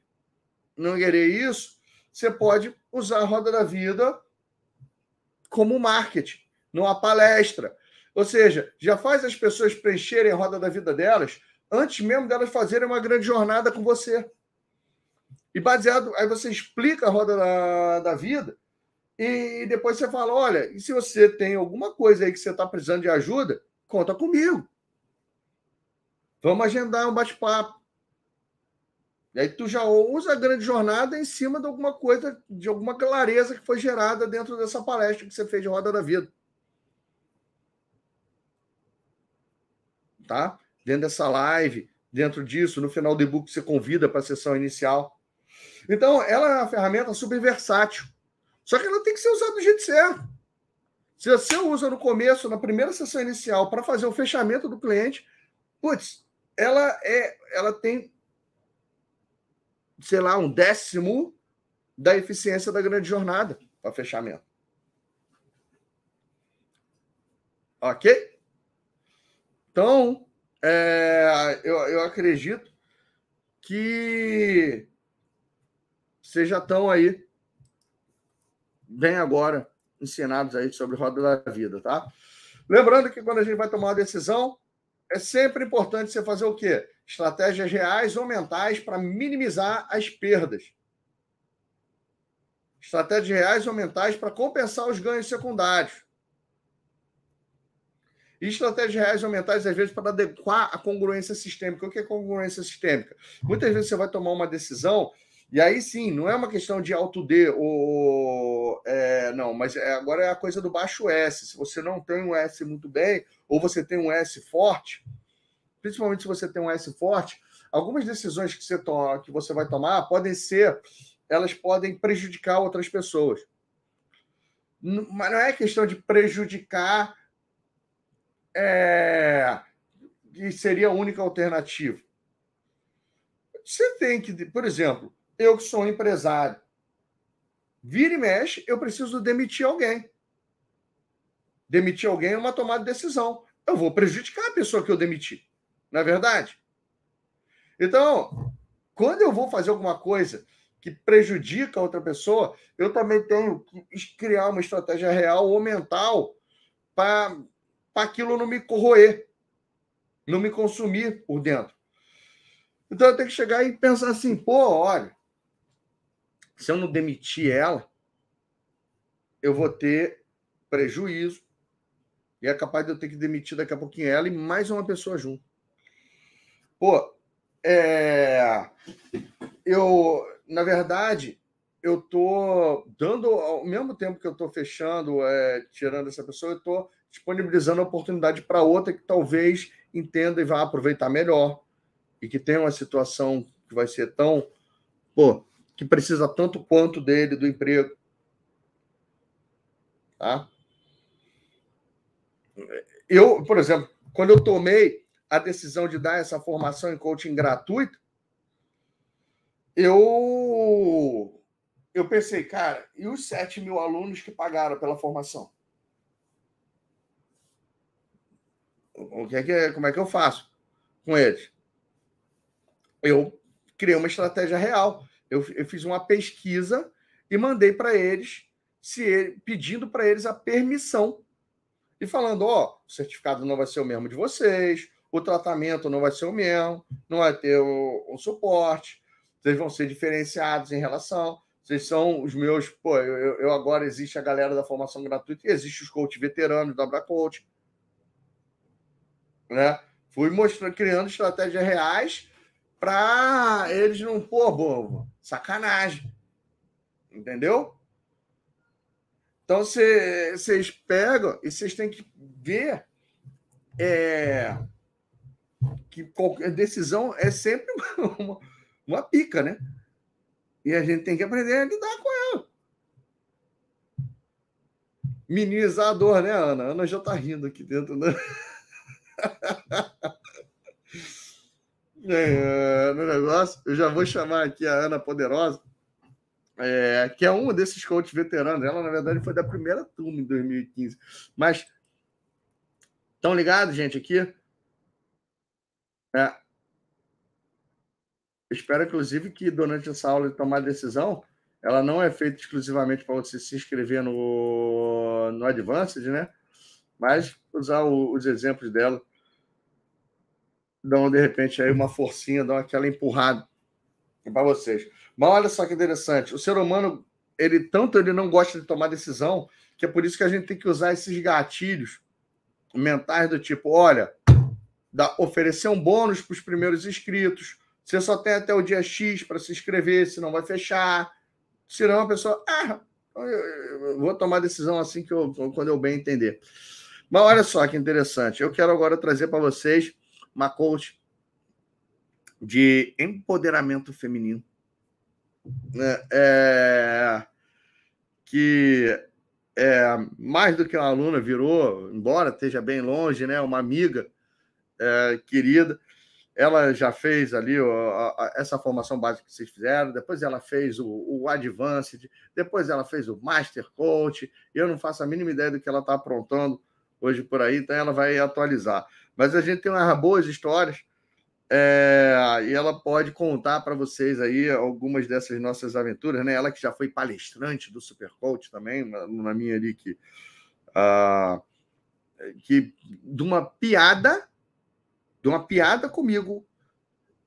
não querer isso, você pode usar a roda da vida como marketing, numa palestra. Ou seja, já faz as pessoas preencherem a roda da vida delas antes mesmo delas fazerem uma grande jornada com você. E baseado, aí você explica a roda da, da vida e depois você fala: olha, e se você tem alguma coisa aí que você está precisando de ajuda, conta comigo. Vamos agendar um bate-papo. E aí tu já usa a grande jornada em cima de alguma coisa, de alguma clareza que foi gerada dentro dessa palestra que você fez de Roda da Vida. Tá? Dentro dessa live, dentro disso, no final do e-book você convida para a sessão inicial. Então, ela é uma ferramenta super versátil. Só que ela tem que ser usada do jeito certo. Se você usa no começo, na primeira sessão inicial, para fazer o fechamento do cliente, putz, ela é, ela tem, sei lá, um décimo da eficiência da grande jornada para fechamento. Ok? Então, é, eu, eu acredito que vocês já estão aí. Vem agora ensinados aí sobre roda da vida, tá? Lembrando que quando a gente vai tomar uma decisão, é sempre importante você fazer o quê? Estratégias reais ou mentais para minimizar as perdas. Estratégias reais ou mentais para compensar os ganhos secundários. E estratégias reais ou mentais, às vezes, para adequar a congruência sistêmica. O que é congruência sistêmica? Muitas vezes você vai tomar uma decisão e aí sim, não é uma questão de alto D ou. É, não, mas é, agora é a coisa do baixo S. Se você não tem um S muito bem, ou você tem um S forte, principalmente se você tem um S forte, algumas decisões que você, toma, que você vai tomar podem ser. Elas podem prejudicar outras pessoas. Mas não é questão de prejudicar. É, que seria a única alternativa. Você tem que, por exemplo, eu que sou um empresário, vira e mexe, eu preciso demitir alguém. Demitir alguém é uma tomada de decisão. Eu vou prejudicar a pessoa que eu demiti. Não é verdade? Então, quando eu vou fazer alguma coisa que prejudica a outra pessoa, eu também tenho que criar uma estratégia real ou mental para aquilo não me corroer, não me consumir por dentro. Então eu tenho que chegar e pensar assim, pô, olha, se eu não demitir ela, eu vou ter prejuízo e é capaz de eu ter que demitir daqui a pouquinho ela e mais uma pessoa junto. Pô, é... eu, na verdade, eu tô dando, ao mesmo tempo que eu tô fechando, é, tirando essa pessoa, eu tô disponibilizando a oportunidade para outra que talvez entenda e vá aproveitar melhor e que tenha uma situação que vai ser tão, pô, que precisa tanto quanto dele do emprego. Tá? Eu, por exemplo, quando eu tomei a decisão de dar essa formação em coaching gratuito, eu eu pensei, cara, e os 7 mil alunos que pagaram pela formação? O que é que, como é que eu faço com eles? Eu criei uma estratégia real. Eu, eu fiz uma pesquisa e mandei para eles, se ele, pedindo para eles a permissão e falando: ó, o certificado não vai ser o mesmo de vocês, o tratamento não vai ser o mesmo, não vai ter o, o suporte, vocês vão ser diferenciados em relação. Vocês são os meus. Pô, eu, eu agora existe a galera da formação gratuita e existe os coach veteranos da Abracoach. Né? Fui mostrando, criando estratégias reais para eles não, pô, bobo, sacanagem. Entendeu? Então vocês pegam e vocês têm que ver é, que qualquer decisão é sempre (laughs) uma, uma pica, né? E a gente tem que aprender a lidar com ela. Minimizar a dor, né, Ana? A Ana já tá rindo aqui dentro, né? (laughs) É, no negócio, eu já vou chamar aqui a Ana Poderosa, é, que é uma desses coaches veteranos. Ela, na verdade, foi da primeira turma em 2015. Mas estão ligados, gente, aqui? É, espero, inclusive, que durante essa aula de tomar decisão, ela não é feita exclusivamente para você se inscrever no, no Advanced, né? Mas usar o, os exemplos dela. Dão, de repente, aí uma forcinha, dão aquela empurrada para vocês. Mas olha só que interessante. O ser humano, ele tanto ele não gosta de tomar decisão, que é por isso que a gente tem que usar esses gatilhos mentais do tipo, olha, dá, oferecer um bônus para os primeiros inscritos, você só tem até o dia X para se inscrever, senão vai fechar. Senão a pessoa, ah, eu vou tomar decisão assim que eu, quando eu bem entender. Mas olha só que interessante. Eu quero agora trazer para vocês uma coach de empoderamento feminino. Né? É, que é, mais do que uma aluna virou, embora esteja bem longe, né? Uma amiga é, querida ela já fez ali ó, essa formação básica que vocês fizeram, depois ela fez o, o Advanced, depois ela fez o Master Coach, eu não faço a mínima ideia do que ela está aprontando hoje por aí, então ela vai atualizar. Mas a gente tem umas boas histórias, é, e ela pode contar para vocês aí algumas dessas nossas aventuras, né? Ela que já foi palestrante do Super Coach também, na, na minha ali que, uh, que de uma piada de uma piada comigo,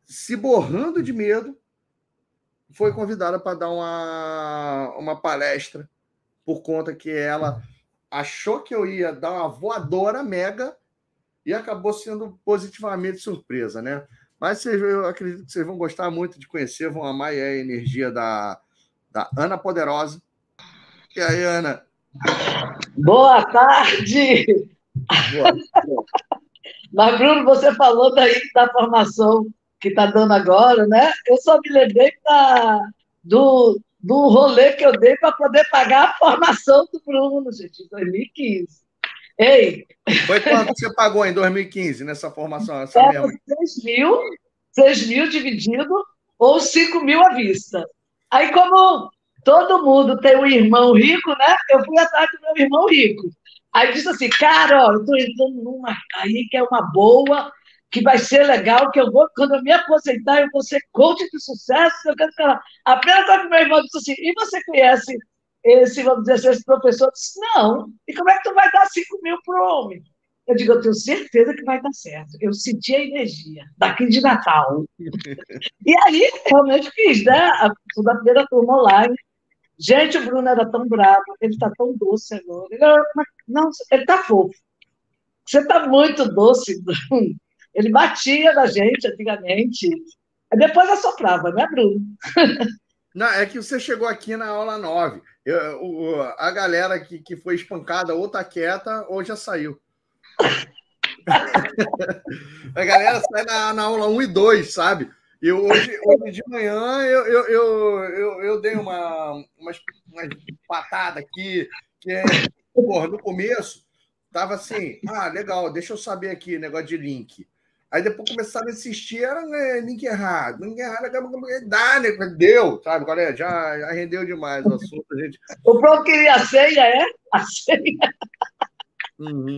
se borrando de medo, foi convidada para dar uma, uma palestra por conta que ela achou que eu ia dar uma voadora mega e acabou sendo positivamente surpresa, né? Mas eu acredito que vocês vão gostar muito de conhecer, vão amar a energia da, da Ana Poderosa. E aí, Ana? Boa tarde! Boa. Mas, Bruno, você falou daí da formação que está dando agora, né? Eu só me lembrei da, do, do rolê que eu dei para poder pagar a formação do Bruno, gente, em 2015. Ei! Foi quanto você pagou em 2015 nessa formação? Essa Era 6 mil, 6 mil dividido ou 5 mil à vista. Aí, como todo mundo tem um irmão rico, né? Eu fui atrás do meu irmão rico. Aí disse assim, cara, ó, eu estou entrando numa aí que é uma boa, que vai ser legal, que eu vou, quando eu me aposentar, eu vou ser coach de sucesso, eu quero falar. Apenas que meu irmão disse assim, e você conhece esse, vamos dizer assim, esse professor? Disse, não. E como é que tu vai dar 5 mil para o homem? Eu digo, eu tenho certeza que vai dar certo. Eu senti a energia daqui de Natal. (laughs) e aí, realmente fiz, né? A, a primeira turma online. Gente, o Bruno era tão bravo, ele está tão doce agora. Ele, era, não, ele está fofo. Você está muito doce, Bruno. Ele batia na gente antigamente. Depois assoprava, né, Bruno? Não, é que você chegou aqui na aula 9. Eu, a galera que, que foi espancada ou tá quieta ou já saiu. (laughs) a galera sai na, na aula 1 e 2, sabe? E hoje, hoje de manhã eu, eu, eu, eu, eu dei uma, uma, uma patada aqui, que é, porra, no começo tava assim, ah, legal, deixa eu saber aqui, negócio de link. Aí depois começaram a insistir, era né, link errado, link errado, dá, né? Deu, sabe qual é? Já, já rendeu demais o assunto, gente. (laughs) O próprio queria a senha, é? A senha. Uhum.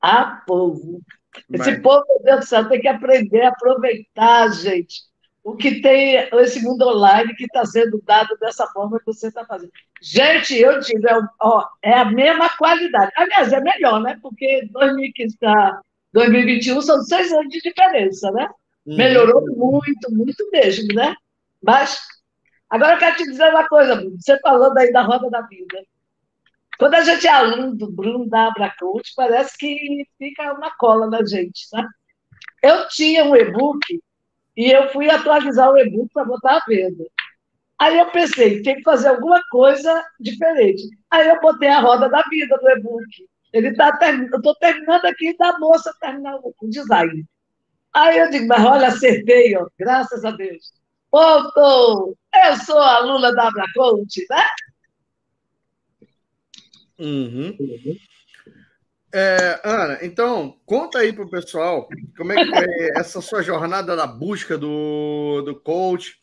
Ah, povo. Esse Mas... povo, meu Deus do céu, tem que aprender a aproveitar, gente, o que tem esse mundo online que está sendo dado dessa forma que você está fazendo. Gente, eu digo, é, ó, é a mesma qualidade. Aliás, é melhor, né? Porque 2015 para 2021 são seis anos de diferença, né? Uhum. Melhorou muito, muito mesmo, né? Mas, agora eu quero te dizer uma coisa, Bruno. Você falando aí da roda da vida. Quando a gente é aluno do Bruno da Abracoach, parece que fica uma cola na gente, tá? Eu tinha um e-book e eu fui atualizar o e-book para botar a venda. Aí eu pensei, tem que fazer alguma coisa diferente. Aí eu botei a roda da vida no e-book. Ele tá eu estou terminando aqui da moça terminar o design. Aí eu digo, mas olha, acertei, ó, graças a Deus. Voltou! Eu sou a aluna da Abracoach, né? Uhum. É, Ana, então, conta aí para o pessoal como é que foi (laughs) essa sua jornada na busca do, do coach.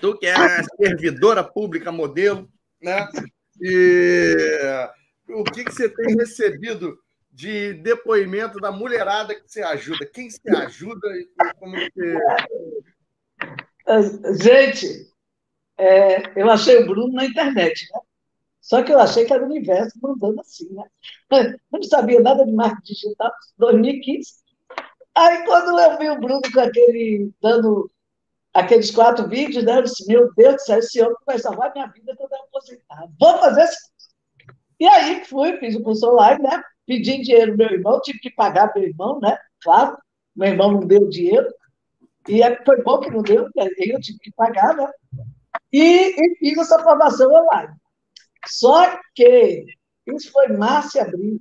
Tu que é servidora pública modelo, né? E o que, que você tem recebido de depoimento da mulherada que você ajuda? Quem você ajuda e como que... Gente, é, eu achei o Bruno na internet, né? Só que eu achei que era o universo mandando assim, né? (laughs) Eu não sabia nada de marketing digital, 2015. Aí, quando eu vi o Bruno com aquele, dando aqueles quatro vídeos, né? Eu disse, meu Deus do céu, esse homem vai salvar minha vida quando eu aposentar. Vou fazer isso. E aí, fui, fiz o curso online, né? Pedi dinheiro meu irmão, tive que pagar meu irmão, né? Claro, meu irmão não deu dinheiro. E é, foi bom que não deu, aí eu tive que pagar, né? E, e fiz essa formação online. Só que isso foi março e abril.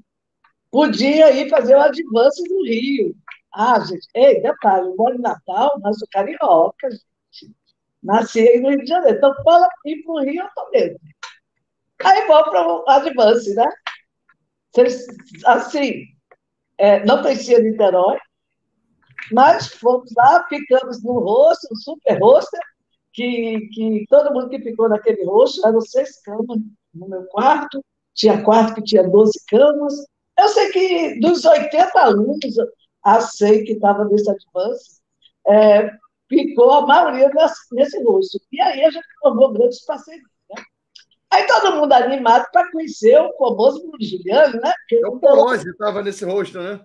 Podia ir fazer o advance no Rio. Ah, gente, ei, detalhe, eu moro em Natal, mas sou carioca, gente. Nasci aí no Rio de Janeiro. Então, para ir para o Rio, eu estou mesmo. Aí vou para o advance, né? Assim, é, não conhecia Niterói, mas fomos lá, ficamos no rosto, no super roster, que, que todo mundo que ficou naquele rosto eram seis camas no meu quarto, tinha quarto que tinha 12 camas. Eu sei que dos 80 alunos, a sei que estava nesse advance, é, ficou a maioria nesse, nesse rosto. E aí a gente formou grandes parcerias. Aí todo mundo animado para conhecer o famoso Juliano, né? Porque é o Polozzi estava nesse rosto, né?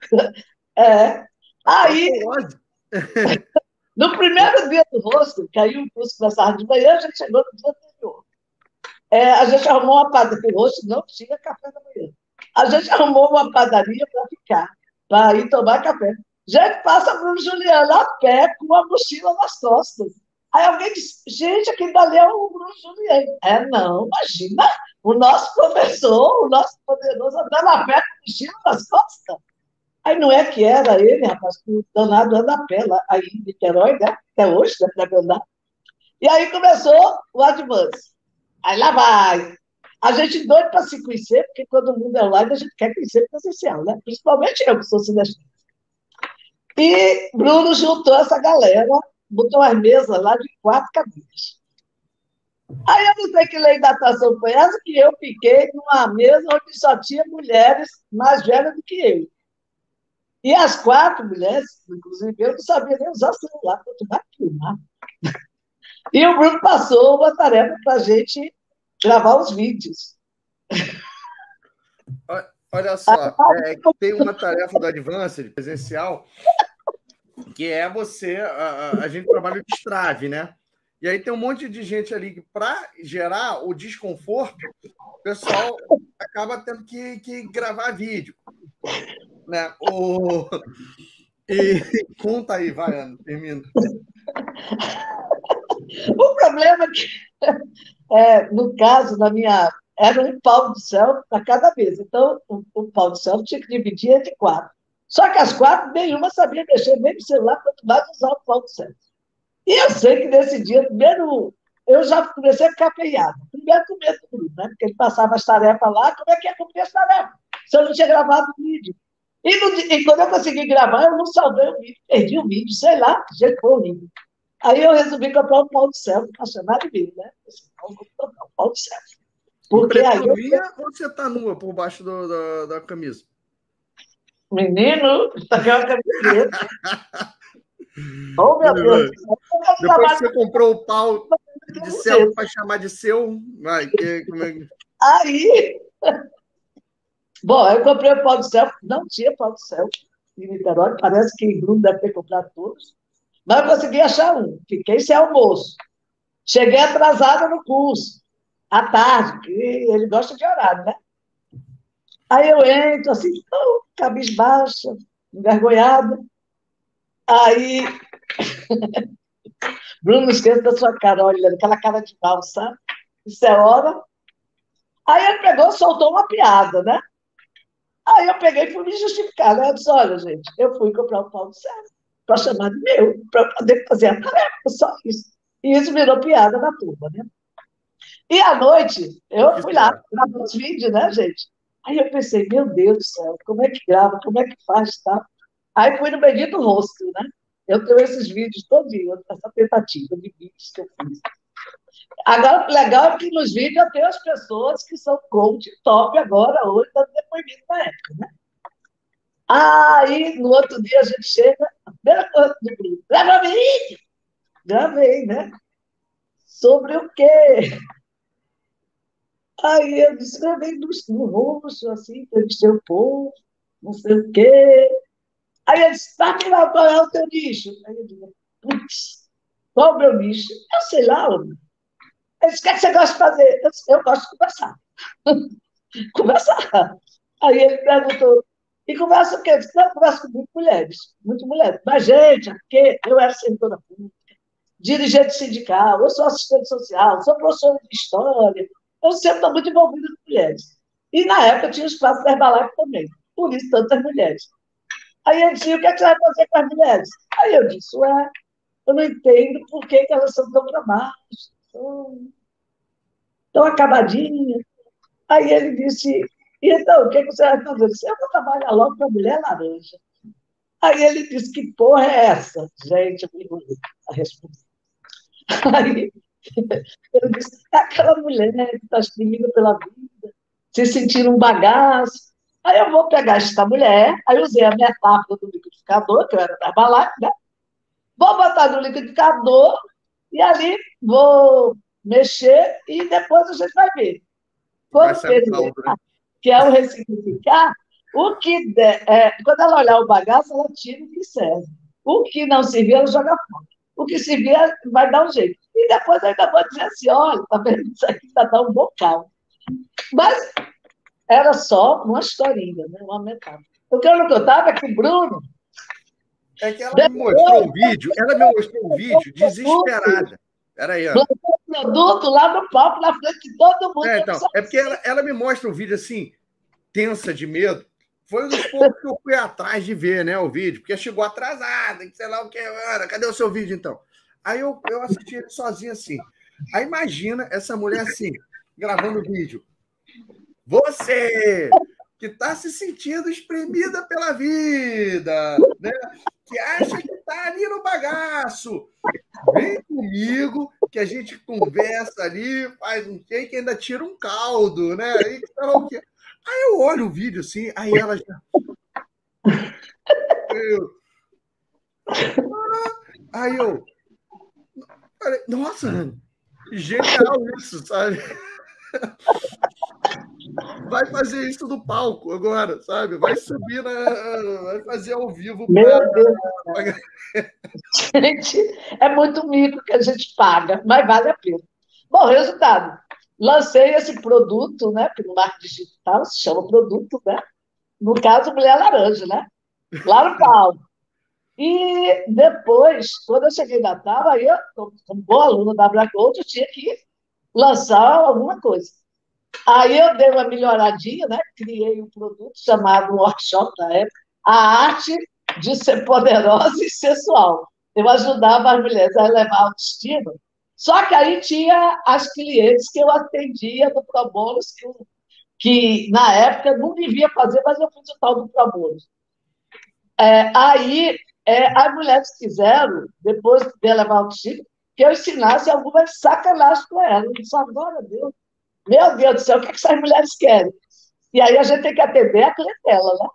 (laughs) é. Aí, é (laughs) no primeiro dia do rosto, que aí o curso começava de manhã, a gente chegou no dia anterior. É, a gente arrumou uma padaria, hoje não tinha café da manhã. A gente arrumou uma padaria para ficar, para ir tomar café. Gente, passa Bruno Juliano a pé com a mochila nas costas. Aí alguém disse, gente, aqui dali é o Bruno Juliano. É, não, imagina, o nosso professor, o nosso poderoso, andando a pé com mochila nas costas. Aí não é que era ele, rapaz, que o danado anda a pé lá, aí em Niterói, né? Até hoje, né? Deve andar. E aí começou o Advance. Aí lá vai. A gente doido para se conhecer, porque todo mundo é online, a gente quer conhecer presencial, né? Principalmente eu, que sou cineasta. E Bruno juntou essa galera, botou as mesas lá de quatro cadeiras. Aí eu não sei que lei da atração foi essa, que eu fiquei numa mesa onde só tinha mulheres mais velhas do que eu. E as quatro mulheres, inclusive eu, não sabia nem usar celular, quanto mais filmar. E o Bruno passou uma tarefa para a gente gravar os vídeos. Olha só, é, tem uma tarefa do Advanced presencial que é você, a, a, gente trabalha de estrave, né? E aí tem um monte de gente ali que, para gerar o desconforto, o pessoal acaba tendo que, que gravar vídeo. Né? O... E (laughs) conta aí, vai, Ana, termina. (laughs) O problema é que, é, no caso da minha. Era um pau do céu para cada vez. Então, o, o pau do céu tinha que dividir entre quatro. Só que as quatro, nenhuma sabia mexer nem no celular, quanto mais usar o pau do céu. E eu sei que nesse dia, primeiro, eu já comecei a ficar apeado. Primeiro com medo do Bruno, né? Porque ele passava as tarefas lá, como é que ia cumprir as tarefas? Se eu não tinha gravado o vídeo. E, e, quando eu consegui gravar, eu não salvei o vídeo, perdi o vídeo, sei lá, jeito foi horrível. Aí eu resolvi comprar um pau de céu, para chamar de mim, né? Eu vou comprar um pau de céu. Porque aí eu... ou você tá nua por baixo do, da, da camisa? Menino, tá com a camiseta. (laughs) oh, meu Deus. Depois que você comprou o pau de céu para chamar de seu, vai, que, como é... Aí, (laughs) bom, eu comprei o pau de céu, não tinha pau de céu em Niterói, parece que Bruno deve ter comprado todos, mas eu consegui achar um, fiquei sem almoço. Cheguei atrasada no curso, à tarde, que ele gosta de horário, né? Aí eu entro assim, oh, cabisbaixa, envergonhada. Aí, (laughs) Bruno, não esqueça da sua cara, olha, aquela cara de mal, sabe? Isso é hora. Aí ele pegou, soltou uma piada, né? Aí eu peguei e fui me justificar. Né? Eu disse, olha, gente, eu fui comprar um pau de céu para chamar de meu, para poder fazer a tarefa, só isso. E isso virou piada na turma, né? E à noite, eu fui lá, gravar os vídeos, né, gente? Aí eu pensei, meu Deus do céu, como é que grava, como é que faz, tá? Aí fui no Benito Rosto, né? Eu tenho esses vídeos todinhos, essa tentativa de vídeos que eu fiz. Agora, o legal é que nos vídeos eu tenho as pessoas que são coach top agora, hoje, dando depoimento na época, né? Aí, no outro dia, a gente chega, a primeira coisa do grupo, vídeo! Gravei, né? Sobre o quê? Aí eu disse, gravei no, no rosto, assim, entrevistei o povo, não sei o quê. Aí ele disse, tá lá, qual é o teu nicho? Aí eu digo, putz, qual é o meu nicho? Eu sei lá, homem. Ele disse, o que, é você gosta de fazer? Eu disse, eu gosto de conversar. (laughs) conversar. Aí ele perguntou, e conversa o quê? Eu disse, não, eu converso com muitas mulheres, muitas mulheres. Mas, gente, porque eu era servidora pública, dirigente sindical, eu sou assistente social, sou professora de história, eu sempre estou muito envolvida com mulheres. E, na época, tinha o espaço da Herbalife também, por isso, tantas mulheres. Aí ele disse, o que, é que você vai fazer com as mulheres? Aí eu disse, ué, eu não entendo por que, que elas são tão dramáticas, tão, tão acabadinhas. Aí ele disse, então, o que, que você vai fazer? Eu disse, eu vou trabalhar logo com a mulher laranja. Aí ele disse, que porra é essa? Gente, eu me a resposta. (laughs) Aí eu disse, é aquela mulher que está exprimindo pela vida, se sentir um bagaço, Aí eu vou pegar esta mulher, aí usei a metáfora do liquidificador, que eu era da balada, né? Vou botar no liquidificador e ali vou mexer e depois a gente vai ver. Quando vai né? que é o ressignificar, o que der, é, quando ela olhar o bagaço, ela tira o que serve. O que não servir, ela joga fora. O que servir, vai dar um jeito. E depois eu ainda vou dizer assim: olha, tá vendo? Isso aqui ainda dá um bocal. Mas era só uma historinha, né? uma metáfora. O que eu não contava é que o Bruno. É que ela me mostrou o vídeo, ela me mostrou o vídeo desesperada. Peraí, ó. produto lá no palco, na frente de todo mundo. É, então, é porque ela, ela me mostra o vídeo assim, tensa de medo. Foi um dos poucos que eu fui atrás de ver, né, o vídeo, porque chegou atrasada, sei lá o que, era. Cadê o seu vídeo, então? Aí eu, eu assisti ele sozinho assim. Aí imagina essa mulher assim, gravando o vídeo. Você que está se sentindo espremida pela vida, né? que acha que está ali no bagaço. Vem comigo que a gente conversa ali, faz um shake e ainda tira um caldo, né? Aí, aí eu olho o vídeo assim, aí ela já. Eu... Aí eu. Nossa, genial isso, sabe? (laughs) vai fazer isso no palco agora, sabe? Vai subir na. Vai fazer ao vivo. Meu pra... Deus! gente, é muito mico que a gente paga, mas vale a pena. Bom, resultado. Lancei esse produto, né? Porque no marketing digital se chama produto, né? No caso, Mulher Laranja, né? Lá no palco. E depois, quando eu cheguei na Natal, eu, como boa aluna da Abracolt, eu tinha que lançar alguma coisa. Aí eu dei uma melhoradinha, né? criei um produto chamado workshop na época, a arte de ser poderosa e sensual. Eu ajudava as mulheres a levar autoestima. Só que aí tinha as clientes que eu atendia do ProBonus, que, que na época não devia fazer, mas eu fiz o tal do ProBonus. É, aí é, as mulheres quiseram, depois de levar autoestima, que eu ensinasse algumas sacanagens com elas. Eu disse, agora, Deus, meu Deus do céu, o que, é que essas mulheres querem? E aí a gente tem que atender a clientela, né?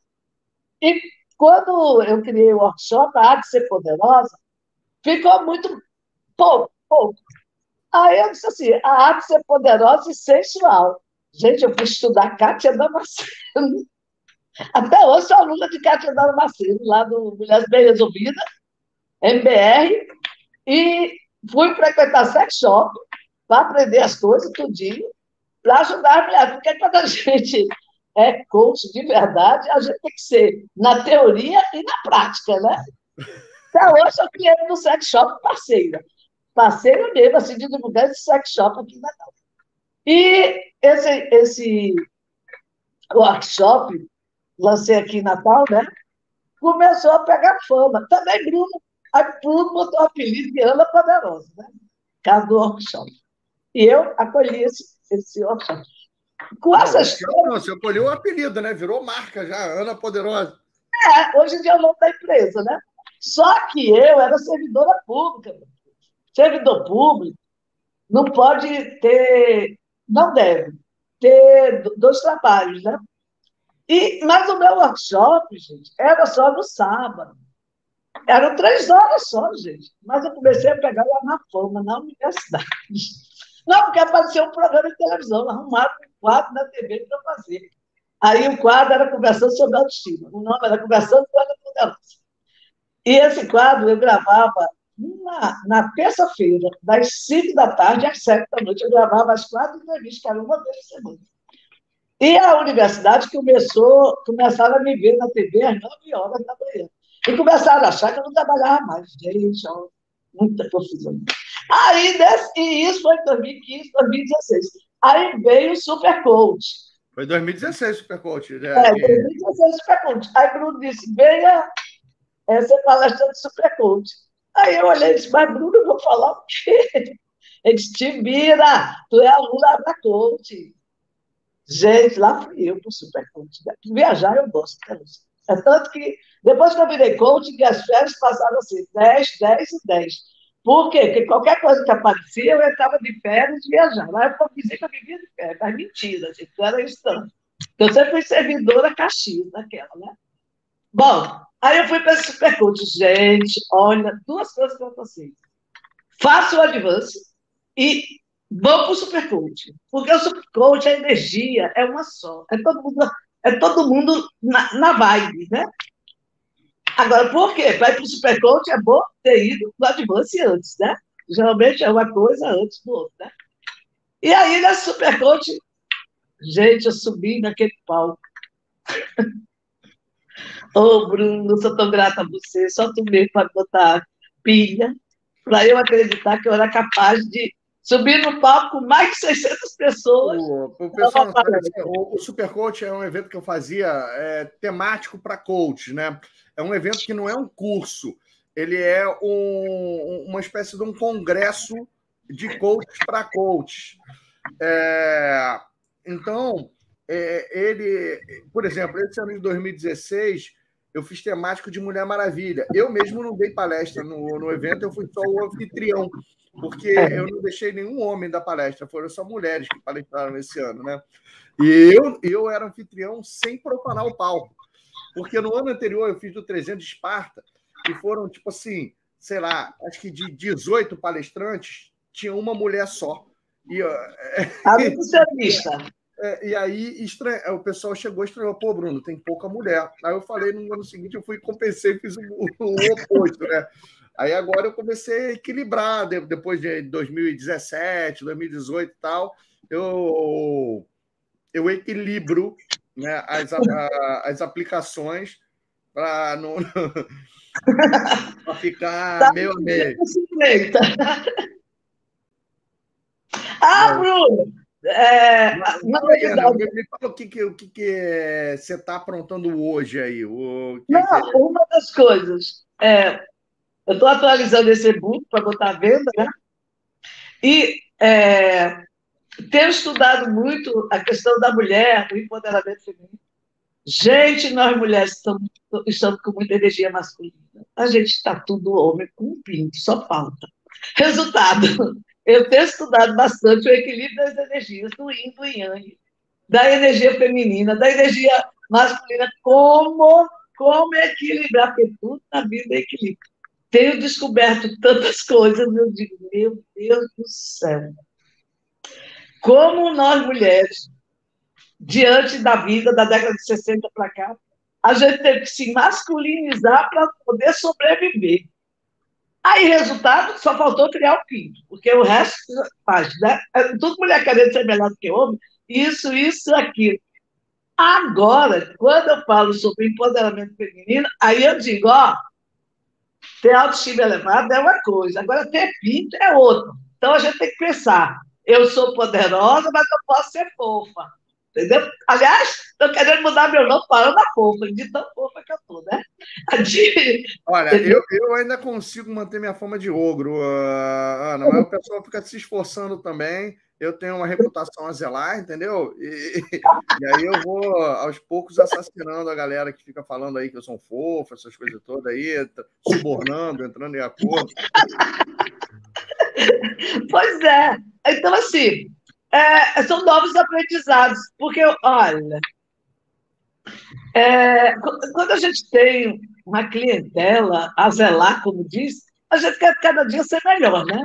E quando eu criei o workshop, a arte ser poderosa, ficou muito pouco, pouco. Aí eu disse assim, a arte ser poderosa e sensual. Gente, eu fui estudar Cátia Damasceno. Até hoje sou aluna de Cátia Damasceno, lá do Mulheres Bem Resolvidas, MBR, e fui frequentar sex shop para aprender as coisas, tudinho, para ajudar a mulher. Porque quando a (laughs) gente é coach de verdade, a gente tem que ser na teoria e na prática, né? Até hoje eu cliente no sex shop parceira. Parceira mesmo, assim, de divulgar esse sex shop aqui em Natal. E esse, esse workshop, lancei aqui em Natal, né? Começou a pegar fama. Também Bruno, aí Bruno botou o apelido de Ana Poderosa, né? Caso do workshop. E eu acolhi esse, esse workshop. Com não, não, você acolheu o apelido, né? Virou marca já, Ana Poderosa. É, hoje em dia é o nome da empresa, né? Só que eu era servidora pública. Servidor público não pode ter, não deve ter dois trabalhos, né? E, mas o meu workshop, gente, era só no sábado. Eram três horas só, gente. Mas eu comecei a pegar lá na fama, na universidade. (laughs) Não, porque apareceu um programa de televisão, arrumaram um quadro na TV para fazer. Aí o quadro era conversando sobre autoestima. O nome era Conversando Ana Poderosa. E esse quadro eu gravava na, na terça-feira, das 5 da tarde às 7 da noite. Eu gravava as quatro entrevistas, que era uma vez por semana. E a universidade começou, começaram a me ver na TV às 9 horas da manhã. E começaram a achar que eu não trabalhava mais. Gente, ó, muita confusão. Aí, desse, e isso foi em 2015, 2016. Aí veio o Super Coach. Foi 2016 o Super Coach. Né? É, 2016 Super Coach. Aí Bruno disse, venha é, ser palestrante Super Coach. Aí eu olhei e disse, mas Bruno, eu vou falar o quê? (laughs) Ele disse, te vira, tu é aluna da coach. Gente, lá fui eu para o Super Coach. Viajar eu gosto, né? É tanto que, depois que eu virei coach, que as férias passaram assim, 10, 10 e 10. Por quê? Porque qualquer coisa que aparecia, eu estava de férias viajando. Lá eu dizia que eu vivia de férias, mas mentira, gente, era isso não. Eu sempre fui servidora Caxias, naquela, né? Bom, aí eu fui para esse supercoach. Gente, olha, duas coisas eu assim. Faço o advance e vou para o supercoach. Porque o supercoach, a energia é uma só. É todo mundo, é todo mundo na, na vibe, né? Agora, por quê? Ir para o supercoach é bom ter ido no advance antes, né? Geralmente é uma coisa antes do outro, né? E aí, nesse supercoach, gente, eu subi naquele palco. (laughs) Ô, oh, Bruno, sou tão grata a você, só tu mesmo para botar pilha, para eu acreditar que eu era capaz de subir no palco com mais de 600 pessoas. O, o, pessoal, o, o Supercoach é um evento que eu fazia é, temático para coach, né? É um evento que não é um curso, ele é um, uma espécie de um congresso de coaches para coaches. É, então, é, ele, por exemplo, esse ano de 2016, eu fiz temático de Mulher Maravilha. Eu mesmo não dei palestra no, no evento, eu fui só o anfitrião, porque eu não deixei nenhum homem da palestra, foram só mulheres que palestraram esse ano, né? E eu, eu era anfitrião sem profanar o palco. Porque no ano anterior eu fiz do 300 de Esparta e foram, tipo assim, sei lá, acho que de 18 palestrantes, tinha uma mulher só. E, a (laughs) nutricionista. É, e aí estranha, o pessoal chegou e estranhou, pô, Bruno, tem pouca mulher. Aí eu falei no ano seguinte, eu fui compensei, fiz o, o oposto, né? Aí agora eu comecei a equilibrar, depois de 2017, 2018 e tal, eu, eu equilibro né, as, as aplicações para não, (laughs) pra ficar tá meio a meio. (laughs) Ah, Bruno! É, verdade... Me fala o que, que, o que, que você está aprontando hoje aí. O, que não, que... uma das coisas. É, eu estou atualizando esse e-book para botar à venda, né? E é, tenho estudado muito a questão da mulher, do empoderamento feminino. Gente, nós mulheres estamos, estamos com muita energia masculina. A gente está tudo homem com um pinto, só falta. Resultado, (laughs) eu tenho estudado bastante o equilíbrio das energias, do yin, do yang, da energia feminina, da energia masculina, como, como equilibrar, porque tudo na vida é equilíbrio. Tenho descoberto tantas (laughs) coisas, eu digo, meu Deus do céu. Como nós mulheres, diante da vida da década de 60 para cá, a gente teve que se masculinizar para poder sobreviver. Aí, resultado, só faltou criar o pinto, porque o resto faz, né? É tudo mulher querendo ser melhor do que homem, isso, isso, aquilo. Agora, quando eu falo sobre empoderamento feminino, aí eu digo, ó, ter autoestima elevada é uma coisa, agora ter pinto é outra. Então a gente tem que pensar, eu sou poderosa, mas eu posso ser fofa. Entendeu? Aliás, estou querendo mudar meu nome para Ana Fofa, de tão fofa que eu estou, né? De... Olha, eu, eu ainda consigo manter minha fama de ogro, uh, Ana, mas o pessoal fica se esforçando também. Eu tenho uma reputação a zelar, entendeu? E, (laughs) e, aí eu vou, aos poucos, assassinando a galera que fica falando aí que eu sou um fofo, essas coisas todas aí, subornando, entrando em acordo. Pois é. Então, assim, é, são novos aprendizados, porque, olha, é, quando a gente tem uma clientela a zelar, como diz, a gente quer cada dia ser melhor, né?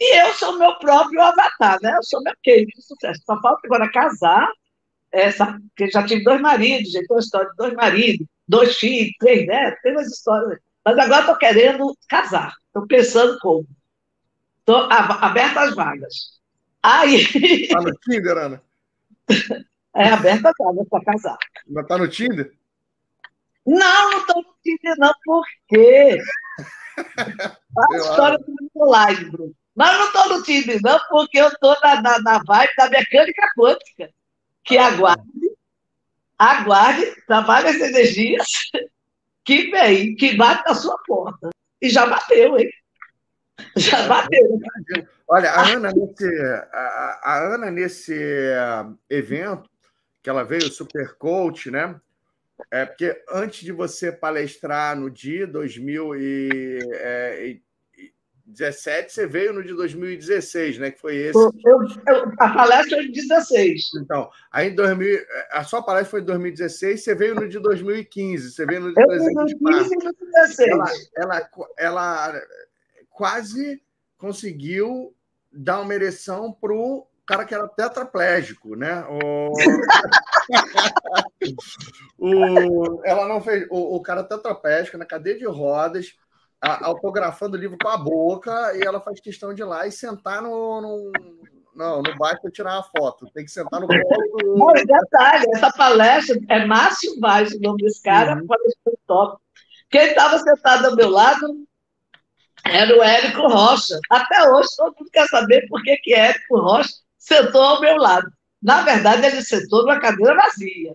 E eu sou meu próprio avatar, né? Eu sou meu case de sucesso. Só falta agora casar, essa, porque já tive dois maridos, já tem uma história de dois maridos, dois filhos, três netos, tem umas histórias. Mas agora estou querendo casar, estou pensando como. Estou aberta às vagas. Aí. (laughs) Tá no Tinder, Ana? É aberta a vagas para casar. Mas tá no Tinder? Não, não estou no Tinder, não, por quê? (laughs) a história do meu live, Bruno. Mas não estou no Tinder, não, porque eu estou na, na, na vibe da mecânica quântica, que ah, aguarde, aguarde, trabalhe as energias que vem, que bate na sua porta. E já bateu, hein? Já bateu. Olha, a Ana, nesse, a, a Ana, nesse evento, que ela veio, Super Coach, né? É porque antes de você palestrar no dia 2017, é, você veio no de 2016, né? Que foi esse. Eu, eu, a palestra foi em 16. Então, aí em 2000, a sua palestra foi em 2016, você veio no de 2015, você veio no de 2015 e 2016. Ela, ela, ela quase conseguiu dar uma ereção pro cara que era tetraplégico, né? O... (laughs) o... Ela não fez. O, o cara tetraplégico na cadeia de rodas, a, autografando o livro com a boca, e ela faz questão de ir lá e sentar no. no... Não, não basta tirar a foto, tem que sentar no colo do. Bom, detalhe, essa palestra é Márcio Vaz, o nome desse cara, uhum. palestrante top. Quem estava sentado ao meu lado era o Érico Rocha. Até hoje todo mundo quer saber por que, que Érico Rocha sentou ao meu lado. Na verdade, ele sentou numa cadeira vazia.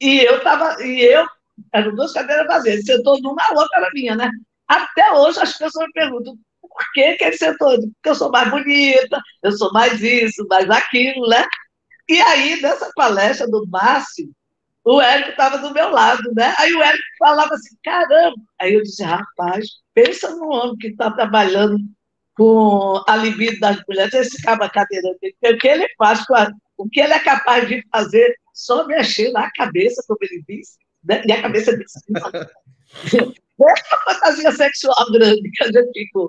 E eu estava. E eu. Eram duas cadeiras vazias. Ele sentou numa, a outra era minha, né? Até hoje as pessoas me perguntam por que, que ele sentou? Porque eu sou mais bonita, eu sou mais isso, mais aquilo, né? E aí, nessa palestra do Márcio, o Érico estava do meu lado, né? Aí o Érico falava assim, caramba. Aí eu disse, rapaz, pensa no homem que está trabalhando com a libido das mulheres, esse cabo cadeirante, o que ele faz, a, o que ele é capaz de fazer, só mexer na cabeça, como ele disse, né? e a cabeça de cima. (laughs) Essa fantasia sexual grande que a gente ficou.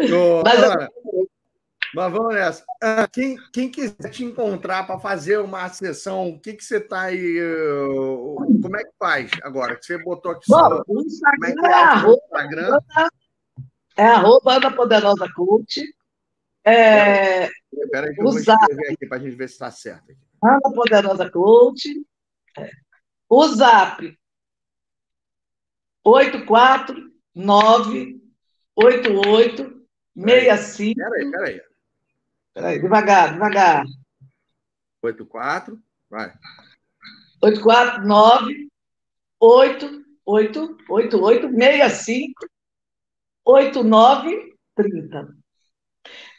Oh, Mas, Ana, mas vamos nessa. Ah, quem, quem quiser te encontrar para fazer uma sessão, o que, que você está aí? Como é que faz agora? Que você botou aqui Bom, só, o Instagram é, é, arroba, Instagram? é arroba Ana Poderosa Coach. É, Espera aí que eu vou escrever aqui para a gente ver se está certo. Ana Poderosa Coach. É. O Zap 849 88 65. Peraí, peraí. Peraí, devagar, devagar. 84, vai. 849 88 88 65 8930.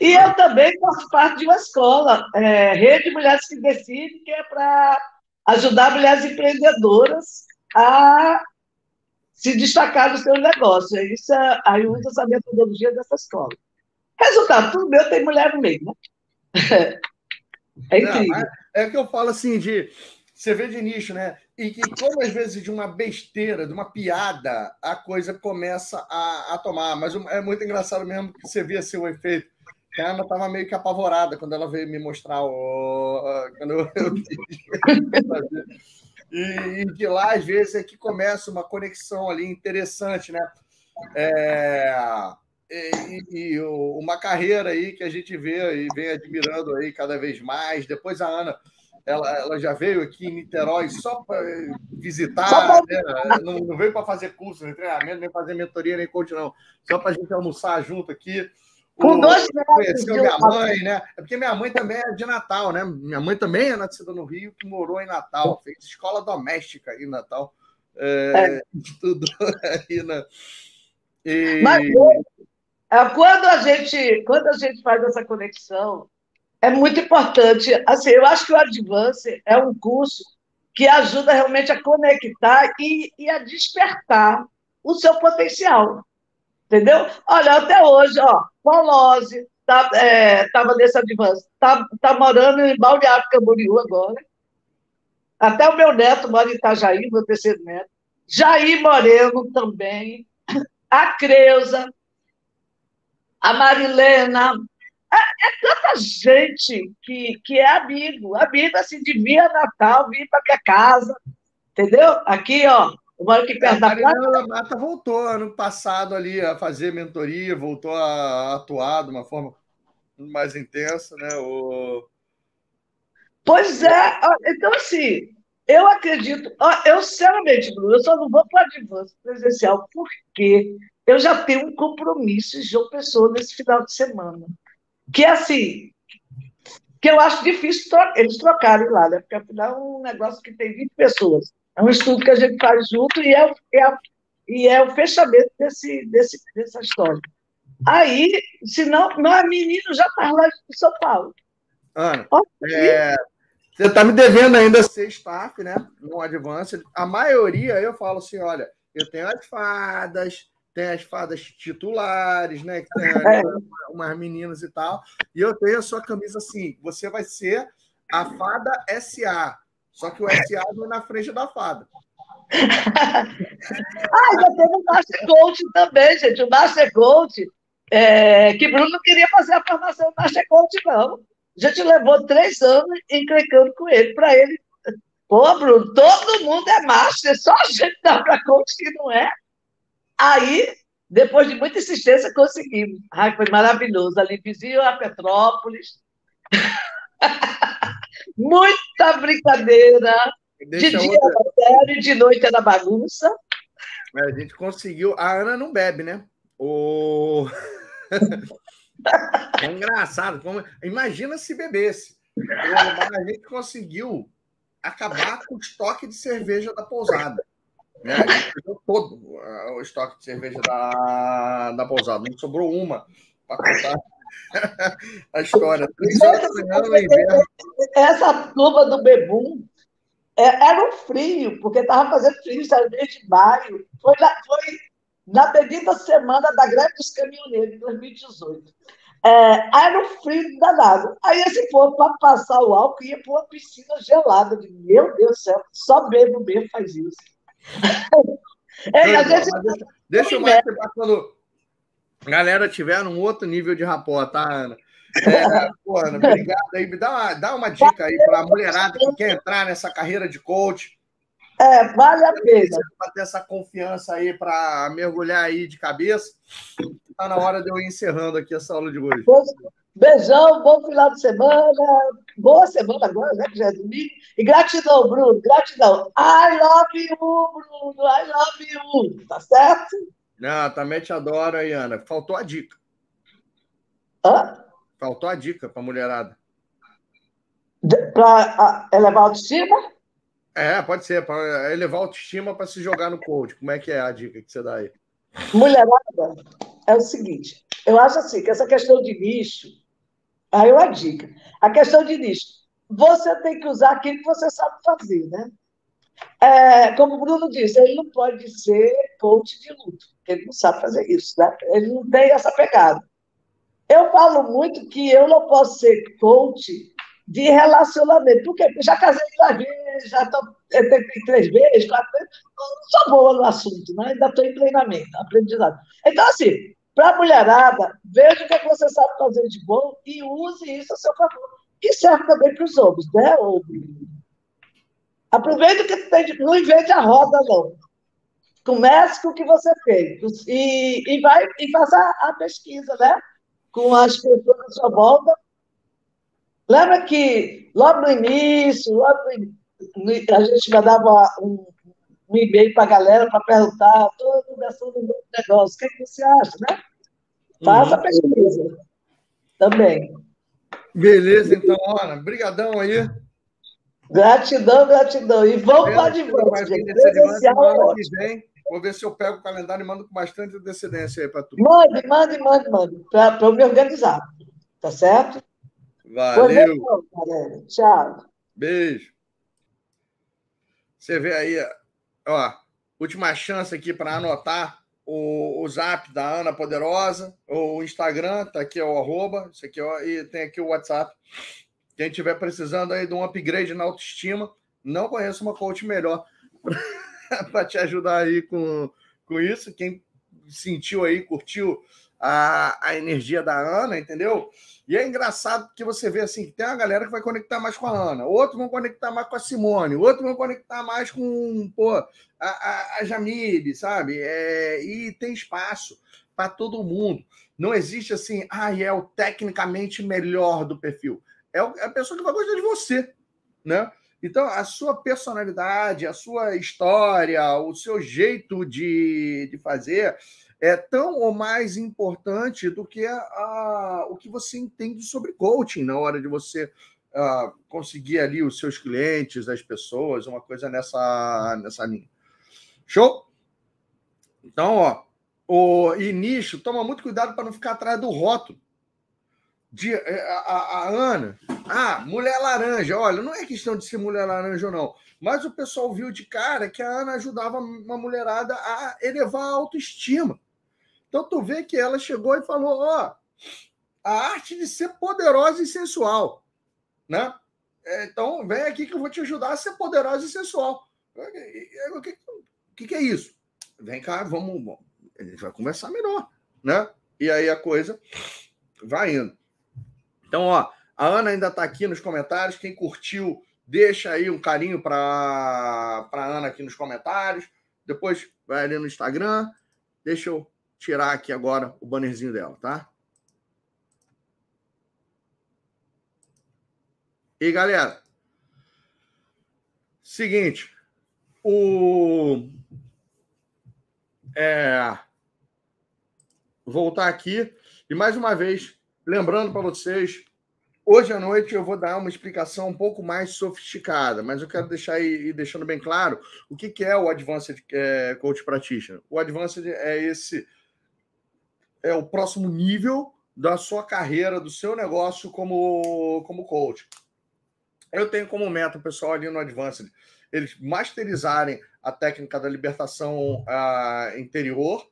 E eu também faço parte de uma escola, é, Rede Mulheres que Decidem, que é para ajudar mulheres empreendedoras a se destacar no seu negócio. Isso é, aí usa essa metodologia dessa escola. Resultado, tudo meu tem mulher no meio, né? (laughs) É incrível. Não, é que eu falo assim de você vê de nicho, né? E que, como às vezes de uma besteira, de uma piada, a coisa começa a, a tomar. Mas é muito engraçado mesmo que você via seu efeito. A Ana estava meio que apavorada quando ela veio me mostrar o. Quando eu, (laughs) eu e, de lá, às vezes, é que começa uma conexão ali interessante, né? É, e, e, uma carreira aí que a gente vê e vem admirando aí cada vez mais. Depois a Ana, ela, ela já veio aqui em Niterói só para visitar, né? não, não, veio para fazer curso, nem treinamento, nem fazer mentoria, nem coach, não. Só para a gente almoçar junto aqui. Com dois Conheceu minha mãe, né? É porque minha mãe também é de Natal, né? Minha mãe também é nascida no Rio, que morou em Natal, fez escola doméstica aí em Natal. É, é. (laughs) Tudo aí na. E... Mas é, quando a gente quando a gente faz essa conexão, é muito importante. Assim, eu acho que o Advance é um curso que ajuda realmente a conectar e, e a despertar o seu potencial. Entendeu? Olha, até hoje, ó, estava tá, é, nesse Advance, está tá morando em Balneário Camboriú agora. Até o meu neto mora em Itajaí, meu terceiro neto. Jair Moreno também. A Creuza, a Marilena. É, é, tanta gente que, que é amigo. Amigo, assim, de vir a Natal, vir para minha casa. Entendeu? Aqui, ó, eu moro aqui perto é, da Marilena da Mata voltou ano passado ali a fazer mentoria, voltou a atuar de uma forma mais intensa, né? O... Pois é, então assim, eu acredito, eu sinceramente, Bruno, eu só não vou para o advance presencial porque eu já tenho um compromisso de João Pessoa nesse final de semana. Que é assim, que eu acho difícil eles trocarem lá, né? Porque afinal é um negócio que tem 20 pessoas. É um estudo que a gente faz junto e é, é, e é o fechamento desse, desse, dessa história. Aí, se não, meu menino já está lá em São Paulo. Ana, é, você está me devendo ainda ser staff, né? No Advanced. A maioria eu falo assim: olha, eu tenho as fadas, tem as fadas titulares, né? Que tem é. umas meninas e tal. E eu tenho a sua camisa assim: você vai ser a fada SA. Só que o SA vai na frente da fada. (laughs) ah, já teve o Master Coach também, gente. O Master Coach, é, que Bruno não queria fazer a formação do Master Coach, não. A gente levou três anos encrencando com ele, para ele. Pô, Bruno, todo mundo é Master, só a gente dá para coach que não é. Aí, depois de muita insistência, conseguimos. Ai, foi maravilhoso. Ali vizinho a Petrópolis. (laughs) Muita brincadeira. Deixa de dia outra... era sério, de noite era bagunça. É, a gente conseguiu. A Ana não bebe, né? O... (laughs) é engraçado. Como... Imagina se bebesse. A gente conseguiu acabar com o estoque de cerveja da pousada. Né? A gente todo o estoque de cerveja da, da pousada. Não sobrou uma para contar a história. Essa turma do Bebum é, era um frio, porque estava fazendo frio, era mês de maio. Foi na, foi na bendita semana da greve dos caminhoneiros, em 2018. É, era um frio danado. Aí esse povo, para passar o álcool, ia para uma piscina gelada. Meu Deus do céu, só bebo mesmo faz isso. é, às vezes, deixa, deixa mais quando a galera tiver um outro nível de rapó, tá, Ana? É, pô, Ana, obrigado aí. Me dá uma, dá uma dica aí para a mulherada que quer entrar nessa carreira de coach. É, vale a pena. Para ter essa confiança aí, para mergulhar aí de cabeça. Está na hora de eu ir encerrando aqui essa aula de hoje. Beijão, bom final de semana. Boa semana agora, né? Que já é domingo. E gratidão, Bruno, gratidão. I love you, Bruno. I love you. Tá certo? Não, também te adoro aí, Ana. Faltou a dica. Hã? Faltou a dica pra mulherada. Para elevar a autoestima? É, pode ser, para elevar a autoestima para se jogar no coach. Como é que é a dica que você dá aí? Mulherada, é o seguinte, eu acho assim, que essa questão de nicho, aí eu a dica. A questão de nicho, você tem que usar aquilo que você sabe fazer, né? É, como o Bruno disse, ele não pode ser coach de luto, ele não sabe fazer isso, né? Ele não tem essa pegada. Eu falo muito que eu não posso ser coach de relacionamento. Porque já casei duas vezes, já tô, tenho três vezes, quatro vezes. Não sou boa no assunto, né? ainda estou em treinamento, aprendizado. Então, assim, para a mulherada, veja o que, é que você sabe fazer de bom e use isso a seu favor. E serve também para os homens, né? Aproveita o que tem de... Não invente a roda, não. Comece com o que você fez. E, e vai e faça a pesquisa, né? Com as pessoas à sua volta Lembra que logo no início, logo no, a gente mandava um, um e-mail para a galera para perguntar, estou começando um novo negócio, o que, é que você acha, né? Faça uhum. a pesquisa também. Beleza, então, Ana, brigadão aí. Gratidão, gratidão. E vamos para de volta, Presencial é Vou ver se eu pego o calendário e mando com bastante antecedência aí para tu. Mande, mande, mande, mande, para eu me organizar. Tá certo? Valeu. Tchau. Beijo. Você vê aí, ó, última chance aqui para anotar o, o zap da Ana Poderosa, o Instagram, tá aqui o arroba, isso aqui, ó, e tem aqui o WhatsApp. Quem estiver precisando aí de um upgrade na autoestima, não conheço uma coach melhor (laughs) para te ajudar aí com, com isso. Quem sentiu aí, curtiu a, a energia da Ana, entendeu? E é engraçado que você vê assim, que tem uma galera que vai conectar mais com a Ana, outros vão conectar mais com a Simone, outros vão conectar mais com pô, a, a, a Jamile, sabe? É, e tem espaço para todo mundo. Não existe assim, ah, é o tecnicamente melhor do perfil. É, é a pessoa que vai gostar de você, né? Então, a sua personalidade, a sua história, o seu jeito de, de fazer é tão ou mais importante do que a, a, o que você entende sobre coaching na hora de você uh, conseguir ali os seus clientes, as pessoas, uma coisa nessa, nessa linha. Show? Então, ó, o nicho, toma muito cuidado para não ficar atrás do rótulo. De, é, a, a, a, Ana, ah, mulher laranja. Olha, não é questão de ser mulher laranja ou não, mas o pessoal viu de cara que a Ana ajudava uma mulherada a elevar a autoestima. Então tu vê que ela chegou e falou: ó, a arte de ser poderosa e sensual, né? É, então vem aqui que eu vou te ajudar a ser poderosa e sensual. O que, que, é isso? Vem cá, vamos, a gente vai conversar melhor, né? E aí a coisa vai indo. Então, ó, a Ana ainda está aqui nos comentários. Quem curtiu, deixa aí um carinho para a Ana aqui nos comentários. Depois vai ali no Instagram. Deixa eu tirar aqui agora o bannerzinho dela, tá? E galera, seguinte, o é, voltar aqui e mais uma vez lembrando para vocês, hoje à noite eu vou dar uma explicação um pouco mais sofisticada, mas eu quero deixar aí deixando bem claro o que, que é o Advanced é, Coach Practitioner. O Advanced é esse é o próximo nível da sua carreira, do seu negócio como, como coach. Eu tenho como meta, pessoal ali no Advanced, eles masterizarem a técnica da libertação uh, interior,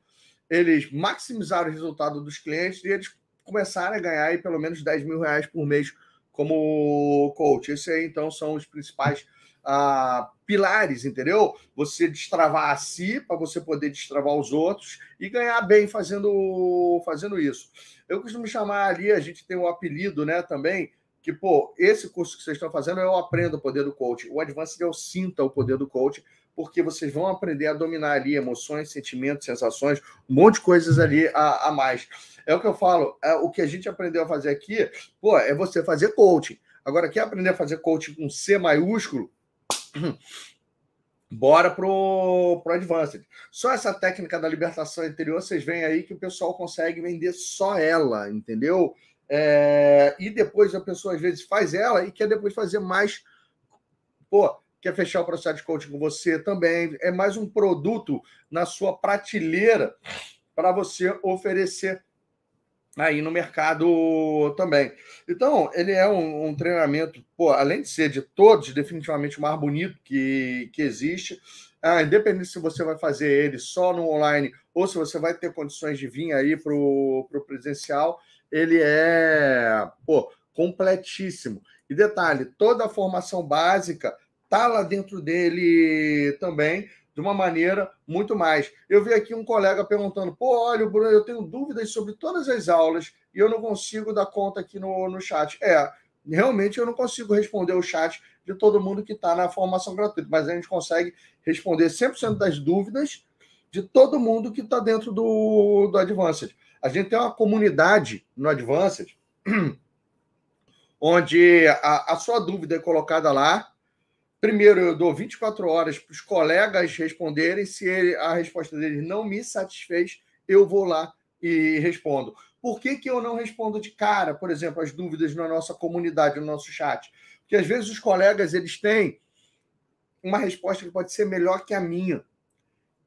eles maximizaram o resultado dos clientes e eles começarem a ganhar aí pelo menos 10 mil reais por mês como coach. Esses aí, então, são os principais ah, pilares, entendeu? Você destravar a si para você poder destravar os outros e ganhar bem fazendo, fazendo isso. Eu costumo chamar ali, a gente tem um apelido, né, também, que, pô, esse curso que vocês estão fazendo, eu aprendo o poder do coach. O Advanced eu sinta o poder do coach, porque vocês vão aprender a dominar ali emoções, sentimentos, sensações, um monte de coisas ali a, a mais. É o que eu falo, é, o que a gente aprendeu a fazer aqui, pô, é você fazer coaching. Agora, quer aprender a fazer coaching com C maiúsculo? (clears throat) Bora pro, pro Advanced. Só essa técnica da libertação interior, vocês veem aí que o pessoal consegue vender só ela, entendeu? É, e depois a pessoa às vezes faz ela e quer depois fazer mais. Pô, quer fechar o processo de coaching com você também. É mais um produto na sua prateleira para você oferecer aí no mercado também. Então, ele é um, um, treinamento, pô, além de ser de todos, definitivamente o mais bonito que, que existe. Ah, independente se você vai fazer ele só no online ou se você vai ter condições de vir aí para o presencial, ele é pô, completíssimo. E detalhe, toda a formação básica tá lá dentro dele também de uma maneira muito mais. Eu vi aqui um colega perguntando: pô, olha, Bruno, eu tenho dúvidas sobre todas as aulas e eu não consigo dar conta aqui no, no chat. É, realmente eu não consigo responder o chat de todo mundo que está na formação gratuita, mas a gente consegue responder 100% das dúvidas de todo mundo que está dentro do, do Advanced. A gente tem uma comunidade no Advanced (clears throat) onde a, a sua dúvida é colocada lá Primeiro, eu dou 24 horas para os colegas responderem. Se ele, a resposta deles não me satisfez, eu vou lá e respondo. Por que, que eu não respondo de cara, por exemplo, as dúvidas na nossa comunidade, no nosso chat? Porque às vezes os colegas eles têm uma resposta que pode ser melhor que a minha.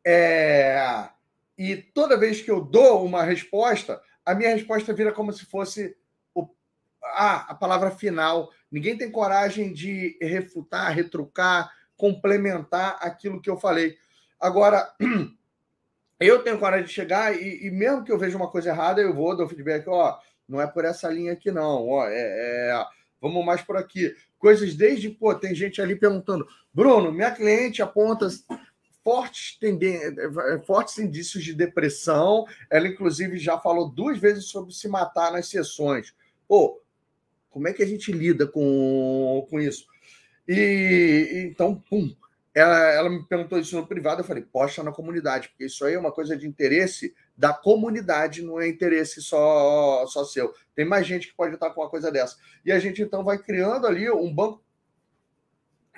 É... E toda vez que eu dou uma resposta, a minha resposta vira como se fosse o... ah, a palavra final Ninguém tem coragem de refutar, retrucar, complementar aquilo que eu falei. Agora, (clears throat) eu tenho coragem de chegar e, e, mesmo que eu veja uma coisa errada, eu vou dar o feedback, ó, não é por essa linha aqui não, ó, é, é, vamos mais por aqui. Coisas desde, pô, tem gente ali perguntando, Bruno, minha cliente aponta fortes, fortes indícios de depressão, ela inclusive já falou duas vezes sobre se matar nas sessões. Pô, como é que a gente lida com, com isso? E então, pum, ela, ela me perguntou isso no privado, eu falei, posta na comunidade, porque isso aí é uma coisa de interesse da comunidade, não é interesse só, só seu. Tem mais gente que pode estar com uma coisa dessa. E a gente então vai criando ali um banco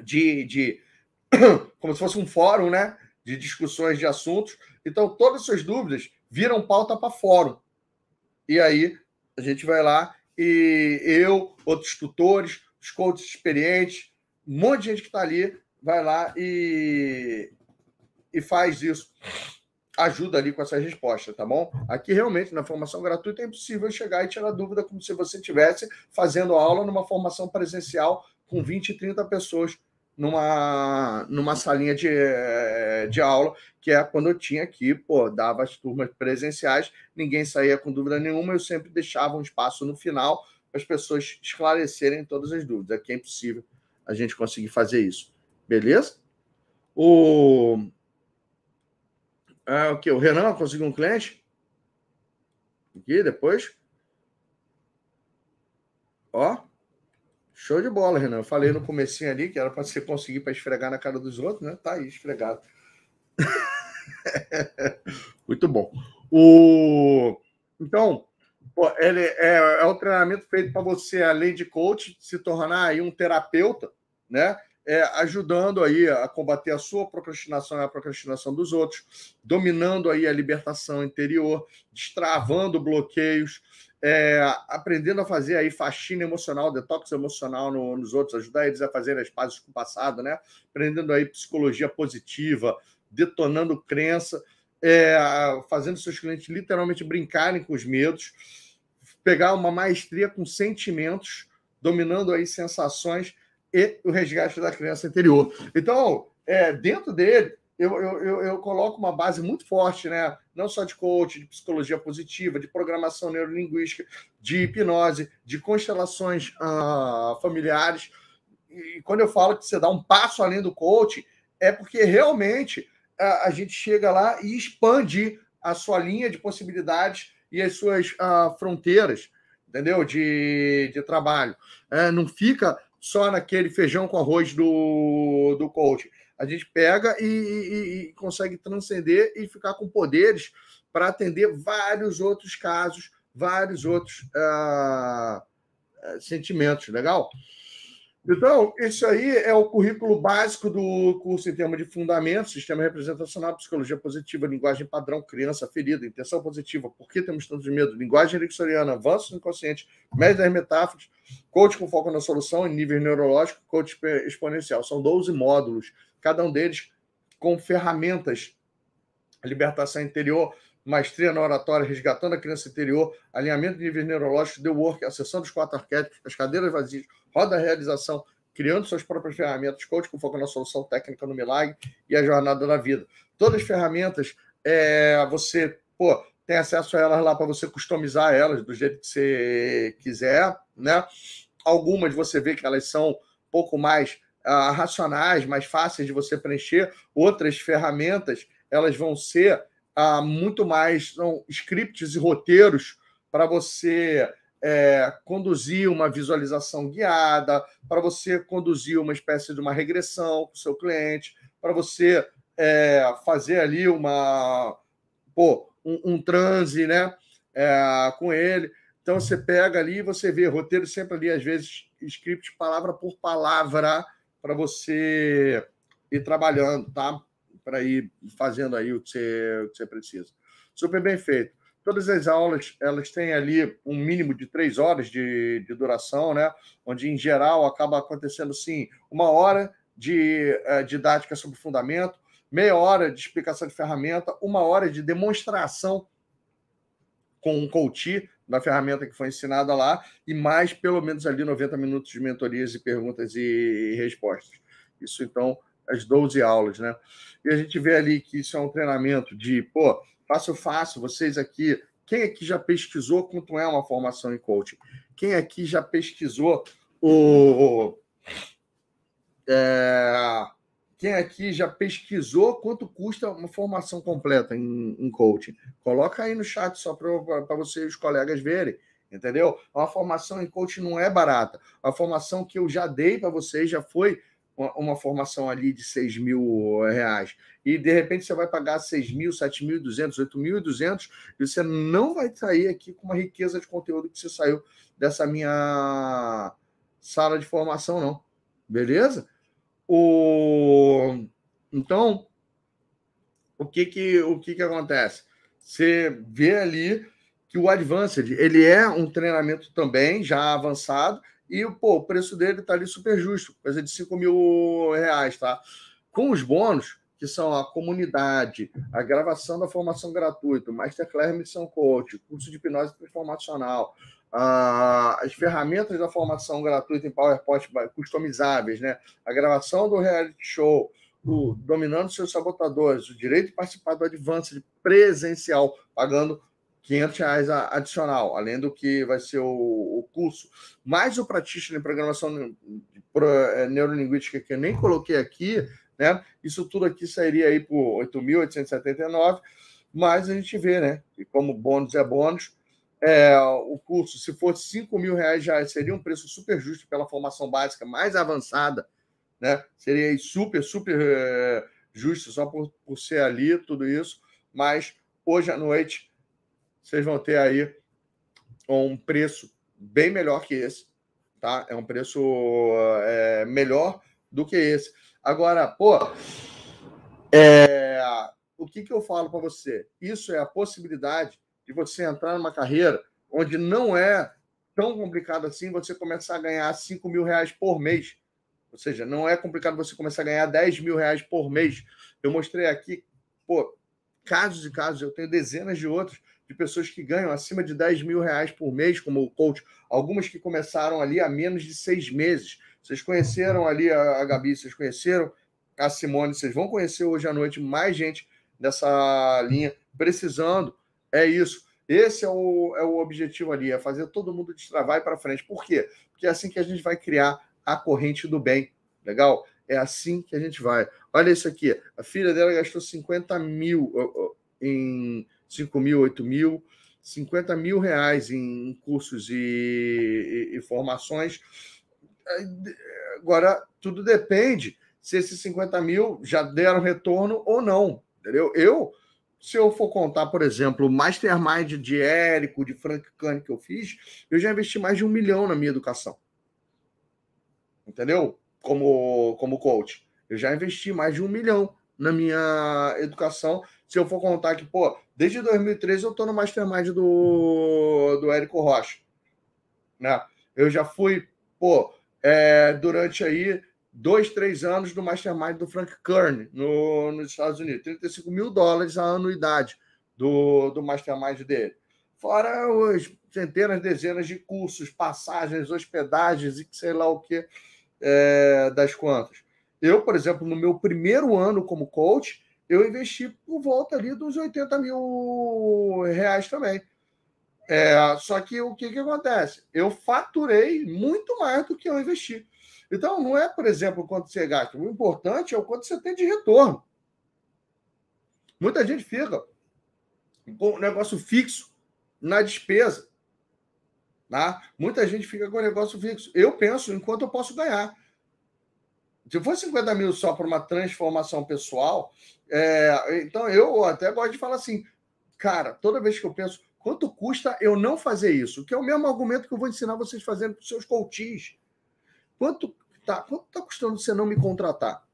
de, de (coughs) como se fosse um fórum, né? De discussões de assuntos. Então, todas as suas dúvidas viram pauta para fórum. E aí a gente vai lá e eu, outros tutores, os coaches experientes, um monte de gente que está ali, vai lá e, e faz isso. Ajuda ali com essa resposta, tá bom? Aqui realmente, na formação gratuita, é impossível chegar e tirar dúvida como se você estivesse fazendo aula numa formação presencial com 20, 30 pessoas numa, numa salinha de, de aula, que é quando eu tinha aqui, pô, dava as turmas presenciais, ninguém saía com dúvida nenhuma, eu sempre deixava um espaço no final para as pessoas esclarecerem todas as dúvidas. Aqui é impossível a gente conseguir fazer isso. Beleza? O. Ah, o que? O Renan conseguiu um cliente? Aqui, depois. Ó. Show de bola, Renan. Eu falei no comecinho ali que era para você conseguir para esfregar na cara dos outros, né? Tá aí, esfregado. (laughs) Muito bom. O... Então, pô, ele é, é o treinamento feito para você, além de coach, se tornar aí um terapeuta, né? É, ajudando aí a combater a sua procrastinação e a procrastinação dos outros, dominando aí a libertação interior, destravando bloqueios, é, aprendendo a fazer aí faxina emocional, detox emocional no, nos outros, ajudar eles a fazer as pazes com o passado, né? Aprendendo aí psicologia positiva, detonando crença, é, fazendo seus clientes literalmente brincarem com os medos, pegar uma maestria com sentimentos, dominando aí sensações e o resgate da criança interior. Então, é, dentro dele, eu, eu, eu, coloco uma base muito forte, né? Não só de coach, de psicologia positiva, de programação neurolinguística, de hipnose, de constelações uh, familiares. E quando eu falo que você dá um passo além do coach, é porque realmente a, a gente chega lá e expande a sua linha de possibilidades e as suas uh, fronteiras entendeu? De, de trabalho. É, não fica só naquele feijão com arroz do, do coach. A gente pega e, e, e consegue transcender e ficar com poderes para atender vários outros casos, vários outros uh, sentimentos. Legal? Então, isso aí é o currículo básico do curso em termos de fundamentos, sistema representacional, psicologia positiva, linguagem padrão, criança ferida, intenção positiva, por que temos tanto medo, linguagem ericksoniana, avanço no inconsciente, média das metáforas, coach com foco na solução em nível neurológico, coach exponencial. São 12 módulos, cada um deles com ferramentas, libertação interior, maestria na oratória, resgatando a criança interior, alinhamento de níveis neurológicos, The Work, acessão dos quatro arquétipos, as cadeiras vazias, roda a realização, criando suas próprias ferramentas, coach com foco na solução técnica no milagre e a jornada da vida. Todas as ferramentas, é, você pô, tem acesso a elas lá para você customizar elas do jeito que você quiser, né? Algumas você vê que elas são um pouco mais uh, racionais, mais fáceis de você preencher. Outras ferramentas, elas vão ser uh, muito mais são scripts e roteiros para você é, conduzir uma visualização guiada, para você conduzir uma espécie de uma regressão com o seu cliente, para você é, fazer ali uma pô, um, um transe né, é, com ele. Então você pega ali e você vê roteiro sempre ali, às vezes, script palavra por palavra, para você ir trabalhando, tá? Para ir fazendo aí o que você, o que você precisa. Super bem feito. Todas as aulas elas têm ali um mínimo de três horas de, de duração, né? Onde em geral acaba acontecendo sim uma hora de uh, didática sobre fundamento, meia hora de explicação de ferramenta, uma hora de demonstração com um coach da ferramenta que foi ensinada lá e mais pelo menos ali 90 minutos de mentorias e perguntas e respostas. Isso então as 12 aulas, né? E a gente vê ali que isso é um treinamento de, pô, Fácil, fácil. Vocês aqui, quem aqui já pesquisou quanto é uma formação em coaching? Quem aqui já pesquisou o. É, quem aqui já pesquisou quanto custa uma formação completa em, em coaching? Coloca aí no chat só para você e os colegas verem entendeu? Uma formação em coaching não é barata. A formação que eu já dei para vocês já foi uma, uma, formação ali de 6 mil reais e de repente você vai pagar 6 mil, 7 mil, 200, 8 mil e 200 e você não vai sair aqui com uma riqueza de conteúdo que você saiu dessa minha sala de formação, não. Beleza? O... Então, o que que, o que que acontece? Você vê ali que o Advanced, ele é um treinamento também já avançado, e pô, o preço dele está ali super justo, coisa de 5 mil reais, tá? Com os bônus, que são a comunidade, a gravação da formação gratuita, Masterclass Missão Coach, curso de hipnose transformacional, as ferramentas da formação gratuita em PowerPoint customizáveis, né? a gravação do reality show, o Dominando Seus Sabotadores, o direito de participar do Advanced presencial, pagando 500 reais adicional, além do que vai ser o, curso, mais o Practitioner em Programação é, Neurolinguística, que eu nem coloquei aqui, né? Isso tudo aqui sairia aí por 8.879, mas a gente vê, né? E como bônus é bônus, é, o curso, se fosse 5 mil reais, já seria um preço super justo pela formação básica mais avançada, né? Seria super, super é, justo só por, por ser ali, tudo isso, mas hoje à noite vocês vão ter aí um preço bem melhor que esse, tá? É um preço é, melhor do que esse. Agora, pô, é, o que, que eu falo para você? Isso é a possibilidade de você entrar numa carreira onde não é tão complicado assim você começar a ganhar 5 mil reais por mês. Ou seja, não é complicado você começar a ganhar 10 mil reais por mês. Eu mostrei aqui, pô, casos e casos, eu tenho dezenas de outros de pessoas que ganham acima de 10 mil reais por mês como coach, algumas que começaram ali há menos de seis meses. Vocês conheceram ali a, Gabi, vocês conheceram a Simone, vocês vão conhecer hoje à noite mais gente dessa linha precisando. É isso. Esse é o, é o objetivo ali, é fazer todo mundo destravar e para frente. Por quê? Porque é assim que a gente vai criar a corrente do bem. Legal? É assim que a gente vai. Olha isso aqui. A filha dela gastou 50 mil em 5 mil, 8 mil. 50 mil reais em cursos e, e, e formações. Agora, tudo depende se esses 50 mil já deram retorno ou não. Entendeu? Eu, se eu for contar, por exemplo, o Mastermind de Érico, de Frank Kane que eu fiz, eu já investi mais de um milhão na minha educação. Entendeu? Como, como coach. Eu já investi mais de um milhão na minha educação. Se eu for contar que, pô, desde 2013 eu estou no Mastermind do, do Érico Rocha. Né? Eu já fui, pô, é, durante aí dois, três anos do Mastermind do Frank Kern no, nos Estados Unidos. 35 mil dólares a anuidade do, do Mastermind dele. Fora os centenas, dezenas de cursos, passagens, hospedagens e sei lá o que é, das quantas. Eu, por exemplo, no meu primeiro ano como coach, eu investi por volta ali dos 80 mil reais também. É, só que o que, que acontece? Eu faturei muito mais do que eu investi. Então, não é, por exemplo, quanto você gasta. O importante é o quanto você tem de retorno. Muita gente fica com um negócio fixo na despesa. Tá? Muita gente fica com um negócio fixo. Eu penso em quanto eu posso ganhar. Se for 50 mil só para uma transformação pessoal, é, então eu até gosto de falar assim, cara, toda vez que eu penso, quanto custa eu não fazer isso? Que é o mesmo argumento que eu vou ensinar vocês fazendo para os seus coaches. Quanto Tá, quanto está custando você não me contratar?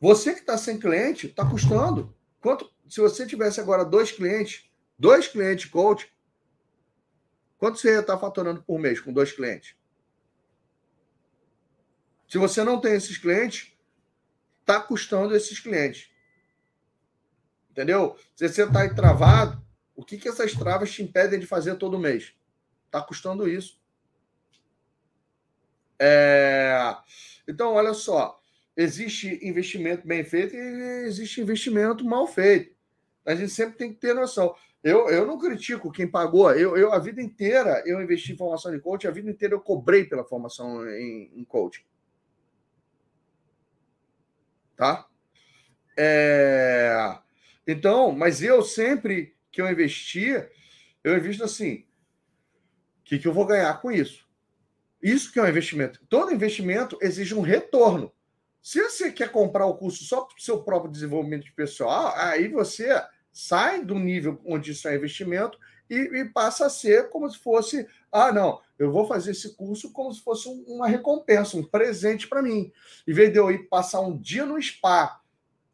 Você que está sem cliente, está custando. Quanto, se você tivesse agora dois clientes, dois clientes coach, quanto você ia estar tá faturando por mês com dois clientes? Se você não tem esses clientes, está custando esses clientes. Entendeu? Se você está aí travado, o que, que essas travas te impedem de fazer todo mês? Está custando isso. É... Então, olha só, existe investimento bem feito e existe investimento mal feito. A gente sempre tem que ter noção. Eu, eu não critico quem pagou. Eu, eu a vida inteira eu investi em formação de coach, a vida inteira eu cobrei pela formação em, em coaching. Tá? É... Então, mas eu sempre que eu investir, eu invisto assim: o que, que eu vou ganhar com isso? Isso que é um investimento. Todo investimento exige um retorno. Se você quer comprar o curso só para o seu próprio desenvolvimento pessoal, aí você sai do nível onde isso é investimento e, e, passa a ser como se fosse: ah, não, eu vou fazer esse curso como se fosse uma recompensa, um presente para mim. Em vez de eu ir passar um dia no spa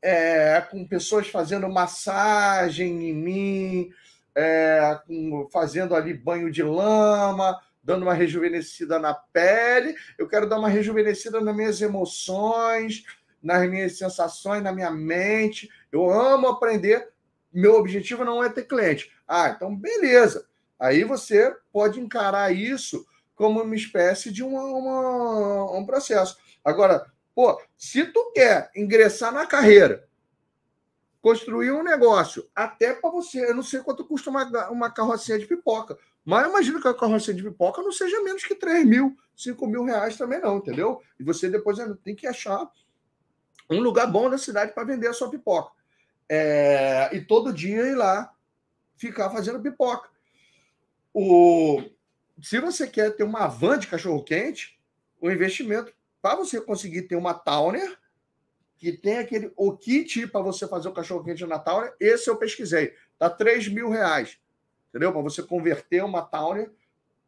é, com pessoas fazendo massagem em mim, é, com, fazendo ali banho de lama dando uma rejuvenescida na pele, eu quero dar uma rejuvenescida nas minhas emoções, nas minhas sensações, na minha mente. Eu amo aprender. Meu objetivo não é ter cliente. Ah, então beleza. Aí você pode encarar isso como uma espécie de uma, uma, um processo. Agora, pô, se tu quer ingressar na carreira, construir um negócio, até para você, eu não sei quanto custa uma, uma carrocinha de pipoca, mas imagina que a carroça de pipoca não seja menos que 3 mil, 5 mil reais também não, entendeu? E você depois tem que achar um lugar bom na cidade para vender a sua pipoca. É, e todo dia ir lá ficar fazendo pipoca. O, se você quer ter uma van de cachorro-quente, o investimento para você conseguir ter uma Towner, que tem aquele o kit para você fazer o cachorro-quente na Towner, esse eu pesquisei. Tá 3 mil reais entendeu? Para você converter uma Towner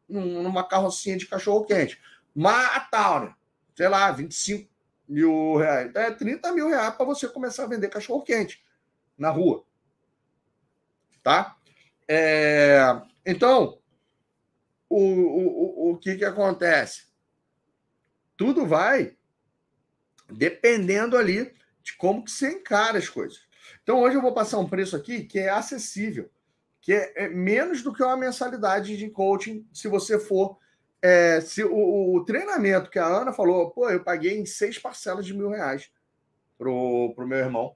numa carrocinha de cachorro-quente. Uma Towner, sei lá, 25 mil reais. Então é 30 mil reais para você começar a vender cachorro-quente na rua. Tá? É... Então, o, o, o que, que acontece? Tudo vai dependendo ali de como que você encara as coisas. Então, hoje eu vou passar um preço aqui que é acessível que é, é, menos do que uma mensalidade de coaching se você for. É, se o, o, treinamento que a Ana falou, pô, eu paguei em seis parcelas de mil reais pro, pro meu irmão.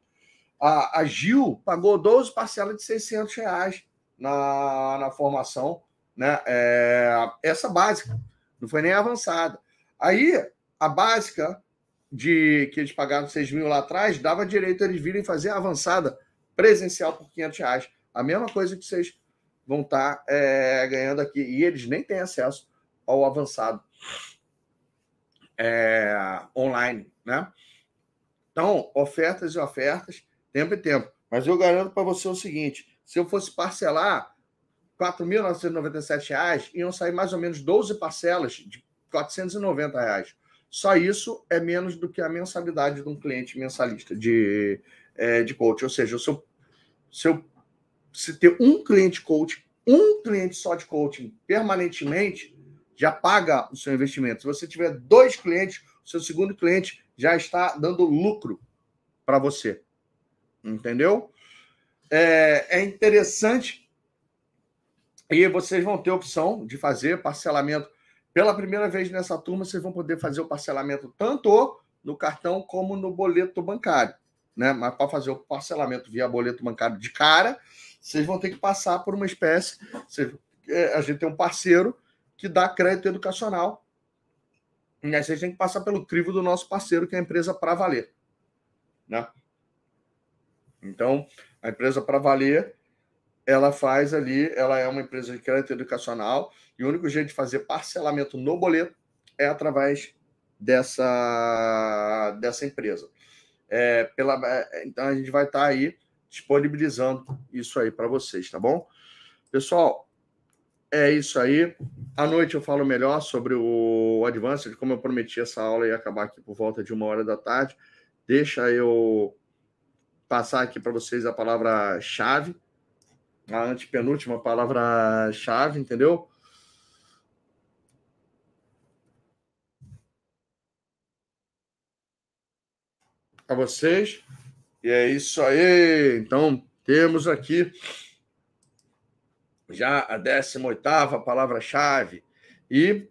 A, a Gil pagou 12 parcelas de 600 reais na, na formação, né? É, essa básica, não foi nem avançada. Aí, a básica de que eles pagaram 6 mil lá atrás, dava direito a eles virem fazer a avançada presencial por 500 reais a mesma coisa que vocês vão estar tá, é, ganhando aqui. E eles nem têm acesso ao avançado é, online, né? Então, ofertas e ofertas, tempo e tempo. Mas eu garanto para você o seguinte: se eu fosse parcelar R$ 4.997, iam sair mais ou menos 12 parcelas de 490 reais. Só isso é menos do que a mensalidade de um cliente mensalista de, é, de coach. Ou seja, se eu, se eu se ter um cliente coach, um cliente só de coaching permanentemente, já paga o seu investimento. Se você tiver dois clientes, o seu segundo cliente já está dando lucro para você. Entendeu? É, é interessante e vocês vão ter opção de fazer parcelamento. Pela primeira vez nessa turma, vocês vão poder fazer o parcelamento tanto no cartão como no boleto bancário. Né? Mas para fazer o parcelamento via boleto bancário de cara, vocês vão ter que passar por uma espécie. É, a gente tem um parceiro que dá crédito educacional. E aí vocês têm que passar pelo crivo do nosso parceiro, que é a empresa Para Valer. Né? Então, a empresa Para Valer, ela faz ali, ela é uma empresa de crédito educacional, e o único jeito de fazer parcelamento no boleto é através dessa, dessa empresa. É, pela, é, então, a gente vai estar tá aí disponibilizando isso aí para vocês, tá bom? Pessoal, é isso aí. À noite eu falo melhor sobre o Advanced, como eu prometi, essa aula ia acabar aqui por volta de uma hora da tarde. Deixa eu passar aqui para vocês a palavra-chave, a antepenúltima palavra-chave, entendeu? Para vocês. E é isso aí. Então, temos aqui já a 18 palavra-chave. E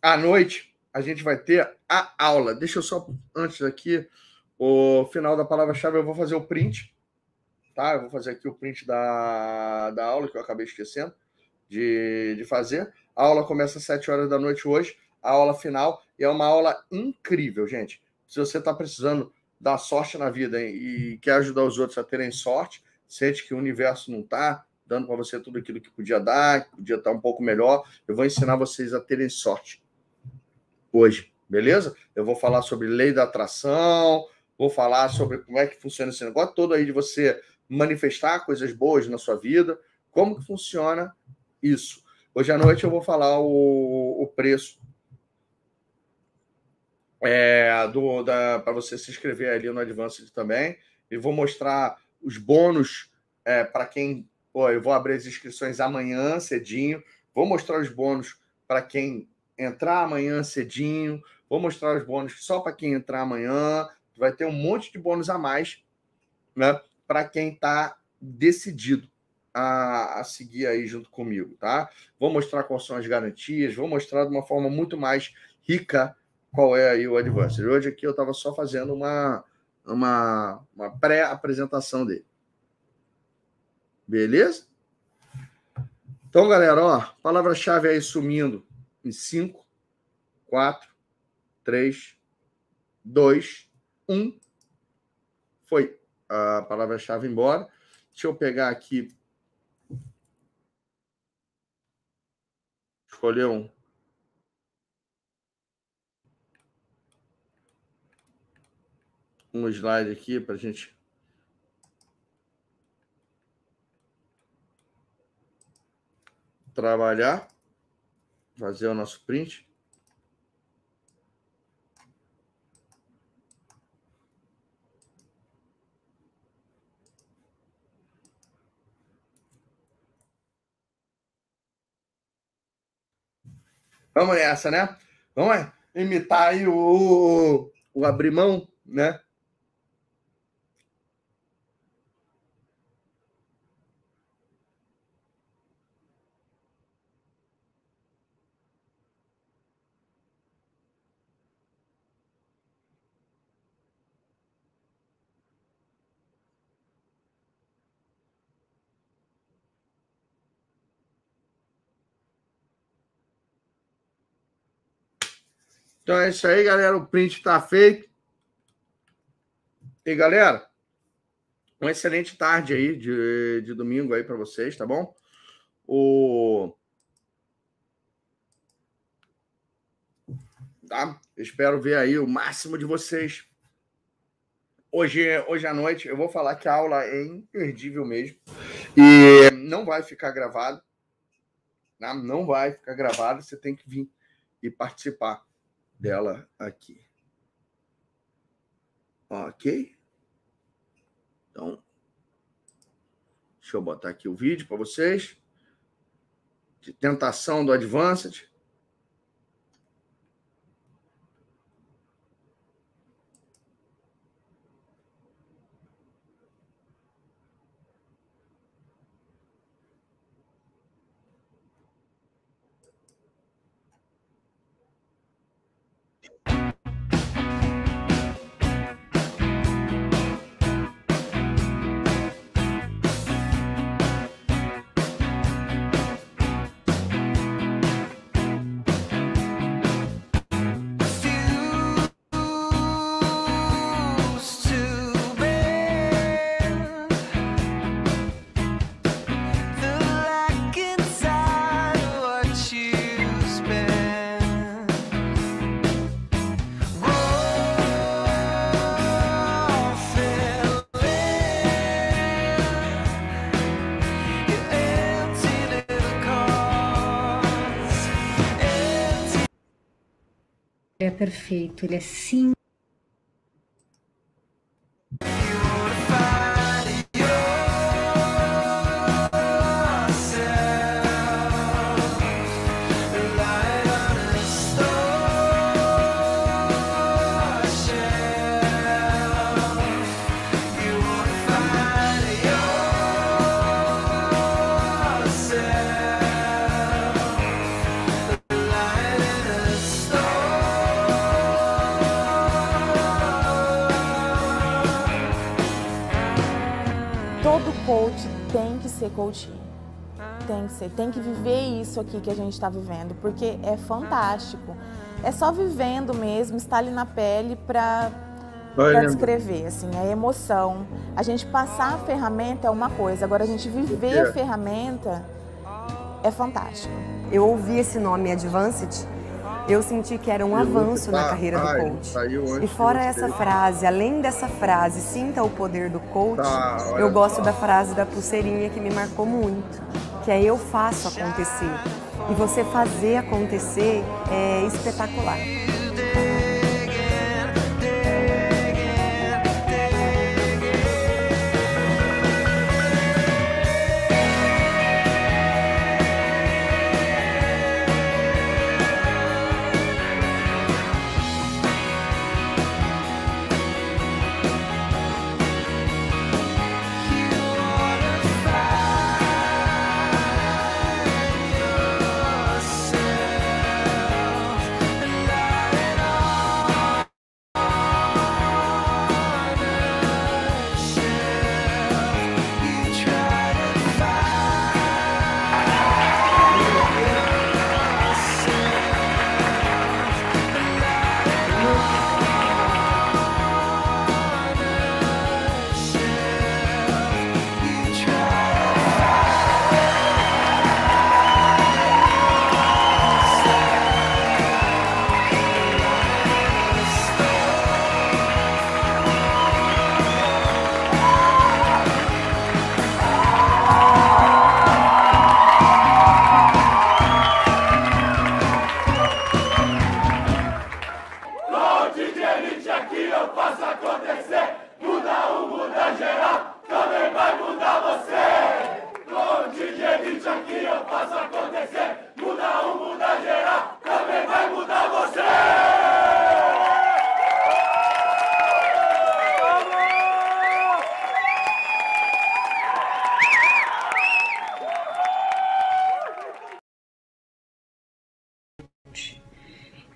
à noite a gente vai ter a aula. Deixa eu só, antes aqui, o final da palavra-chave, eu vou fazer o print. Tá? Eu vou fazer aqui o print da, da aula, que eu acabei esquecendo de, de fazer. A aula começa às 7 horas da noite hoje, a aula final, e é uma aula incrível, gente. Se você está precisando dar sorte na vida hein, e quer ajudar os outros a terem sorte, sente que o universo não está, dando para você tudo aquilo que podia dar, que podia estar um pouco melhor. Eu vou ensinar vocês a terem sorte hoje, beleza? Eu vou falar sobre lei da atração, vou falar sobre como é que funciona esse negócio todo aí de você manifestar coisas boas na sua vida, como que funciona isso. Hoje à noite eu vou falar o, o preço é, do da para você se inscrever ali no Advanced também e vou mostrar os bônus é, para quem Pô, eu vou abrir as inscrições amanhã cedinho. Vou mostrar os bônus para quem entrar amanhã cedinho. Vou mostrar os bônus só para quem entrar amanhã. Vai ter um monte de bônus a mais, né? Para quem está decidido a, a, seguir aí junto comigo, tá? Vou mostrar quais são as garantias. Vou mostrar de uma forma muito mais rica qual é aí o Advanced. Hoje aqui eu estava só fazendo uma, uma, uma pré-apresentação dele. Beleza? Então, galera, ó, palavra-chave aí sumindo em 5, 4, 3, 2, 1. Foi a palavra-chave embora. Deixa eu pegar aqui. Escolher um. Um slide aqui para a gente trabalhar, fazer o nosso print. Vamos nessa, né? Vamos imitar aí o, o abrir mão, né? Então é isso aí, galera. O print está feito. E galera, uma excelente tarde aí de, de domingo aí para vocês, tá bom? O tá? espero ver aí o máximo de vocês. Hoje, hoje à noite eu vou falar que a aula é imperdível mesmo e não vai ficar gravado, tá? não vai ficar gravado. Você tem que vir e participar dela aqui. Ok? Então, deixa eu botar aqui o vídeo para vocês. De tentação do Advanced. É perfeito, ele é sim ser coach. Tem que ser, tem que viver isso aqui que a gente está vivendo, porque é fantástico. É só vivendo mesmo, estar ali na pele para descrever, assim, a emoção. A gente passar a ferramenta é uma coisa, agora a gente viver a ferramenta é fantástico. Eu ouvi esse nome Advanced eu senti que era um avanço na carreira do coach. E fora essa frase, além dessa frase, sinta o poder do coach, tá, eu gosto da frase da pulseirinha que me marcou muito, que é eu faço acontecer. E você fazer acontecer é espetacular.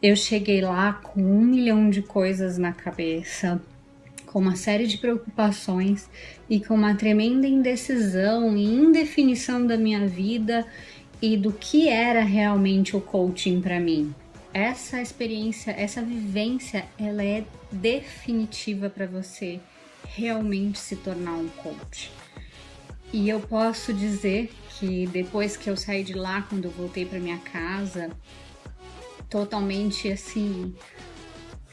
Eu cheguei lá com um milhão de coisas na cabeça, com uma série de preocupações e com uma tremenda indecisão e indefinição da minha vida e do que era realmente o coaching para mim. Essa experiência, essa vivência, ela é definitiva para você realmente se tornar um coach. E eu posso dizer que depois que eu saí de lá, quando eu voltei para minha casa, totalmente assim,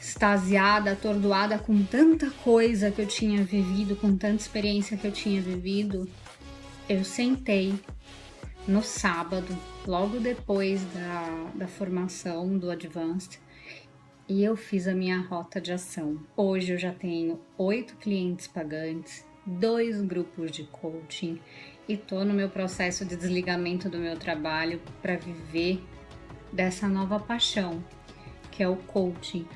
extasiada, atordoada com tanta coisa que eu tinha vivido, com tanta experiência que eu tinha vivido, eu sentei no sábado, logo depois da, da formação do Advanced, e eu fiz a minha rota de ação. Hoje eu já tenho oito clientes pagantes, dois grupos de coaching e tô no meu processo de desligamento do meu trabalho para viver dessa nova paixão, que é o coaching,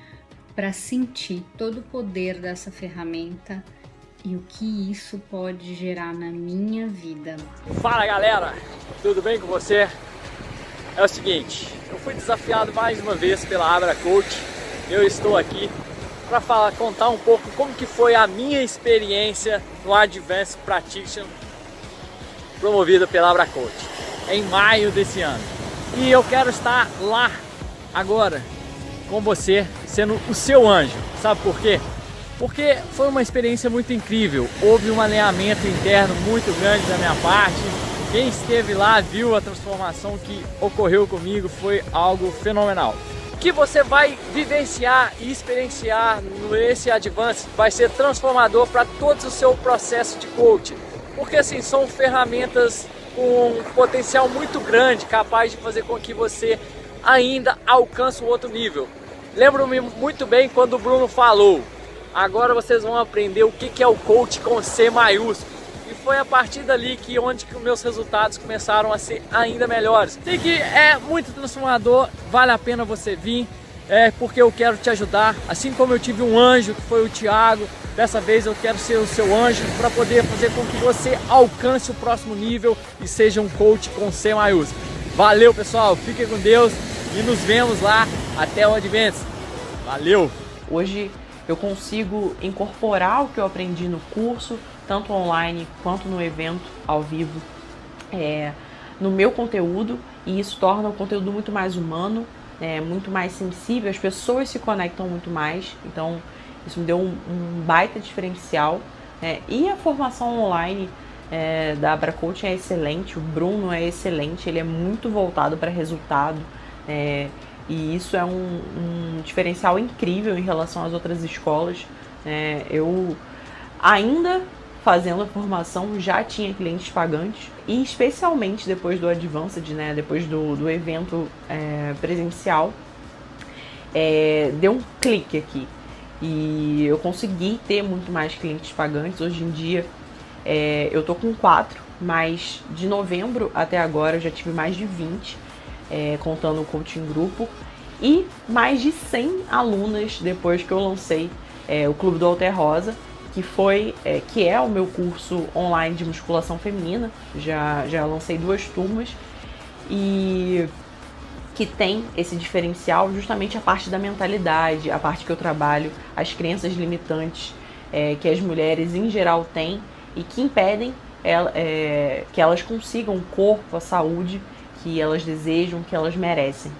para sentir todo o poder dessa ferramenta e o que isso pode gerar na minha vida. Fala galera, tudo bem com você? É o seguinte, eu fui desafiado mais uma vez pela Abra Coach. Eu estou aqui para falar, contar um pouco como que foi a minha experiência no Advanced Practitioner promovida pela Abra Coach em maio desse ano. E eu quero estar lá agora com você, sendo o seu anjo. Sabe por quê? Porque foi uma experiência muito incrível. Houve um alinhamento interno muito grande da minha parte. Quem esteve lá viu a transformação que ocorreu comigo, foi algo fenomenal. Que você vai vivenciar e experienciar nesse Advance vai ser transformador para todo o seu processo de coaching. Porque assim, são ferramentas com um potencial muito grande, capaz de fazer com que você ainda alcance um outro nível. Lembro-me muito bem quando o Bruno falou, Agora vocês vão aprender o que é o coach com C maiúsculo. E foi a partir dali que onde que meus resultados começaram a ser ainda melhores. Sei que é muito transformador, vale a pena você vir, é porque eu quero te ajudar. Assim como eu tive um anjo que foi o Tiago, dessa vez eu quero ser o seu anjo para poder fazer com que você alcance o próximo nível e seja um coach com C maiúsculo. Valeu pessoal, fiquem com Deus e nos vemos lá até o Advance. Valeu! Hoje eu consigo incorporar o que eu aprendi no curso, tanto online quanto no evento ao vivo, é, no meu conteúdo, e isso torna o conteúdo muito mais humano, é, muito mais sensível, as pessoas se conectam muito mais, então isso me deu um, um baita diferencial. É, e a formação online é, da Abra Coaching é excelente, o Bruno é excelente, ele é muito voltado para resultado. É, e isso é um, um diferencial incrível em relação às outras escolas. É, eu ainda fazendo a formação já tinha clientes pagantes e especialmente depois do Advanced, né, depois do, do evento é, presencial, é, deu um clique aqui e eu consegui ter muito mais clientes pagantes. Hoje em dia é, eu tô com quatro, mas de novembro até agora eu já tive mais de 20 é, contando o coaching grupo, e mais de 100 alunas depois que eu lancei é, o Clube do Alter Rosa, que foi é, que é o meu curso online de musculação feminina. Já, já lancei duas turmas e que tem esse diferencial justamente a parte da mentalidade, a parte que eu trabalho, as crenças limitantes é, que as mulheres em geral têm e que impedem ela, é, que elas consigam o corpo, a saúde que elas desejam, que elas merecem.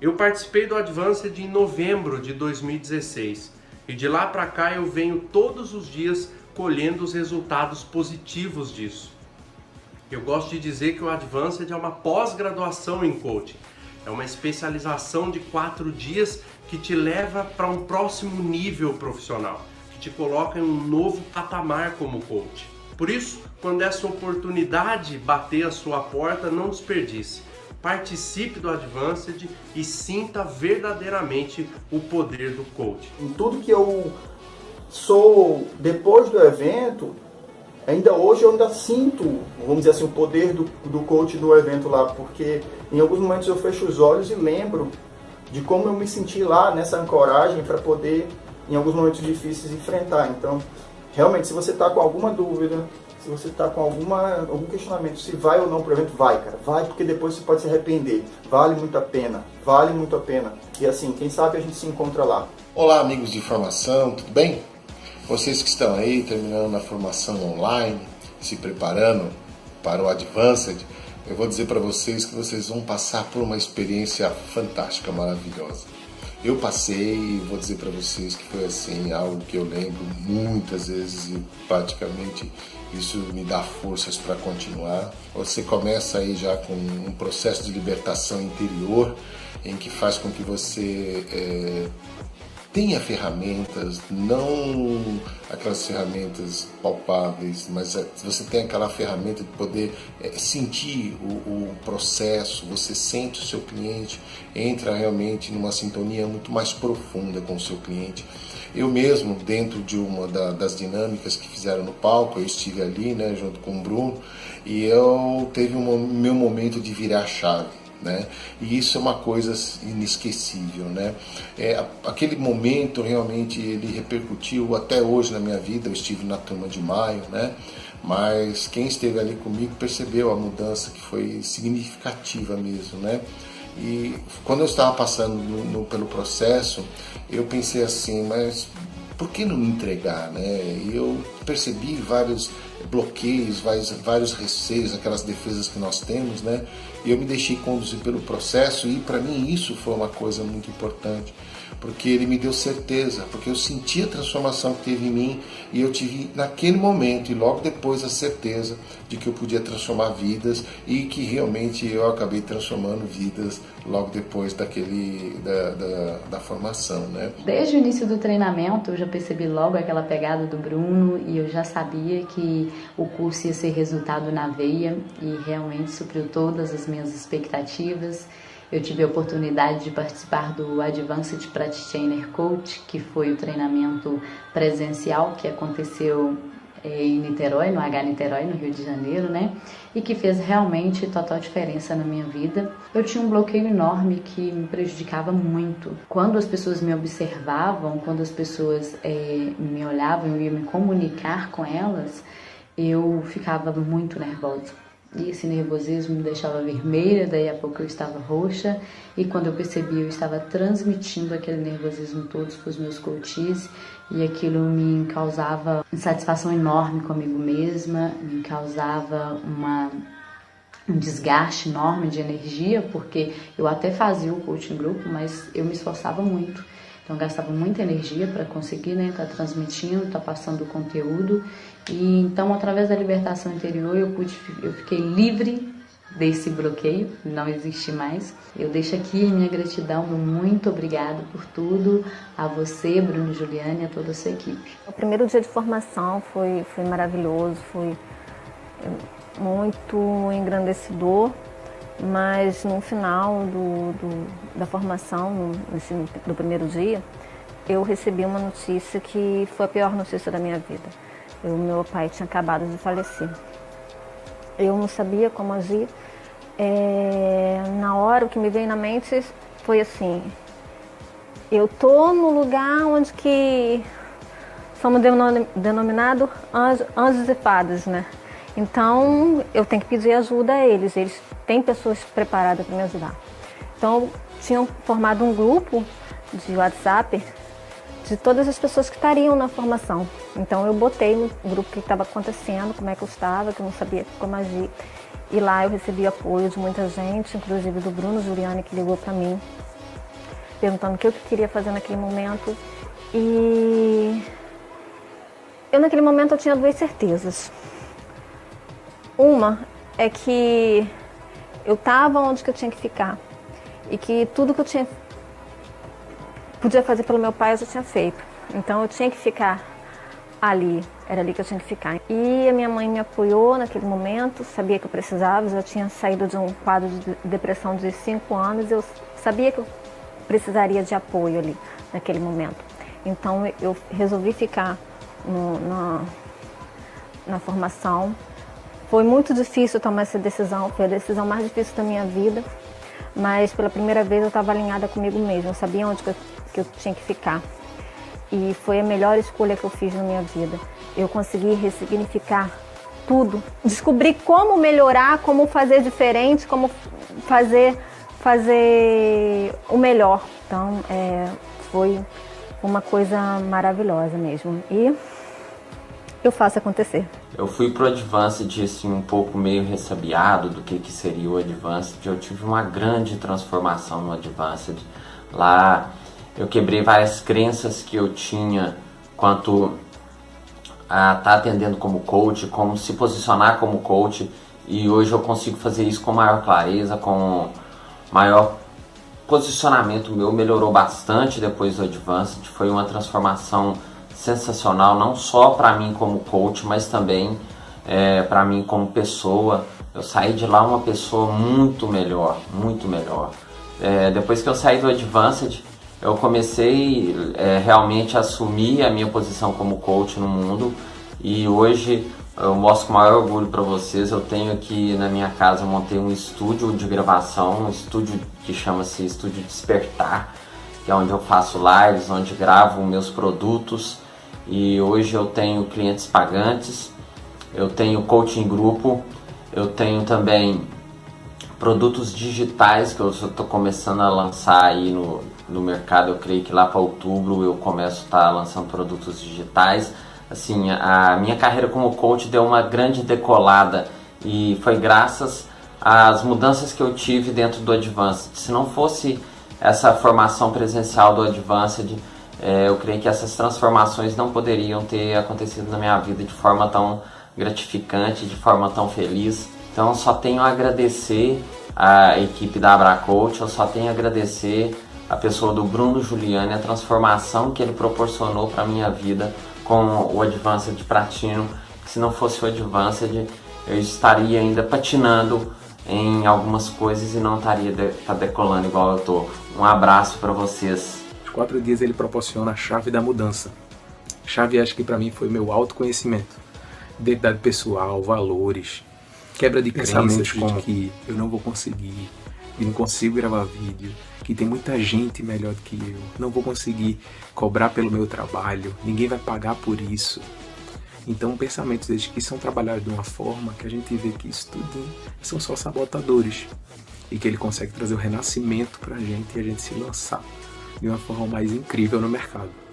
Eu participei do Advanced em novembro de 2016 e de lá para cá eu venho todos os dias colhendo os resultados positivos disso. Eu gosto de dizer que o Advanced é uma pós-graduação em coaching. É uma especialização de quatro dias que te leva para um próximo nível profissional, que te coloca em um novo patamar como coach. Por isso, quando essa oportunidade bater a sua porta, não desperdice participe do Advanced e sinta verdadeiramente o poder do coach. Em tudo que eu sou depois do evento, ainda hoje eu ainda sinto, vamos dizer assim, o poder do, do coach do evento lá, porque em alguns momentos eu fecho os olhos e lembro de como eu me senti lá nessa ancoragem para poder, em alguns momentos difíceis, enfrentar. Então, realmente, se você está com alguma dúvida, se você está com alguma, algum questionamento se vai ou não para o evento, vai, cara. Vai porque depois você pode se arrepender. Vale muito a pena. Vale muito a pena. E assim, quem sabe a gente se encontra lá. Olá, amigos de formação, tudo bem? Vocês que estão aí terminando a formação online, se preparando para o Advanced, eu vou dizer para vocês que vocês vão passar por uma experiência fantástica, maravilhosa. eu passei e vou dizer para vocês que foi assim algo que eu lembro muitas vezes e praticamente isso me dá forças para continuar. Você começa aí já com um processo de libertação interior em que faz com que você é, tenha ferramentas, não aquelas ferramentas palpáveis, mas é, você tem aquela ferramenta de poder é, sentir o, o, processo, você sente o seu cliente, entra realmente numa sintonia muito mais profunda com o seu cliente. Eu mesmo, dentro de uma da, das dinâmicas que fizeram no palco, eu estive ali, né, junto com o Bruno, e eu teve um meu momento de virar chave né? E isso é uma coisa inesquecível, né? É, aquele momento realmente ele repercutiu até hoje na minha vida. Eu estive na turma de maio, né? Mas quem esteve ali comigo percebeu a mudança que foi significativa mesmo, né? E quando eu estava passando no, no, pelo processo, eu pensei assim, mas por que não me entregar, né? E eu percebi vários bloqueios, vários, vários receios, aquelas defesas que nós temos, né? Eu me deixei conduzir pelo processo e para mim isso foi uma coisa muito importante, porque ele me deu certeza, porque eu senti a transformação que teve em mim e eu tive naquele momento e logo depois a certeza de que eu podia transformar vidas e que realmente eu acabei transformando vidas logo depois daquele da, da, da formação, né? Desde o início do treinamento eu já percebi logo aquela pegada do Bruno e eu já sabia que o curso ia ser resultado na veia e realmente supriu todas as minhas expectativas. Eu tive a oportunidade de participar do Advanced Practitioner Coach, que foi o treinamento presencial que aconteceu é, em Niterói, no H Niterói, no Rio de Janeiro, né? E que fez realmente total diferença na minha vida. Eu tinha um bloqueio enorme que me prejudicava muito. Quando as pessoas me observavam, quando as pessoas é, me olhavam, ia me comunicar com elas, eu ficava muito nervosa. E esse nervosismo me deixava vermelha, daí a pouco eu estava roxa, e quando eu percebi, eu estava transmitindo aquele nervosismo todos para os meus coaches, e aquilo me causava insatisfação enorme comigo mesma, me causava uma um desgaste enorme de energia, porque eu até fazia o coaching grupo, mas eu me esforçava muito. Então gastava muita energia para conseguir né, tá transmitindo, tá passando o conteúdo. E então através da libertação interior eu pude, eu fiquei livre desse bloqueio, não existe mais. Eu deixo aqui minha gratidão, meu muito obrigado por tudo, a você, Bruno Juliane a toda a sua equipe. O primeiro dia de formação foi, foi maravilhoso, foi muito engrandecedor mas no final do, do, da formação, no, do primeiro dia, eu recebi uma notícia que foi a pior notícia da minha vida. O meu pai tinha acabado de falecer. Eu não sabia como agir. É, na hora, o que me veio na mente foi assim: eu tô no lugar onde que somos denominados anjos, e fadas, né? Então eu tenho que pedir ajuda a eles. Eles têm pessoas preparadas para me ajudar. Então tinham formado um grupo de WhatsApp de todas as pessoas que estariam na formação. Então eu botei no grupo que estava acontecendo, como é que eu estava, que eu não sabia como agir. E lá eu recebi apoio de muita gente, inclusive do Bruno Juliane que ligou para mim, perguntando o que eu queria fazer naquele momento. E eu naquele momento eu tinha duas certezas. Uma é que eu estava onde que eu tinha que ficar e que tudo que eu tinha podia fazer pelo meu pai eu já tinha feito. Então eu tinha que ficar ali, era ali que eu tinha que ficar. E a minha mãe me apoiou naquele momento, sabia que eu precisava, já tinha saído de um quadro de depressão de cinco anos, eu sabia que eu precisaria de apoio ali naquele momento. Então eu resolvi ficar no, na, na formação foi muito difícil tomar essa decisão, foi a decisão mais difícil da minha vida, mas pela primeira vez eu estava alinhada comigo mesma, eu sabia onde que eu, que eu tinha que ficar. E foi a melhor escolha que eu fiz na minha vida. Eu consegui ressignificar tudo, descobri como melhorar, como fazer diferente, como fazer fazer o melhor. Então, é, foi uma coisa maravilhosa mesmo. E eu faço acontecer. Eu fui pro Advanced assim um pouco meio ressabiado do que, que seria o Advanced. Eu tive uma grande transformação no Advanced. Lá eu quebrei várias crenças que eu tinha quanto a estar tá atendendo como coach, como se posicionar como coach e hoje eu consigo fazer isso com maior clareza, com maior posicionamento meu melhorou bastante depois do Advanced, foi uma transformação sensacional, não só para mim como coach, mas também é, para mim como pessoa. Eu saí de lá uma pessoa muito melhor, muito melhor. É, depois que eu saí do Advanced, eu comecei é, realmente a assumir a minha posição como coach no mundo e hoje eu mostro com maior orgulho para vocês. Eu tenho aqui na minha casa, eu montei um estúdio de gravação, um estúdio que chama-se Estúdio Despertar, que é onde eu faço lives, onde gravo meus produtos. E hoje eu tenho clientes pagantes, eu tenho coaching grupo, eu tenho também produtos digitais que eu estou começando a lançar aí no, no mercado. Eu creio que lá para outubro eu começo a estar tá lançando produtos digitais assim, a minha carreira como coach deu uma grande decolada e foi graças às mudanças que eu tive dentro do Advanced. Se não fosse essa formação presencial do Advanced, é, eu creio que essas transformações não poderiam ter acontecido na minha vida de forma tão gratificante, de forma tão feliz. Então, só tenho a agradecer a equipe da Abracoach, eu só tenho a agradecer a pessoa do Bruno Giuliani, a transformação que ele proporcionou para minha vida com o Advanced Platino. Se não fosse o Advanced, eu estaria ainda patinando em algumas coisas e não estaria de, tá decolando igual eu tô. Um abraço para vocês. Os quatro dias ele proporciona a chave da mudança. Chave acho que para mim foi meu autoconhecimento, identidade pessoal, valores, quebra de crenças como que eu não vou conseguir, e não consigo gravar vídeo, que tem muita gente melhor do que eu, não vou conseguir cobrar pelo meu trabalho, ninguém vai pagar por isso. Então, pensamentos desde que são trabalhados de uma forma que a gente vê que isso tudo são só sabotadores e que ele consegue trazer o renascimento para a gente e a gente se lançar de uma forma mais incrível no mercado.